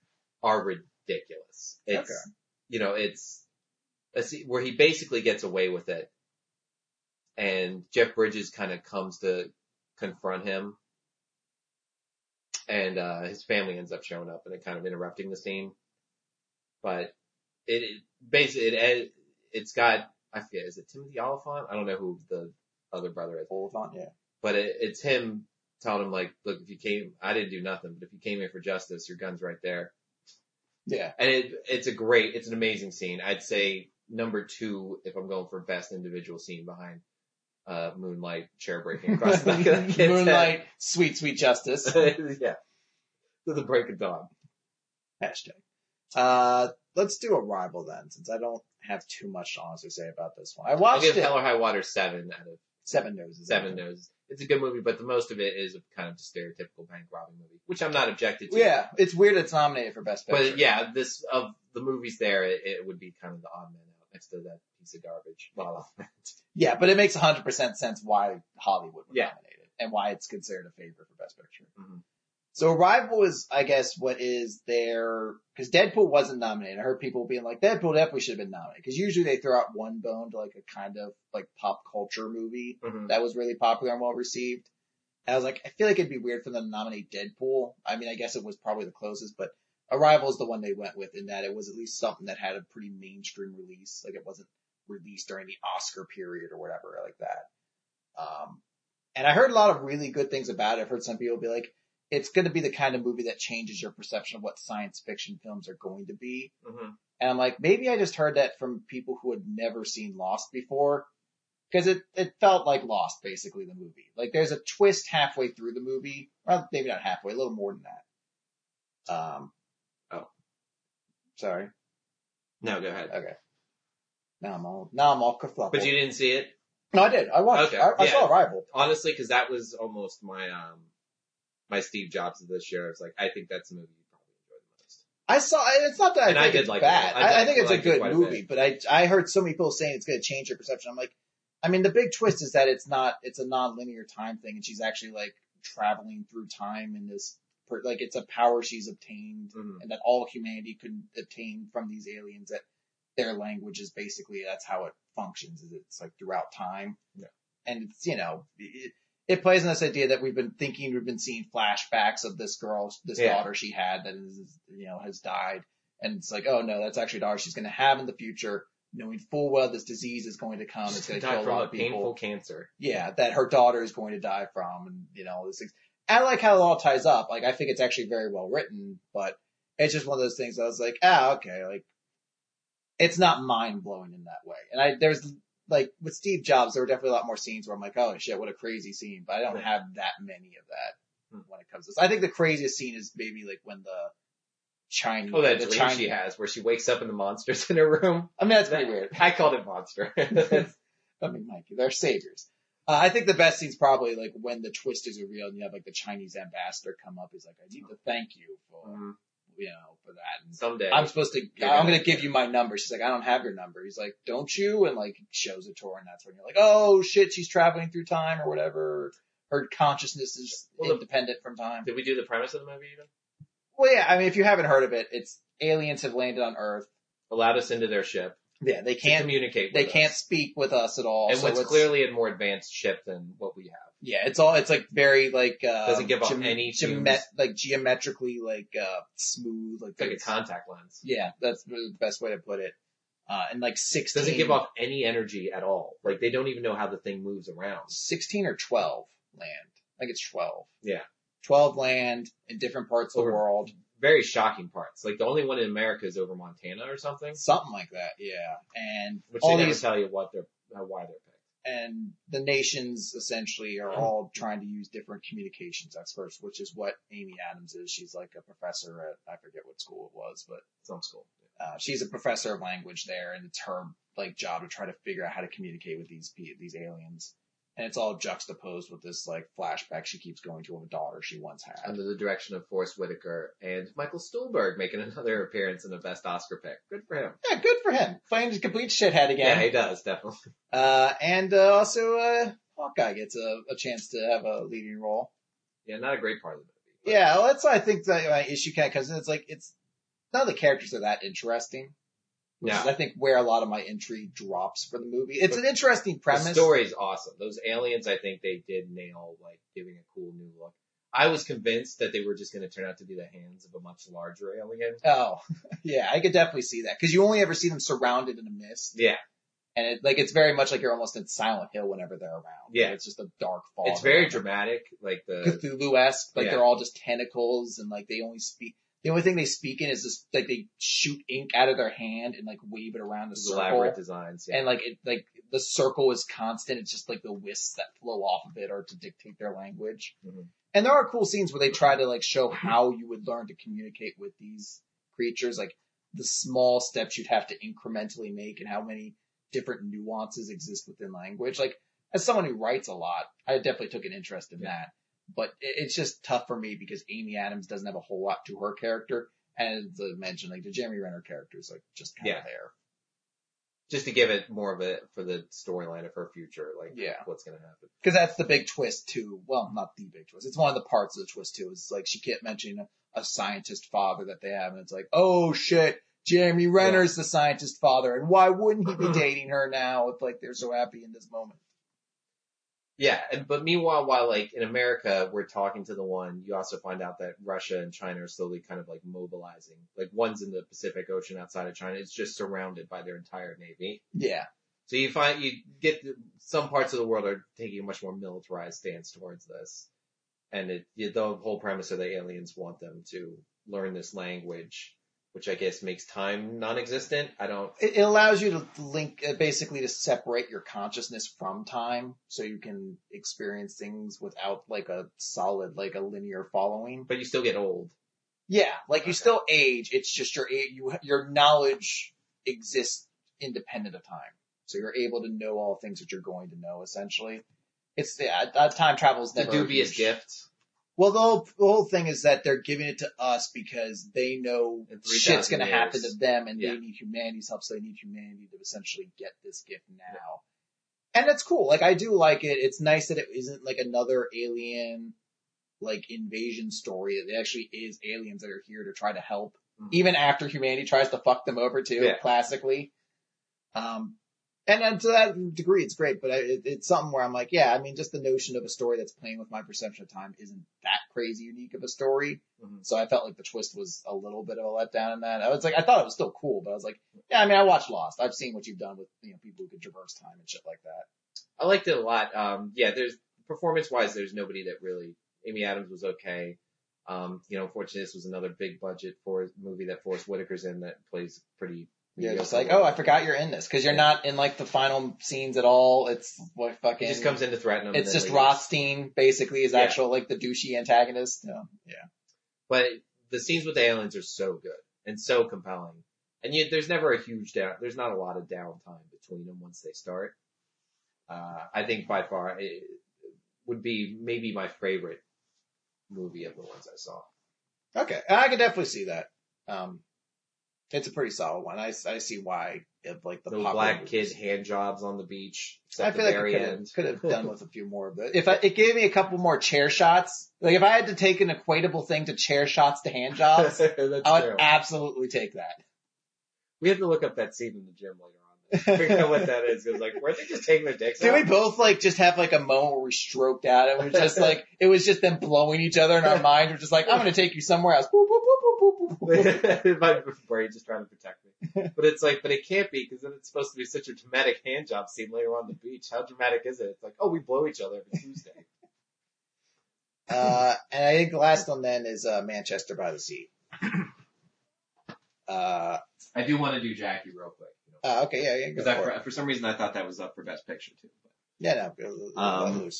[SPEAKER 1] are ridiculous. It's
[SPEAKER 2] Okay.
[SPEAKER 1] you know it's a where he basically gets away with it, and Jeff Bridges kind of comes to confront him, and uh his family ends up showing up and it kind of interrupting the scene. But it, it basically it it's got I forget is it Timothy Olyphant? I don't know who the other brother is
[SPEAKER 2] Oliphant, yeah.
[SPEAKER 1] but it, it's him telling him like, look, if you came, I didn't do nothing, but if you came here for justice, your gun's right there.
[SPEAKER 2] Yeah.
[SPEAKER 1] And it, it's a great, it's an amazing scene. I'd say number two, if I'm going for best individual scene behind, uh, Moonlight chair breaking across the back of that kid's (laughs)
[SPEAKER 2] Moonlight, sweet, sweet justice. (laughs)
[SPEAKER 1] yeah. To the break of dawn.
[SPEAKER 2] Hashtag. Uh, let's do a rival then, since I don't have too much to honestly say about this one. I watched I'll
[SPEAKER 1] give
[SPEAKER 2] it.
[SPEAKER 1] Hell or High Water seven out of
[SPEAKER 2] Seven Noses.
[SPEAKER 1] seven noses. It's a good movie, but the most of it is a kind of stereotypical bank robbing movie, which I'm not objected to.
[SPEAKER 2] Yeah, it's weird it's nominated for Best Picture.
[SPEAKER 1] But yeah, this of the movies there, it, it would be kind of the odd man out next to that piece of garbage. La (laughs)
[SPEAKER 2] Yeah, but it makes 100% sense why Hollywood would
[SPEAKER 1] Yeah.
[SPEAKER 2] nominate it and why it's considered a favorite for Best Picture.
[SPEAKER 1] Mhm.
[SPEAKER 2] So Arrival is, I guess, what is their, cause Deadpool wasn't nominated. I heard people being like, Deadpool definitely should have been nominated. Cause usually they throw out one bone to like a kind of like pop culture movie
[SPEAKER 1] Mhm.
[SPEAKER 2] that was really popular and well received. And I was like, I feel like it'd be weird for them to nominate Deadpool. I mean, I guess it was probably the closest, but Arrival is the one they went with in that it was at least something that had a pretty mainstream release. Like it wasn't released during the Oscar period or whatever like that. Um, and I heard a lot of really good things about it. I've heard some people be like, it's going to be the kind of movie that changes your perception of what science fiction films are going to be.
[SPEAKER 1] Mhm.
[SPEAKER 2] And I'm like, maybe I just heard that from people who had never seen Lost before. Cause it, it felt like Lost, basically, the movie. Like there's a twist halfway through the movie. Well, maybe not halfway, a little more than that. Um,
[SPEAKER 1] Oh.
[SPEAKER 2] Sorry.
[SPEAKER 1] No, go ahead.
[SPEAKER 2] Okay. Now I'm all, now I'm all kerfluffled.
[SPEAKER 1] But you didn't see it,
[SPEAKER 2] No, I did. I watched,
[SPEAKER 1] Okay,
[SPEAKER 2] I, I
[SPEAKER 1] yeah.
[SPEAKER 2] saw Arrival.
[SPEAKER 1] honestly, because that was almost my um my Steve Jobs of this year. I was like, I think that's the movie you probably enjoy the most.
[SPEAKER 2] I saw, it's not that I
[SPEAKER 1] And I
[SPEAKER 2] think
[SPEAKER 1] did
[SPEAKER 2] it's
[SPEAKER 1] like it.
[SPEAKER 2] bad.
[SPEAKER 1] I
[SPEAKER 2] I, I think it's a
[SPEAKER 1] liked it
[SPEAKER 2] good
[SPEAKER 1] a
[SPEAKER 2] movie, but I, I heard so many people saying it's going to change your perception. I'm like, I mean, the big twist is that it's not, it's a non-linear time thing and she's actually like traveling through time in this, per- like it's a power she's obtained
[SPEAKER 1] Mhm.
[SPEAKER 2] and that all humanity could obtain from these aliens that their language is basically, that's how it functions is it's like throughout time.
[SPEAKER 1] Yeah.
[SPEAKER 2] And it's, you know, it, it plays on this idea that we've been thinking, we've been seeing flashbacks of this girl, this
[SPEAKER 1] Yeah.
[SPEAKER 2] daughter she had that is, you know, has died. And it's like, oh no, that's actually a daughter she's going to have in the future, knowing full well this disease is going to come. It's going to kill a lot
[SPEAKER 1] a
[SPEAKER 2] of people.
[SPEAKER 1] painful cancer.
[SPEAKER 2] Yeah, that her daughter is going to die from and, you know, all these things. I like how it all ties up. Like, I think it's actually very well written, but it's just one of those things that I was like, ah, okay, like, it's not mind blowing in that way. And I, there's, like, with Steve Jobs, there were definitely a lot more scenes where I'm like, oh shit, what a crazy scene, but I don't have that many of that
[SPEAKER 1] Hmm.
[SPEAKER 2] when it comes to this. I think the craziest scene is maybe like when the Chinese,
[SPEAKER 1] Oh, that
[SPEAKER 2] the
[SPEAKER 1] dream
[SPEAKER 2] Chinese,
[SPEAKER 1] she has where she wakes up and the monsters in her room.
[SPEAKER 2] I mean, that's pretty
[SPEAKER 1] That-
[SPEAKER 2] weird.
[SPEAKER 1] I called it monster. (laughs)
[SPEAKER 2] I mean, Mikey, they're saviors. Uh, I think the best scene's probably like when the twist is revealed and you have like the Chinese ambassador come up. He's like, I need to thank you for,
[SPEAKER 1] Mhm.
[SPEAKER 2] You know, for that. And
[SPEAKER 1] Someday.
[SPEAKER 2] I'm supposed to,
[SPEAKER 1] You're
[SPEAKER 2] I'm
[SPEAKER 1] gonna-
[SPEAKER 2] going to give you my number. She's like, I don't have your number. He's like, don't you? And like shows it to her and that's when you're like, oh shit, she's traveling through time or whatever. Her consciousness is
[SPEAKER 1] Well, the-
[SPEAKER 2] independent from time.
[SPEAKER 1] Did we do the premise of the movie even?
[SPEAKER 2] Well, yeah, I mean, if you haven't heard of it, it's aliens have landed on Earth.
[SPEAKER 1] Allowed us into their ship.
[SPEAKER 2] Yeah, they can't,
[SPEAKER 1] communicate.
[SPEAKER 2] they
[SPEAKER 1] with
[SPEAKER 2] can't speak with us at all.
[SPEAKER 1] And
[SPEAKER 2] so
[SPEAKER 1] what's
[SPEAKER 2] it's-
[SPEAKER 1] clearly a more advanced ship than what we have.
[SPEAKER 2] Yeah, it's all it's like very like uh
[SPEAKER 1] Doesn't give off any fumes.
[SPEAKER 2] like geometrically like uh smooth like
[SPEAKER 1] It's like a contact lens.
[SPEAKER 2] Yeah, that's the best way to put it. Uh and like sixteen
[SPEAKER 1] Doesn't give off any energy at all. Like they don't even know how the thing moves around.
[SPEAKER 2] sixteen or twelve land. I think it's twelve.
[SPEAKER 1] Yeah.
[SPEAKER 2] Twelve land in different parts of
[SPEAKER 1] Over-
[SPEAKER 2] the world.
[SPEAKER 1] Very shocking parts. Like the only one in America is over Montana or something,
[SPEAKER 2] Something like that, yeah. And
[SPEAKER 1] which
[SPEAKER 2] all
[SPEAKER 1] they never
[SPEAKER 2] these
[SPEAKER 1] tell you what they're, uh, why they're picked.
[SPEAKER 2] and the nations essentially are all trying to use different communications experts, which is what Amy Adams is. She's like a professor at I forget what school it was, but
[SPEAKER 1] Some school.
[SPEAKER 2] uh, she's a professor of language there, and it's her like job to try to figure out how to communicate with these these aliens. And it's all juxtaposed with this like flashback she keeps going to of a daughter she once had.
[SPEAKER 1] Under the direction of Forest Whitaker and Michael Stuhlbarg making (laughs) another appearance in the best Oscar pick. Good for him.
[SPEAKER 2] Yeah, good for him. Playing a complete shithead again.
[SPEAKER 1] Yeah, he does, definitely.
[SPEAKER 2] Uh, and uh, also uh, Hawkeye gets a, a chance to have a leading role.
[SPEAKER 1] Yeah, not a great part of the movie. but-
[SPEAKER 2] Yeah, well, that's I think that my issue kind of comes in. It's like it's none of the characters are that interesting. Which
[SPEAKER 1] No.
[SPEAKER 2] is, I think, where a lot of my intrigue drops for the movie. It's an interesting premise.
[SPEAKER 1] The story's awesome. Those aliens, I think they did nail, like, giving a cool new look. I was convinced that they were just going to turn out to be the hands of a much larger alien.
[SPEAKER 2] Oh, (laughs) yeah, I could definitely see that because you only ever see them surrounded in a mist,
[SPEAKER 1] Yeah,
[SPEAKER 2] and it, like it's very much like you're almost in Silent Hill whenever they're around.
[SPEAKER 1] Yeah.
[SPEAKER 2] it's just a dark fog.
[SPEAKER 1] it's very dramatic. Like the
[SPEAKER 2] Cthulhu-esque. Like
[SPEAKER 1] Yeah.
[SPEAKER 2] they're all just tentacles, and like they only speak. The only thing they speak in is this, like they shoot ink out of their hand and like wave it around the
[SPEAKER 1] those
[SPEAKER 2] circle.
[SPEAKER 1] elaborate designs. Yeah.
[SPEAKER 2] And like it, like the circle is constant. It's just like the wisps that flow off of it are to dictate their language.
[SPEAKER 1] Mhm.
[SPEAKER 2] And there are cool scenes where they try to like show how you would learn to communicate with these creatures. Like the small steps you'd have to incrementally make and how many different nuances exist within language. Like as someone who writes a lot, I definitely took an interest in that. But it's just tough for me because Amy Adams doesn't have a whole lot to her character. And as I mentioned, like the Jeremy Renner character is like just kind of
[SPEAKER 1] Yeah.
[SPEAKER 2] there.
[SPEAKER 1] Just to give it more of a for the storyline of her future, like
[SPEAKER 2] Yeah.
[SPEAKER 1] what's gonna happen.
[SPEAKER 2] Cause that's the big twist too. Well, not the big twist. It's one of the parts of the twist too. It's like she kept mentioning a, a scientist father that they have and it's like, oh shit, Jeremy Renner's the scientist father and why wouldn't he be (clears throat) dating her now if like they're so happy in this moment?
[SPEAKER 1] Yeah, and but meanwhile, while like in America we're talking to the one, you also find out that Russia and China are slowly kind of like mobilizing. Like one's in the Pacific Ocean outside of China; it's just surrounded by their entire navy.
[SPEAKER 2] Yeah.
[SPEAKER 1] So you find you get some parts of the world are taking a much more militarized stance towards this, and it the whole premise of the aliens want them to learn this language, which I guess makes time non-existent. I don't.
[SPEAKER 2] It, it allows you to link, uh, basically to separate your consciousness from time so you can experience things without like a solid, like a linear following.
[SPEAKER 1] But you still get old.
[SPEAKER 2] Yeah, like you still age. It's just your you your knowledge exists independent of time, so you're able to know all things that you're going to know. Essentially, it's yeah, uh, time travel is
[SPEAKER 1] The
[SPEAKER 2] never a
[SPEAKER 1] dubious gift.
[SPEAKER 2] Well, the whole, the whole thing is that they're giving it to us because they know
[SPEAKER 1] In 3,000
[SPEAKER 2] shit's going to happen to them, and
[SPEAKER 1] Yeah.
[SPEAKER 2] they need humanity's help. So they need humanity to essentially get this gift now. And that's cool. Like I do like it. It's nice that it isn't like another alien like invasion story. It actually is aliens that are here to try to help,
[SPEAKER 1] Mhm.
[SPEAKER 2] even after humanity tries to fuck them over too.
[SPEAKER 1] Yeah.
[SPEAKER 2] Classically. Um, and, and to that degree, it's great, but it, it's something where I'm like, yeah, I mean, just the notion of a story that's playing with my perception of time isn't that crazy unique of a story.
[SPEAKER 1] Mhm.
[SPEAKER 2] So I felt like the twist was a little bit of a letdown in that. I was like, I thought it was still cool, but I was like, yeah, I mean, I watched Lost. I've seen what you've done with, you know, people who could traverse time and shit like that.
[SPEAKER 1] I liked it a lot. Um, yeah, there's performance wise, there's nobody that really. Amy Adams was okay. Um, you know, unfortunately, this was another big budget for movie that Forest Whitaker's in that plays pretty.
[SPEAKER 2] Yeah, just like, oh, I forgot you're in this because you're not in like the final scenes at all. It's what
[SPEAKER 1] He
[SPEAKER 2] fucking.
[SPEAKER 1] just comes in to threaten him.
[SPEAKER 2] It's just
[SPEAKER 1] leaves.
[SPEAKER 2] Rothstein basically is actual like the douchey antagonist. Yeah.
[SPEAKER 1] But the scenes with the aliens are so good and so compelling, and yet there's never a huge down. There's not a lot of downtime between them once they start. Uh, I think by far it would be maybe my favorite movie of the ones I saw.
[SPEAKER 2] Okay, I can definitely see that. Um, it's a pretty solid one. I, I see why if like the
[SPEAKER 1] No black
[SPEAKER 2] movies-
[SPEAKER 1] kid hand jobs on the beach.
[SPEAKER 2] I feel like it could have, could have done (laughs) with a few more of it. If I, it gave me a couple more chair shots, like if I had to take an equatable thing to chair shots to hand (laughs) jobs, I would
[SPEAKER 1] true.
[SPEAKER 2] absolutely take that.
[SPEAKER 1] We have to look up that scene in the gym later on. Figure out what that is. It was like, were they just taking their dicks
[SPEAKER 2] Did we both like just have like a moment where we stroked out and we're just like, it was just them blowing each other in our mind. We're just like, I'm going to take you somewhere else. Boop, boop, boop, boop, boop, boop, boop. (laughs)
[SPEAKER 1] My brain just trying to protect me. But it's like, but it can't be because then it's supposed to be such a dramatic hand job scene later on the beach. How dramatic is it? It's like, oh, we blow each other every Tuesday. (laughs)
[SPEAKER 2] Uh, and I think the last one then is, uh, Manchester by the Sea. (clears throat) Uh,
[SPEAKER 3] I do want to do Jackie real quick.
[SPEAKER 2] Uh, okay, yeah, yeah,
[SPEAKER 3] Because
[SPEAKER 2] for
[SPEAKER 3] for some reason I thought that was up for Best Picture too.
[SPEAKER 2] Yeah, no,
[SPEAKER 3] Um.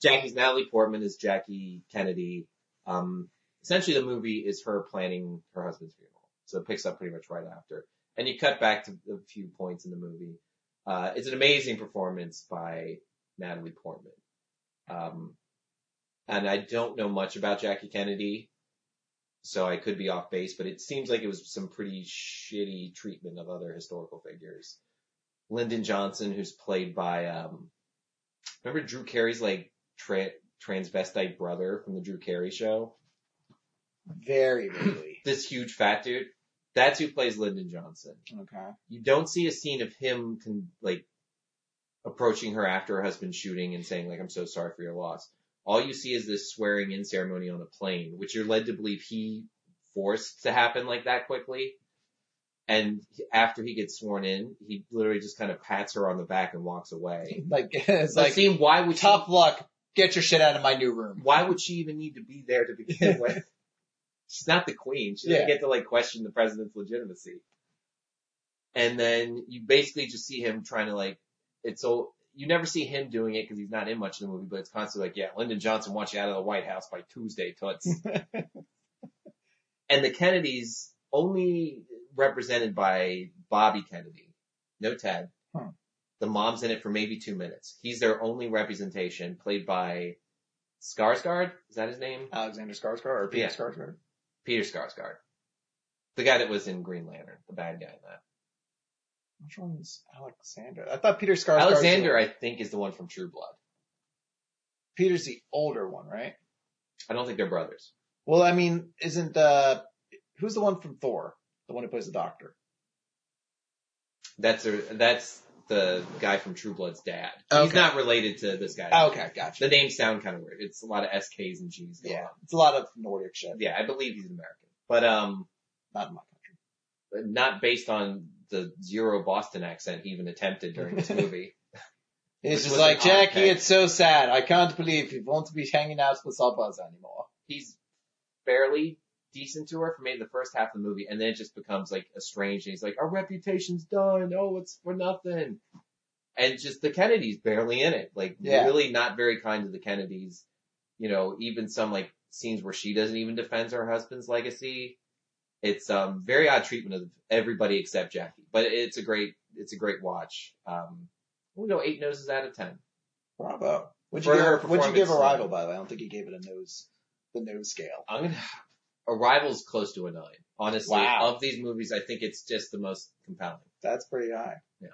[SPEAKER 1] Jackie's Natalie Portman is Jackie Kennedy. Um, essentially the movie is her planning her husband's funeral. So it picks up pretty much right after. And you cut back to a few points in the movie. Uh, it's an amazing performance by Natalie Portman. Um, and I don't know much about Jackie Kennedy, so I could be off base, but it seems like it was some pretty shitty treatment of other historical figures. Lyndon Johnson, who's played by, um, remember Drew Carey's like tra- transvestite brother from the Drew Carey show?
[SPEAKER 2] Very vaguely. (clears throat)
[SPEAKER 1] This huge fat dude. That's who plays Lyndon Johnson.
[SPEAKER 2] Okay.
[SPEAKER 1] You don't see a scene of him con- like approaching her after her husband's shooting and saying like, I'm so sorry for your loss. All you see is this swearing in ceremony on a plane, which you're led to believe he forced to happen like that quickly. And after he gets sworn in, he literally just kind of pats her on the back and walks away. (laughs)
[SPEAKER 2] Like, (laughs) it's like,
[SPEAKER 1] like, why would
[SPEAKER 2] tough
[SPEAKER 1] she,
[SPEAKER 2] luck. Get your shit out of my new room.
[SPEAKER 1] why would she even need to be there to begin (laughs) with? She's not the queen. She doesn't
[SPEAKER 2] Yeah.
[SPEAKER 1] get to like question the president's legitimacy. And then you basically just see him trying to like, it's so, you never see him doing it because he's not in much of the movie, but it's constantly like, yeah, Lyndon Johnson wants you out of the White House by Tuesday, toots. (laughs) and the Kennedys only represented by Bobby Kennedy. No Ted.
[SPEAKER 2] Hmm.
[SPEAKER 1] The mom's in it for maybe two minutes. He's their only representation, played by Skarsgård. Is that his name?
[SPEAKER 2] Alexander Skarsgård or Peter
[SPEAKER 1] Yeah.
[SPEAKER 2] Skarsgård.
[SPEAKER 1] Peter Skarsgård. The guy that was in Green Lantern, the bad guy in that.
[SPEAKER 2] Which one's Alexander? I thought Peter Skarsgård.
[SPEAKER 1] Alexander, I think, is the one from True Blood.
[SPEAKER 2] Peter's the older one, right?
[SPEAKER 1] I don't think they're brothers.
[SPEAKER 2] Well, I mean, isn't uh, who's the one from Thor? The one who plays the Doctor.
[SPEAKER 1] That's a, that's the guy from True Blood's dad. He's not related to this guy.
[SPEAKER 2] Oh, okay, gotcha.
[SPEAKER 1] The names sound kind of weird. It's a lot of SKs and Gs. going
[SPEAKER 2] Yeah,
[SPEAKER 1] on.
[SPEAKER 2] it's a lot of Nordic shit.
[SPEAKER 1] Yeah, I believe he's American, but um,
[SPEAKER 2] Not in my country.
[SPEAKER 1] not based on the zero Boston accent he even attempted during this (laughs) movie.
[SPEAKER 2] It's just like Jackie. It's so sad. I can't believe you won't be hanging out with Subbuzz anymore.
[SPEAKER 1] He's fairly decent to her for maybe the first half of the movie, and then it just becomes like estranged. And he's like, "Our reputation's done. Oh, it's for nothing." And just the Kennedys barely in it. Like
[SPEAKER 2] Yeah.
[SPEAKER 1] really not very kind to the Kennedys. You know, even some like scenes where she doesn't even defend her husband's legacy. It's um very odd treatment of everybody except Jackie, but it's a great it's a great watch. Um, we'll go eight noses out of ten.
[SPEAKER 2] Bravo. What'd you, give, what'd you give Arrival, by the way? I don't think you gave it a nose, the nose scale.
[SPEAKER 1] I'm gonna Arrival's close to a nine. Honestly,
[SPEAKER 2] Wow.
[SPEAKER 1] of these movies, I think it's just the most compelling.
[SPEAKER 2] That's pretty high.
[SPEAKER 1] Yeah.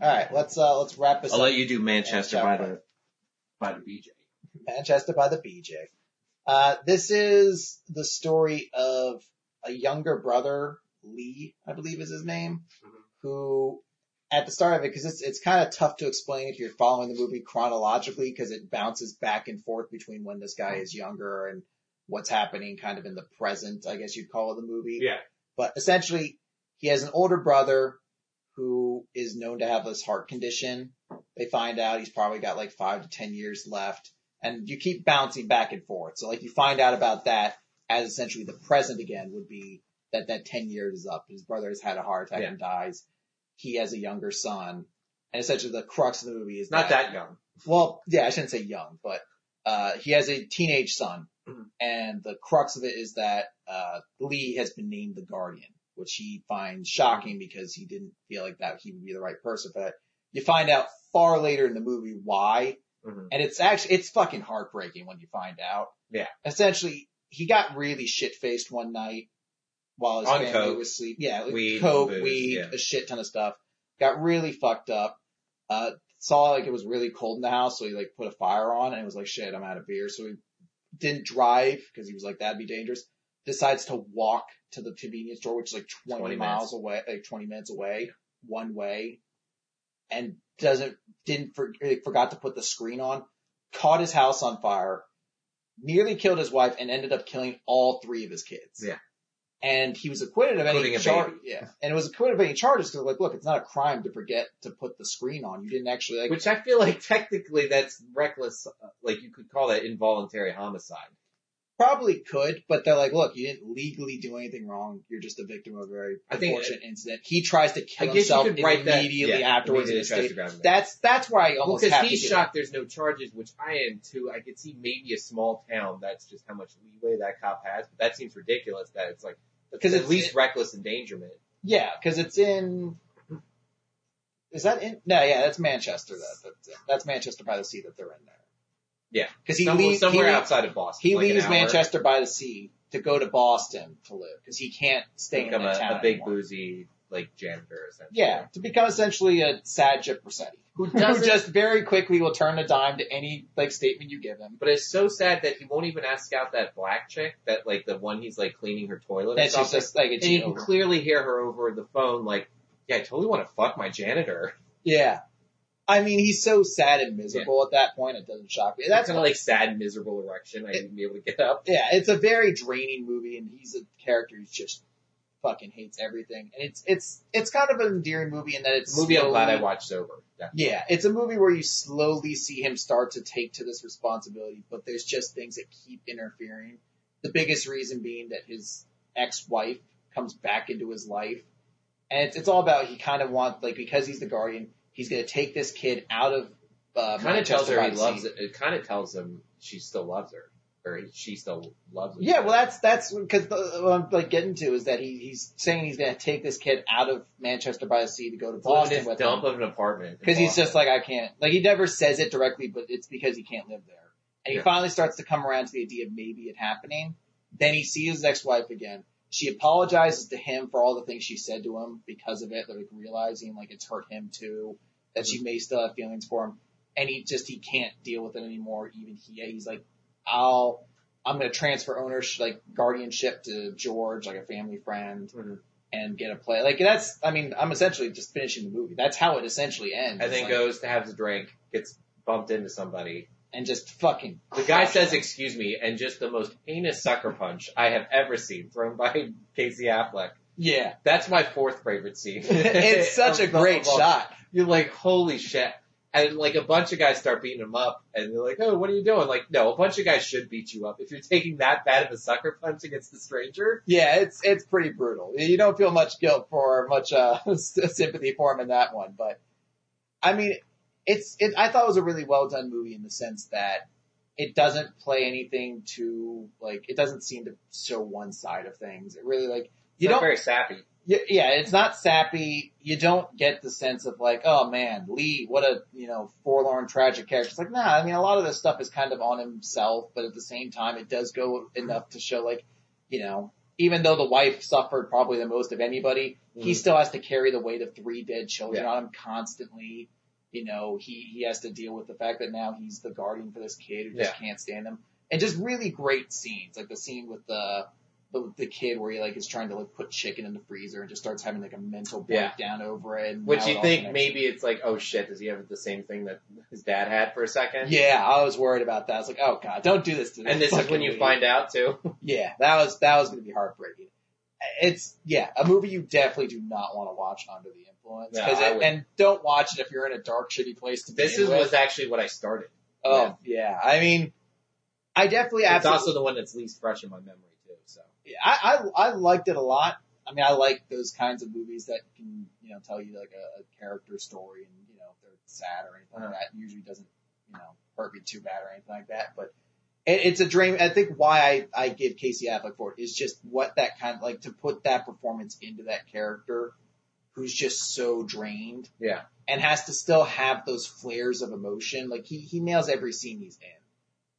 [SPEAKER 2] All right, let's uh let's wrap this
[SPEAKER 4] I'll
[SPEAKER 2] up.
[SPEAKER 4] let you do Manchester by the by the BJ.
[SPEAKER 2] Manchester by the BJ. Uh, this is the story of a younger brother, Lee, I believe is his name,
[SPEAKER 1] Mhm.
[SPEAKER 2] who at the start of it, because it's it's kind of tough to explain if you're following the movie chronologically, because it bounces back and forth between when this guy is younger and what's happening kind of in the present, I guess you'd call it the movie.
[SPEAKER 1] Yeah.
[SPEAKER 2] But essentially, he has an older brother who is known to have this heart condition. They find out he's probably got like five to ten years left, and you keep bouncing back and forth. So like you find out about that as essentially the present again would be that that ten years is up. His brother has had a heart attack
[SPEAKER 1] Yeah.
[SPEAKER 2] and dies. He has a younger son, and essentially the crux of the movie is
[SPEAKER 1] Not that young.
[SPEAKER 2] well, yeah, I shouldn't say young, but uh, he has a teenage son,
[SPEAKER 1] Mhm.
[SPEAKER 2] and the crux of it is that uh, Lee has been named the Guardian, which he finds shocking because he didn't feel like that he would be the right person for that. You find out far later in the movie why,
[SPEAKER 1] Mhm.
[SPEAKER 2] and it's actually it's fucking heartbreaking when you find out.
[SPEAKER 1] Yeah.
[SPEAKER 2] Essentially, he got really shit faced one night while his
[SPEAKER 1] On
[SPEAKER 2] family
[SPEAKER 1] coke.
[SPEAKER 2] was asleep. Yeah, like
[SPEAKER 1] Weed,
[SPEAKER 2] coke,
[SPEAKER 1] booze,
[SPEAKER 2] weed,
[SPEAKER 1] yeah.
[SPEAKER 2] a shit ton of stuff. Got really fucked up. Uh, saw like it was really cold in the house, so he like put a fire on and it was like shit, I'm out of beer. So he didn't drive because he was like that'd be dangerous. Decides to walk to the convenience store, which is like 20,
[SPEAKER 1] 20
[SPEAKER 2] miles
[SPEAKER 1] minutes.
[SPEAKER 2] away, like 20 minutes away, one way, and doesn't didn't for, like, forgot to put the screen on. Caught his house on fire, nearly killed his wife, and ended up killing all three of his kids.
[SPEAKER 1] Yeah.
[SPEAKER 2] And he was acquitted of any
[SPEAKER 1] Including a
[SPEAKER 2] charge. Yeah. And it was acquitted of any charges because like, look, it's not a crime to forget to put the screen on. You didn't actually like
[SPEAKER 1] Which I feel like technically that's reckless. uh, Like you could call that involuntary homicide.
[SPEAKER 2] Probably could, but they're like, look, you didn't legally do anything wrong. You're just a victim of a very
[SPEAKER 1] I think-
[SPEAKER 2] unfortunate incident. He tries to
[SPEAKER 1] I
[SPEAKER 2] kill
[SPEAKER 1] guess you
[SPEAKER 2] himself
[SPEAKER 1] could write that
[SPEAKER 2] immediately
[SPEAKER 1] yeah,
[SPEAKER 2] afterwards in
[SPEAKER 1] immediately
[SPEAKER 2] his
[SPEAKER 1] tries
[SPEAKER 2] state.
[SPEAKER 1] to grab him.
[SPEAKER 2] That's that's where I almost
[SPEAKER 1] because
[SPEAKER 2] have
[SPEAKER 1] he's
[SPEAKER 2] to give
[SPEAKER 1] shocked there's no charges, which I am too. I could see maybe a small town. That's just how much leeway that cop has. But that seems ridiculous. That it's like
[SPEAKER 2] Because
[SPEAKER 1] at
[SPEAKER 2] it's-
[SPEAKER 1] least reckless endangerment.
[SPEAKER 2] Yeah, because it's in. Is that in? No, yeah, that's Manchester. That that's, that's Manchester by the Sea that they're in there.
[SPEAKER 1] Yeah.
[SPEAKER 2] because he
[SPEAKER 1] somewhere
[SPEAKER 2] leaves
[SPEAKER 1] somewhere
[SPEAKER 2] he,
[SPEAKER 1] outside of Boston.
[SPEAKER 2] He
[SPEAKER 1] like
[SPEAKER 2] leaves Manchester by the Sea to go to Boston to live because he can't stay in
[SPEAKER 1] become
[SPEAKER 2] that
[SPEAKER 1] a,
[SPEAKER 2] town
[SPEAKER 1] a big
[SPEAKER 2] anymore.
[SPEAKER 1] boozy like janitor essentially.
[SPEAKER 2] Yeah, to become essentially a sad Chip Rossetti,
[SPEAKER 1] Who
[SPEAKER 2] who just very quickly will turn a dime to any like statement you give him.
[SPEAKER 1] But it's so sad that he won't even ask out that black chick, that like the one he's like cleaning her toilet. or
[SPEAKER 2] That's just,
[SPEAKER 1] something.
[SPEAKER 2] just like a
[SPEAKER 1] and you can clearly hear her over the phone, like, "Yeah, I totally want to fuck my janitor."
[SPEAKER 2] Yeah. I mean, he's so sad and miserable at that point, it doesn't shock me.
[SPEAKER 1] That's kind of like sad, miserable erection. I wouldn't be able to get up.
[SPEAKER 2] yeah, it's a very draining movie, and he's a character who just fucking hates everything. And it's it's it's kind of an endearing movie in that it's
[SPEAKER 1] A movie I'm glad I watched sober. Yeah.
[SPEAKER 2] Yeah, it's a movie where you slowly see him start to take to this responsibility, but there's just things that keep interfering. The biggest reason being that his ex-wife comes back into his life, and it's it's all about he kind of wants like because he's the guardian, he's gonna take this kid out of. Uh,
[SPEAKER 1] Kind of tells
[SPEAKER 2] Manchester
[SPEAKER 1] her he loves it. It kind of tells him she still loves her, or she still loves him.
[SPEAKER 2] Yeah, well, that's that's because what I'm like getting to is that he he's saying he's going to take this kid out of Manchester by the Sea to go to Boston with
[SPEAKER 1] dump
[SPEAKER 2] him
[SPEAKER 1] of an apartment.
[SPEAKER 2] because he's just like I can't. Like he never says it directly, but it's because he can't live there. And he finally starts to come around to the idea of maybe it happening. Then he sees his ex-wife again. She apologizes to him for all the things she said to him because of it, like realizing like it's hurt him too, that she may still have feelings for him. And he just, he can't deal with it anymore. Even he, he's like, I'll, I'm going to transfer ownership, like guardianship to George, like a family friend
[SPEAKER 1] Mhm.
[SPEAKER 2] and get a play. Like that's, I mean, I'm essentially just finishing the movie. That's how it essentially ends.
[SPEAKER 1] and then
[SPEAKER 2] like-
[SPEAKER 1] goes to have his drink, gets bumped into somebody.
[SPEAKER 2] and just fucking.
[SPEAKER 1] The guy says. "Excuse me," and just the most heinous sucker punch I have ever seen thrown by (laughs) Casey Affleck.
[SPEAKER 2] Yeah,
[SPEAKER 1] That's my fourth favorite scene. (laughs)
[SPEAKER 2] it's such a great shot.
[SPEAKER 1] You're like, holy shit. And like a bunch of guys start beating him up and they're like, oh, what are you doing? Like, no, a bunch of guys should beat you up. If you're taking that bad of a sucker punch against the stranger,
[SPEAKER 2] Yeah, it's it's pretty brutal. You don't feel much guilt for much uh (laughs) sympathy for him in that one, but I mean, it's it. I thought it was a really well done movie in the sense that it doesn't play anything to like it doesn't seem to show one side of things. It really like you
[SPEAKER 1] it's not
[SPEAKER 2] don't
[SPEAKER 1] very sappy.
[SPEAKER 2] Yeah, yeah, it's not sappy. You don't get the sense of like, oh man, Lee, what a you know forlorn, tragic character. It's like, nah. I mean, a lot of this stuff is kind of on himself, but at the same time, it does go enough to show like, you know, even though the wife suffered probably the most of anybody, he
[SPEAKER 1] Mhm.
[SPEAKER 2] still has to carry the weight of three dead children
[SPEAKER 1] Yeah.
[SPEAKER 2] on him constantly. You know, he he has to deal with the fact that now he's the guardian for this kid who just can't stand him, and just really great scenes, like the scene with the the, the kid where he like is trying to like put chicken in the freezer and just starts having like a mental
[SPEAKER 1] Yeah.
[SPEAKER 2] breakdown over it. And
[SPEAKER 1] Which
[SPEAKER 2] it
[SPEAKER 1] you
[SPEAKER 2] all
[SPEAKER 1] think
[SPEAKER 2] connects.
[SPEAKER 1] maybe it's like, oh shit, does he have the same thing that his dad had for a second?
[SPEAKER 2] Yeah, I was worried about that. I was like, oh god, don't do this to
[SPEAKER 1] And this is when you find out too. (laughs)
[SPEAKER 2] Yeah, that was that was going to be heartbreaking. It's yeah, a movie you definitely do not want to watch under the influence.
[SPEAKER 1] No,
[SPEAKER 2] 'Cause
[SPEAKER 1] I
[SPEAKER 2] it-
[SPEAKER 1] wouldn't.
[SPEAKER 2] and don't watch it if you're in a dark, shitty place to
[SPEAKER 1] This
[SPEAKER 2] begin
[SPEAKER 1] is
[SPEAKER 2] with.
[SPEAKER 1] was actually what I started.
[SPEAKER 2] Oh yeah, I mean, I definitely
[SPEAKER 1] It's
[SPEAKER 2] absolutely.
[SPEAKER 1] also the one that's least fresh in my memory
[SPEAKER 2] I, I I liked it a lot. I mean, I like those kinds of movies that can you know tell you like a, a character story and you know if they're sad or anything
[SPEAKER 1] Uh-huh.
[SPEAKER 2] that. Usually doesn't you know hurt me too bad or anything like that. But it, it's a dream. I think why I I give Casey Affleck for it is just what that kind of like to put that performance into that character who's just so drained
[SPEAKER 1] yeah,
[SPEAKER 2] and has to still have those flares of emotion. Like he he nails every scene he's in.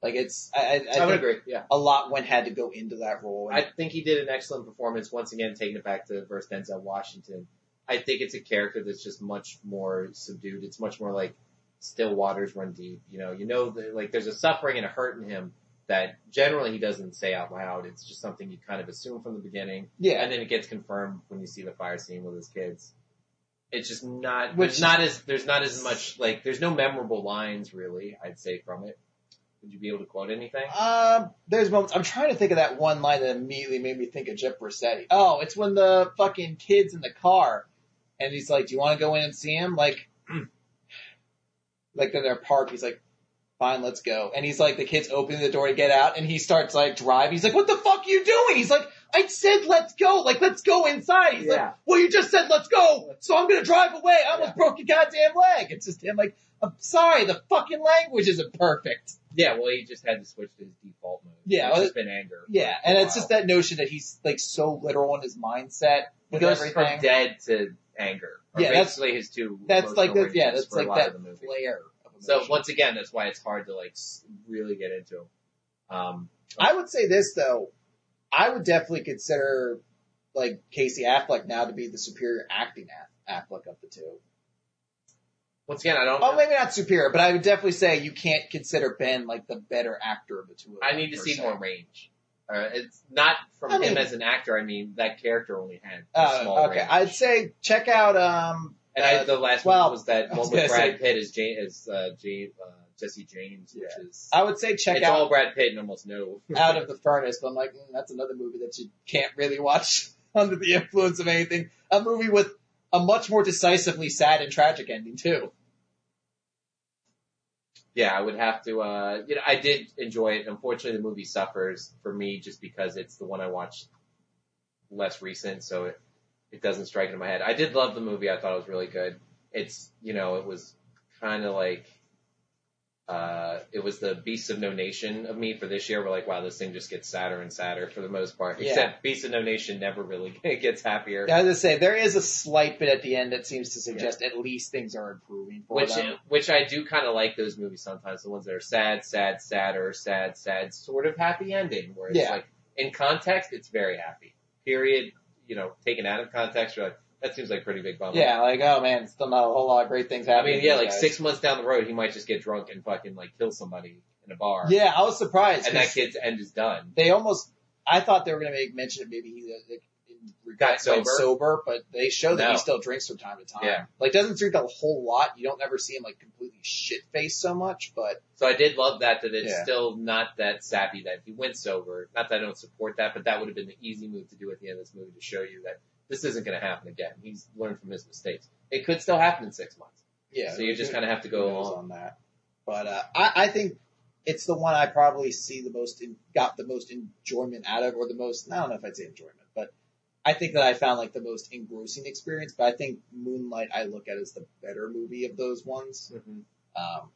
[SPEAKER 2] Like it's I I, I,
[SPEAKER 1] I, would
[SPEAKER 2] think
[SPEAKER 1] agree. Yeah,
[SPEAKER 2] a lot went had to go into that role.
[SPEAKER 1] I think he did an excellent performance. Once again, taking it back to versus Denzel Washington. I think it's a character that's just much more subdued. It's much more like still waters run deep. You know, you know, that, like there's a suffering and a hurt in him that generally he doesn't say out loud. It's just something you kind of assume from the beginning.
[SPEAKER 2] yeah.
[SPEAKER 1] and then it gets confirmed when you see the fire scene with his kids. It's just not,
[SPEAKER 2] Which-
[SPEAKER 1] there's not as, there's not as much, like, there's no memorable lines really, I'd say from it. Would you be able to quote anything?
[SPEAKER 2] Um, there's moments. I'm trying to think of that one line that immediately made me think of Jeff Brissetti. Oh, it's when the fucking kid's in the car, and he's like, "Do you want to go in and see him?" Like, (clears throat) like in their park. He's like, "Fine, let's go." And he's like, the kid's opening the door to get out, and he starts like driving. He's like, "What the fuck are you doing?" He's like, "I said let's go. Like, let's go inside." He's
[SPEAKER 1] Yeah.
[SPEAKER 2] like, "Well, you just said let's go, so I'm gonna drive away. I almost broke your goddamn leg." It's just him like, "I'm sorry, the fucking language isn't perfect."
[SPEAKER 1] Yeah, well, he just had to switch to his default mode.
[SPEAKER 2] Yeah,
[SPEAKER 1] It's
[SPEAKER 2] well,
[SPEAKER 1] just been anger.
[SPEAKER 2] Yeah, and it's just that notion that he's like so literal in his mindset
[SPEAKER 1] He goes
[SPEAKER 2] everything.
[SPEAKER 1] from dead to anger. Or
[SPEAKER 2] Yeah, that's-
[SPEAKER 1] basically his two.
[SPEAKER 2] that's like the, yeah, that's like that
[SPEAKER 1] of the
[SPEAKER 2] Of
[SPEAKER 1] So once again, that's why it's hard to like really get into. Um,
[SPEAKER 2] I would say this though, I would definitely consider like Casey Affleck now to be the superior acting Affleck of the two.
[SPEAKER 1] Once again, I don't.
[SPEAKER 2] Oh, maybe not superior, but I would definitely say you can't consider Ben like the better actor of the two. Of
[SPEAKER 1] I need to see
[SPEAKER 2] se.
[SPEAKER 1] more range. Uh, it's not from
[SPEAKER 2] I
[SPEAKER 1] him
[SPEAKER 2] mean-
[SPEAKER 1] as an actor. I mean that character only had a small
[SPEAKER 2] Uh, okay,
[SPEAKER 1] range.
[SPEAKER 2] I'd say check out um.
[SPEAKER 1] and I,
[SPEAKER 2] uh,
[SPEAKER 1] the last
[SPEAKER 2] well,
[SPEAKER 1] one was that one with Brad
[SPEAKER 2] say-
[SPEAKER 1] Pitt as Jane, as uh, Jane, uh, Jesse James, which is
[SPEAKER 2] I would say check
[SPEAKER 1] it's
[SPEAKER 2] out
[SPEAKER 1] all Brad Pitt and almost no. (laughs)
[SPEAKER 2] out of the furnace, but I'm like, mm, that's another movie that you can't really watch (laughs) under the influence of anything. A movie with a much more decisively sad and tragic ending too.
[SPEAKER 1] Yeah, I would have to. uh You know, I did enjoy it. Unfortunately, the movie suffers for me just because it's the one I watched less recent, so it it doesn't strike into my head. I did love the movie. I thought it was really good. It's you know, it was kind of like uh, it was the Beasts of No Nation of me for this year. We're like, wow, this thing just gets sadder and sadder for the most part.
[SPEAKER 2] Yeah.
[SPEAKER 1] Except Beasts of No Nation never really (laughs) gets happier.
[SPEAKER 2] As I was gonna say there is a slight bit at the end that seems to suggest at least things are improving for
[SPEAKER 1] Which,
[SPEAKER 2] them.
[SPEAKER 1] which I do kind of like those movies sometimes. The ones that are sad, sad, sadder, sad, sad, sort of happy ending. Where it's
[SPEAKER 2] Yeah.
[SPEAKER 1] like, in context, it's very happy. Period. You know, taken out of context, you're like, that seems like a pretty big bummer.
[SPEAKER 2] Yeah, like oh man, still not a whole lot of great things
[SPEAKER 1] I
[SPEAKER 2] happening.
[SPEAKER 1] mean, yeah, like
[SPEAKER 2] guys.
[SPEAKER 1] six months down the road, he might just get drunk and fucking like kill somebody in a bar.
[SPEAKER 2] Yeah, I was surprised.
[SPEAKER 1] And that kid's end is done.
[SPEAKER 2] they almost. I thought they were gonna make mention of maybe he uh, like,
[SPEAKER 1] Got sober?
[SPEAKER 2] sober, but they show that
[SPEAKER 1] No.
[SPEAKER 2] he still drinks from time to time.
[SPEAKER 1] Yeah.
[SPEAKER 2] like doesn't drink a whole lot. You don't ever see him like completely shit faced so much, but
[SPEAKER 1] So I did love that, that it's
[SPEAKER 2] Yeah.
[SPEAKER 1] still not that sappy that he went sober. Not that I don't support that, but that would have been the easy move to do at the end of this movie to show you that this isn't going to happen again. He's learned from his mistakes. It could still happen in six months.
[SPEAKER 2] yeah.
[SPEAKER 1] So you just kind of have to go along.
[SPEAKER 2] on that. But uh, I, I think it's the one I probably see the most in, got the most enjoyment out of, or the most. I don't know if I'd say enjoyment, but I think that I found like the most engrossing experience. But I think Moonlight I look at as the better movie of those ones.
[SPEAKER 1] Mhm.
[SPEAKER 2] Um,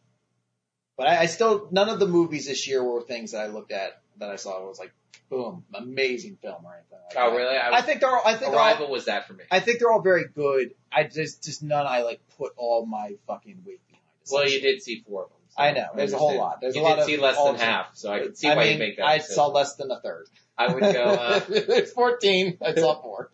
[SPEAKER 2] but I, I still none of the movies this year were things that I looked at that I saw was like boom amazing film or anything. Like
[SPEAKER 1] Oh, really? I,
[SPEAKER 2] I think they're all, I think they're all,
[SPEAKER 1] Arrival was that for me.
[SPEAKER 2] I think they're all very good. I just just none I like put all my fucking weight behind.
[SPEAKER 1] well, you did see four of them. so
[SPEAKER 2] I know. There's a whole lot. There's
[SPEAKER 1] you
[SPEAKER 2] a lot
[SPEAKER 1] did see less than half, so I could see
[SPEAKER 2] I
[SPEAKER 1] why
[SPEAKER 2] mean,
[SPEAKER 1] you make that
[SPEAKER 2] I
[SPEAKER 1] decision.
[SPEAKER 2] saw less than a third.
[SPEAKER 1] I would go, uh, (laughs)
[SPEAKER 2] it's 14. I saw four.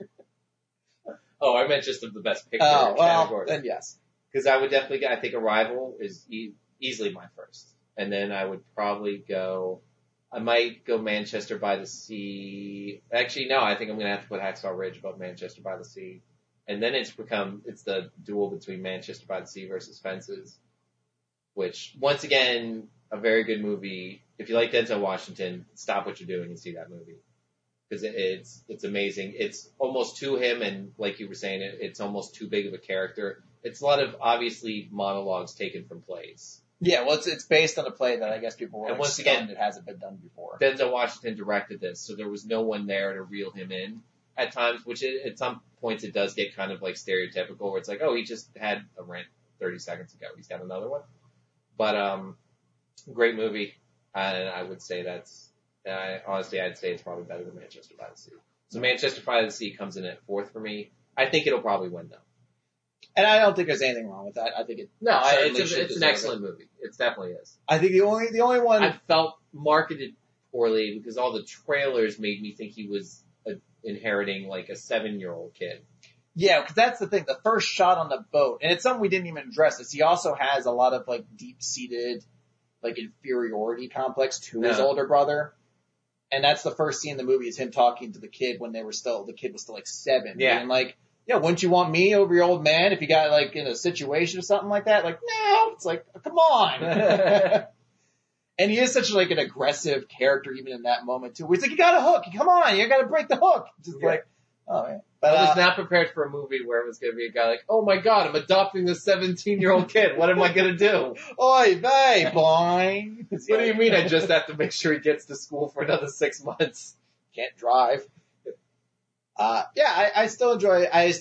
[SPEAKER 2] (laughs)
[SPEAKER 1] oh, I meant just of the best picture
[SPEAKER 2] Oh, well,
[SPEAKER 1] category.
[SPEAKER 2] then yes.
[SPEAKER 1] Because I would definitely I think Arrival is e- easily my first. And then I would probably go, I might go Manchester by the Sea. Actually, no, I think I'm to have to put Hacksaw Ridge above Manchester by the Sea. And then it's become, it's the duel between Manchester by the Sea versus Fences, which once again, a very good movie. If you like Denzel Washington, stop what you're doing and see that movie. Because it, it's, it's amazing. It's almost to him and like you were saying, it, it's almost too big of a character it's a lot of obviously monologues taken from plays.
[SPEAKER 2] Yeah, well, it's, it's based on a play that I guess people were
[SPEAKER 1] And
[SPEAKER 2] like,
[SPEAKER 1] once again-
[SPEAKER 2] it hasn't been done before.
[SPEAKER 1] Denzel Washington directed this, so there was no one there to reel him in at times, which it, at some points it does get kind of like stereotypical where it's like, oh, he just had a rant 30 seconds ago. He's got another one. But, um, great movie. And I would say that's, I, honestly, I'd say it's probably better than Manchester by the Sea. So Manchester by the Sea comes in at fourth for me. I think it'll probably win though.
[SPEAKER 2] And I don't think there's anything wrong with that. I think it.
[SPEAKER 1] No, I, it's, a, it's an excellent movie. It definitely is.
[SPEAKER 2] I think the only the only one.
[SPEAKER 1] I felt marketed poorly because all the trailers made me think he was uh inheriting like a seven year old kid.
[SPEAKER 2] Yeah, because that's the thing. The first shot on the boat, and it's something we didn't even address. Is he also has a lot of like deep seated, like inferiority complex to his older brother, and that's the first scene in the movie is him talking to the kid when they were still the kid was still like seven.
[SPEAKER 1] Yeah.
[SPEAKER 2] and like, yeah, wouldn't you want me over your old man if you got like in a situation or something like that? Like, no, it's like, come on. (laughs) and he is such like an aggressive character even in that moment too. Where he's like, you got a hook, come on, you got to break the hook. Just
[SPEAKER 1] Yeah.
[SPEAKER 2] like, oh man. But,
[SPEAKER 1] I was
[SPEAKER 2] uh,
[SPEAKER 1] not prepared for a movie where it was going to be a guy like, oh my god, I'm adopting this 17 year old kid. What am I going to do? (laughs)
[SPEAKER 2] Oi, vey, boy. (laughs)
[SPEAKER 1] What do you mean I just have to make sure he gets to school for another six months?
[SPEAKER 2] can't drive? Uh, yeah, I, I still enjoy it. I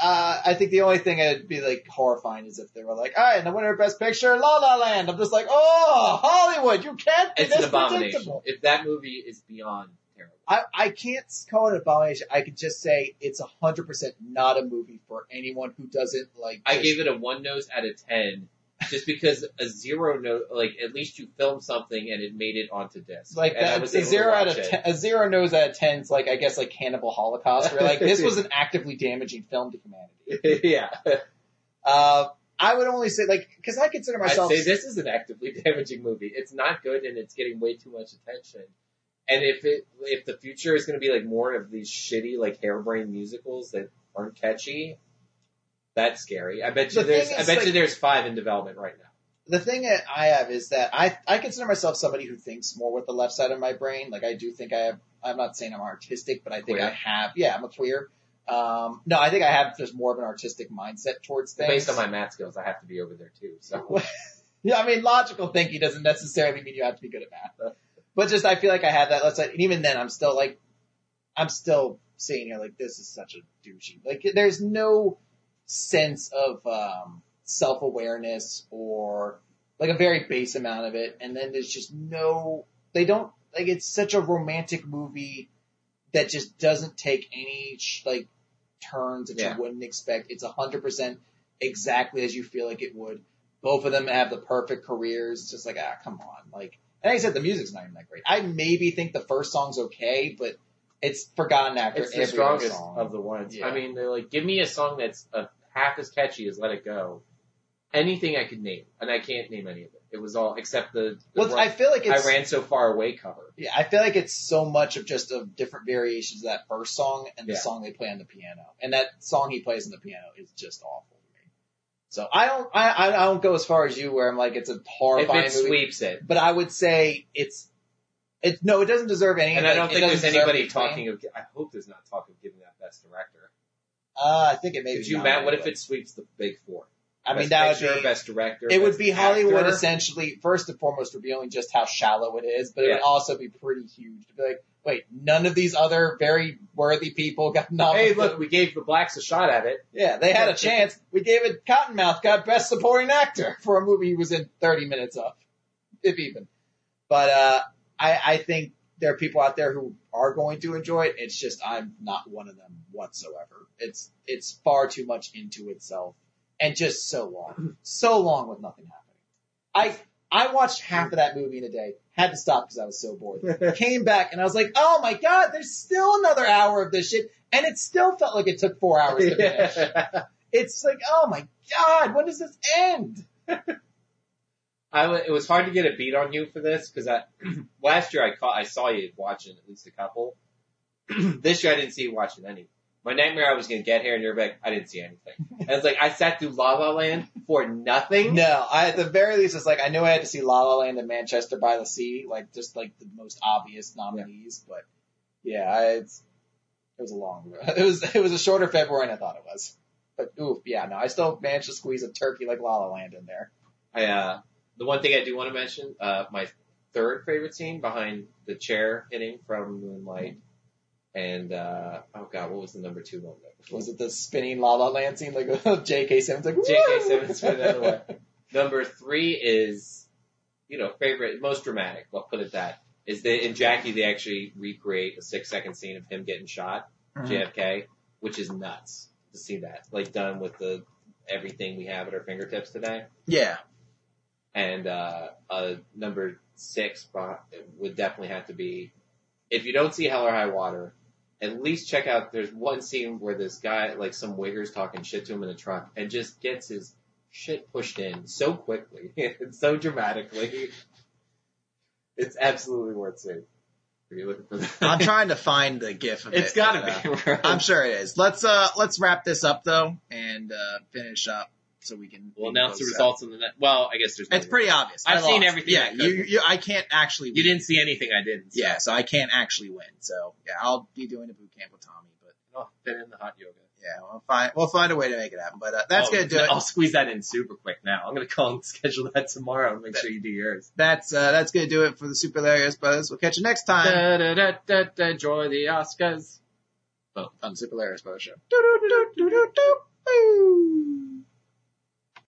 [SPEAKER 2] uh, I think the only thing that'd be like horrifying is if they were like, all right, and the winner of Best Picture, La La Land. I'm just like, oh, Hollywood, you can't be
[SPEAKER 1] It's an abomination.
[SPEAKER 2] predictable.
[SPEAKER 1] If that movie is beyond terrible.
[SPEAKER 2] I, I can't call it an abomination. I could just say it's a hundred percent not a movie for anyone who doesn't like.
[SPEAKER 1] I
[SPEAKER 2] just-
[SPEAKER 1] gave it a one nose out of 10 just because a zero note, like at least you filmed something and it made it onto disc.
[SPEAKER 2] like that, a zero out of ten, a zero nose out of ten is like I guess like Cannibal Holocaust, where like this was an (laughs) actively damaging film to humanity.
[SPEAKER 1] yeah.
[SPEAKER 2] Uh, I would only say like because I consider
[SPEAKER 1] I'd
[SPEAKER 2] myself.
[SPEAKER 1] say this is an actively (laughs) damaging movie. It's not good and it's getting way too much attention. And if it, if the future is going to be like more of these shitty, like harebrained musicals that aren't catchy, that's scary. I bet you
[SPEAKER 2] The
[SPEAKER 1] there's,
[SPEAKER 2] thing
[SPEAKER 1] I
[SPEAKER 2] is,
[SPEAKER 1] bet
[SPEAKER 2] like-
[SPEAKER 1] you there's five in development right now.
[SPEAKER 2] the thing that I have is that I I consider myself somebody who thinks more with the left side of my brain. Like I do think I have. I'm not saying I'm artistic, but I think
[SPEAKER 1] Queer.
[SPEAKER 2] I have. Yeah, I'm a queer. Um, no, I think I have just more of an artistic mindset towards things.
[SPEAKER 1] Based on my math skills, I have to be over there too. So (laughs)
[SPEAKER 2] Yeah, I mean, logical thinking doesn't necessarily mean you have to be good at math. But just, I feel like I have that left side. And even then, I'm still like, I'm still saying here, like, this is such a douchey. Like, there's no sense of, um, self-awareness or, like a very base amount of it, and then there's just no. They don't like it's such a romantic movie that just doesn't take any like turns that
[SPEAKER 1] Yeah.
[SPEAKER 2] you wouldn't expect. It's a hundred percent exactly as you feel like it would. Both of them have the perfect careers. It's just like ah, come on, like. And like I said, the music's not even that great. I maybe think the first song's okay, but it's forgotten after
[SPEAKER 1] It's the strongest
[SPEAKER 2] song.
[SPEAKER 1] of the ones.
[SPEAKER 2] Yeah.
[SPEAKER 1] I mean, they're like, give me a song that's uh, half as catchy as "Let It Go." Anything I could name, and I can't name any of it. It was all except the. the
[SPEAKER 2] well, I feel like
[SPEAKER 1] I ran so far away cover.
[SPEAKER 2] Yeah, I feel like it's so much of just of different variations of that first song and the
[SPEAKER 1] Yeah.
[SPEAKER 2] song they play on the piano. And that song he plays on the piano is just awful to me. So I don't, I, I don't go as far as you where I'm like, it's a horrifying.
[SPEAKER 1] If it
[SPEAKER 2] movie.
[SPEAKER 1] sweeps it,
[SPEAKER 2] But I would say it's, it's, no, it doesn't deserve any.
[SPEAKER 1] and I don't think there's anybody talking of. I hope there's not talk of giving that best director.
[SPEAKER 2] Uh, I think it may
[SPEAKER 1] Could
[SPEAKER 2] be.
[SPEAKER 1] you, Matt? What if it sweeps the big four?
[SPEAKER 2] I mean,
[SPEAKER 1] best
[SPEAKER 2] that would
[SPEAKER 1] picture,
[SPEAKER 2] be,
[SPEAKER 1] best director.
[SPEAKER 2] it would be Hollywood essentially, first and foremost, revealing just how shallow it is, but it
[SPEAKER 1] Yeah.
[SPEAKER 2] would also be pretty huge to be like, wait, none of these other very worthy people got nominated.
[SPEAKER 1] Hey, look, we gave the blacks a shot at it.
[SPEAKER 2] Yeah, they had a chance. We gave it Cottonmouth got Best Supporting Actor (laughs) for a movie he was in 30 minutes of, if even. But uh, I, I think there are people out there who are going to enjoy it. It's just I'm not one of them whatsoever. It's it's far too much into itself and just so long, so long with nothing happening. I I watched half of that movie in a day. Had to stop because I was so bored. (laughs) Came back and I was like, oh my god, there's still another hour of this shit, and it still felt like it took four hours to finish. It's like, oh my god, when does this end? (laughs)
[SPEAKER 1] I w- it was hard to get a beat on you for this because I (clears throat) last year I caught I saw you watching at least a couple. (clears throat) this year I didn't see you watching any. My nightmare I was gonna get here and you're like I didn't see anything. And it's like I sat through La La Land for nothing.
[SPEAKER 2] No, I at the very least, it's like I knew I had to see La La Land and Manchester by the Sea, like just like the most obvious nominees. But yeah, I, it's it was a long, (laughs) it was it was a shorter February than I thought it was. But oof, yeah, no, I still managed to squeeze a turkey like La La Land in there.
[SPEAKER 1] I uh the one thing I do want to mention, uh my third favorite scene behind the chair hitting from Moonlight. And uh oh god, what was the number two one?
[SPEAKER 2] Was it the spinning La La Land scene like (laughs) J.K. Simmons like
[SPEAKER 1] J.K. Simmons went the other way. Number three is, you know, favorite, most dramatic. I'll put it that. Is that in Jackie they actually recreate a six second scene of him getting shot,
[SPEAKER 2] Mhm.
[SPEAKER 1] JFK, which is nuts to see that, like done with the everything we have at our fingertips today.
[SPEAKER 2] Yeah,
[SPEAKER 1] And uh, uh, number six would definitely have to be, if you don't see Hell or High Water, at least check out. There's one scene where this guy, like some wigger's talking shit to him in a truck, and just gets his shit pushed in so quickly (laughs) and so dramatically. It's absolutely worth seeing. Are you looking for that?
[SPEAKER 2] I'm trying to find the GIF of
[SPEAKER 1] It's
[SPEAKER 2] it.
[SPEAKER 1] It's gotta
[SPEAKER 2] but,
[SPEAKER 1] be.
[SPEAKER 2] uh,
[SPEAKER 1] right?
[SPEAKER 2] I'm sure it is. Let's uh let's wrap this up though and uh finish up so we can.
[SPEAKER 5] We'll announce the
[SPEAKER 2] close out.
[SPEAKER 5] results in the net. Well, I guess there's. no
[SPEAKER 2] It's pretty obvious.
[SPEAKER 5] I've seen everything
[SPEAKER 2] Yeah,
[SPEAKER 5] I
[SPEAKER 2] you, you, I can't actually.
[SPEAKER 5] You didn't see anything I didn't. So.
[SPEAKER 2] Yeah, so I can't actually win. So yeah, I'll be doing a boot camp with Tommy, but
[SPEAKER 5] Oh, fit in the hot yoga.
[SPEAKER 2] yeah, we'll find we'll find a way to make it happen. But uh, that's
[SPEAKER 5] Oh,
[SPEAKER 2] gonna do it.
[SPEAKER 5] I'll squeeze that in super quick now. I'm gonna call and (laughs) schedule that tomorrow and make sure you do yours.
[SPEAKER 2] That's uh, that's gonna do it for the Super Hilarious Brothers. We'll catch you next time
[SPEAKER 5] Da, da, da, da, da, enjoy the Oscars.
[SPEAKER 2] on the Super Hilarious Brothers show. Do, do, do, do, do, do, do.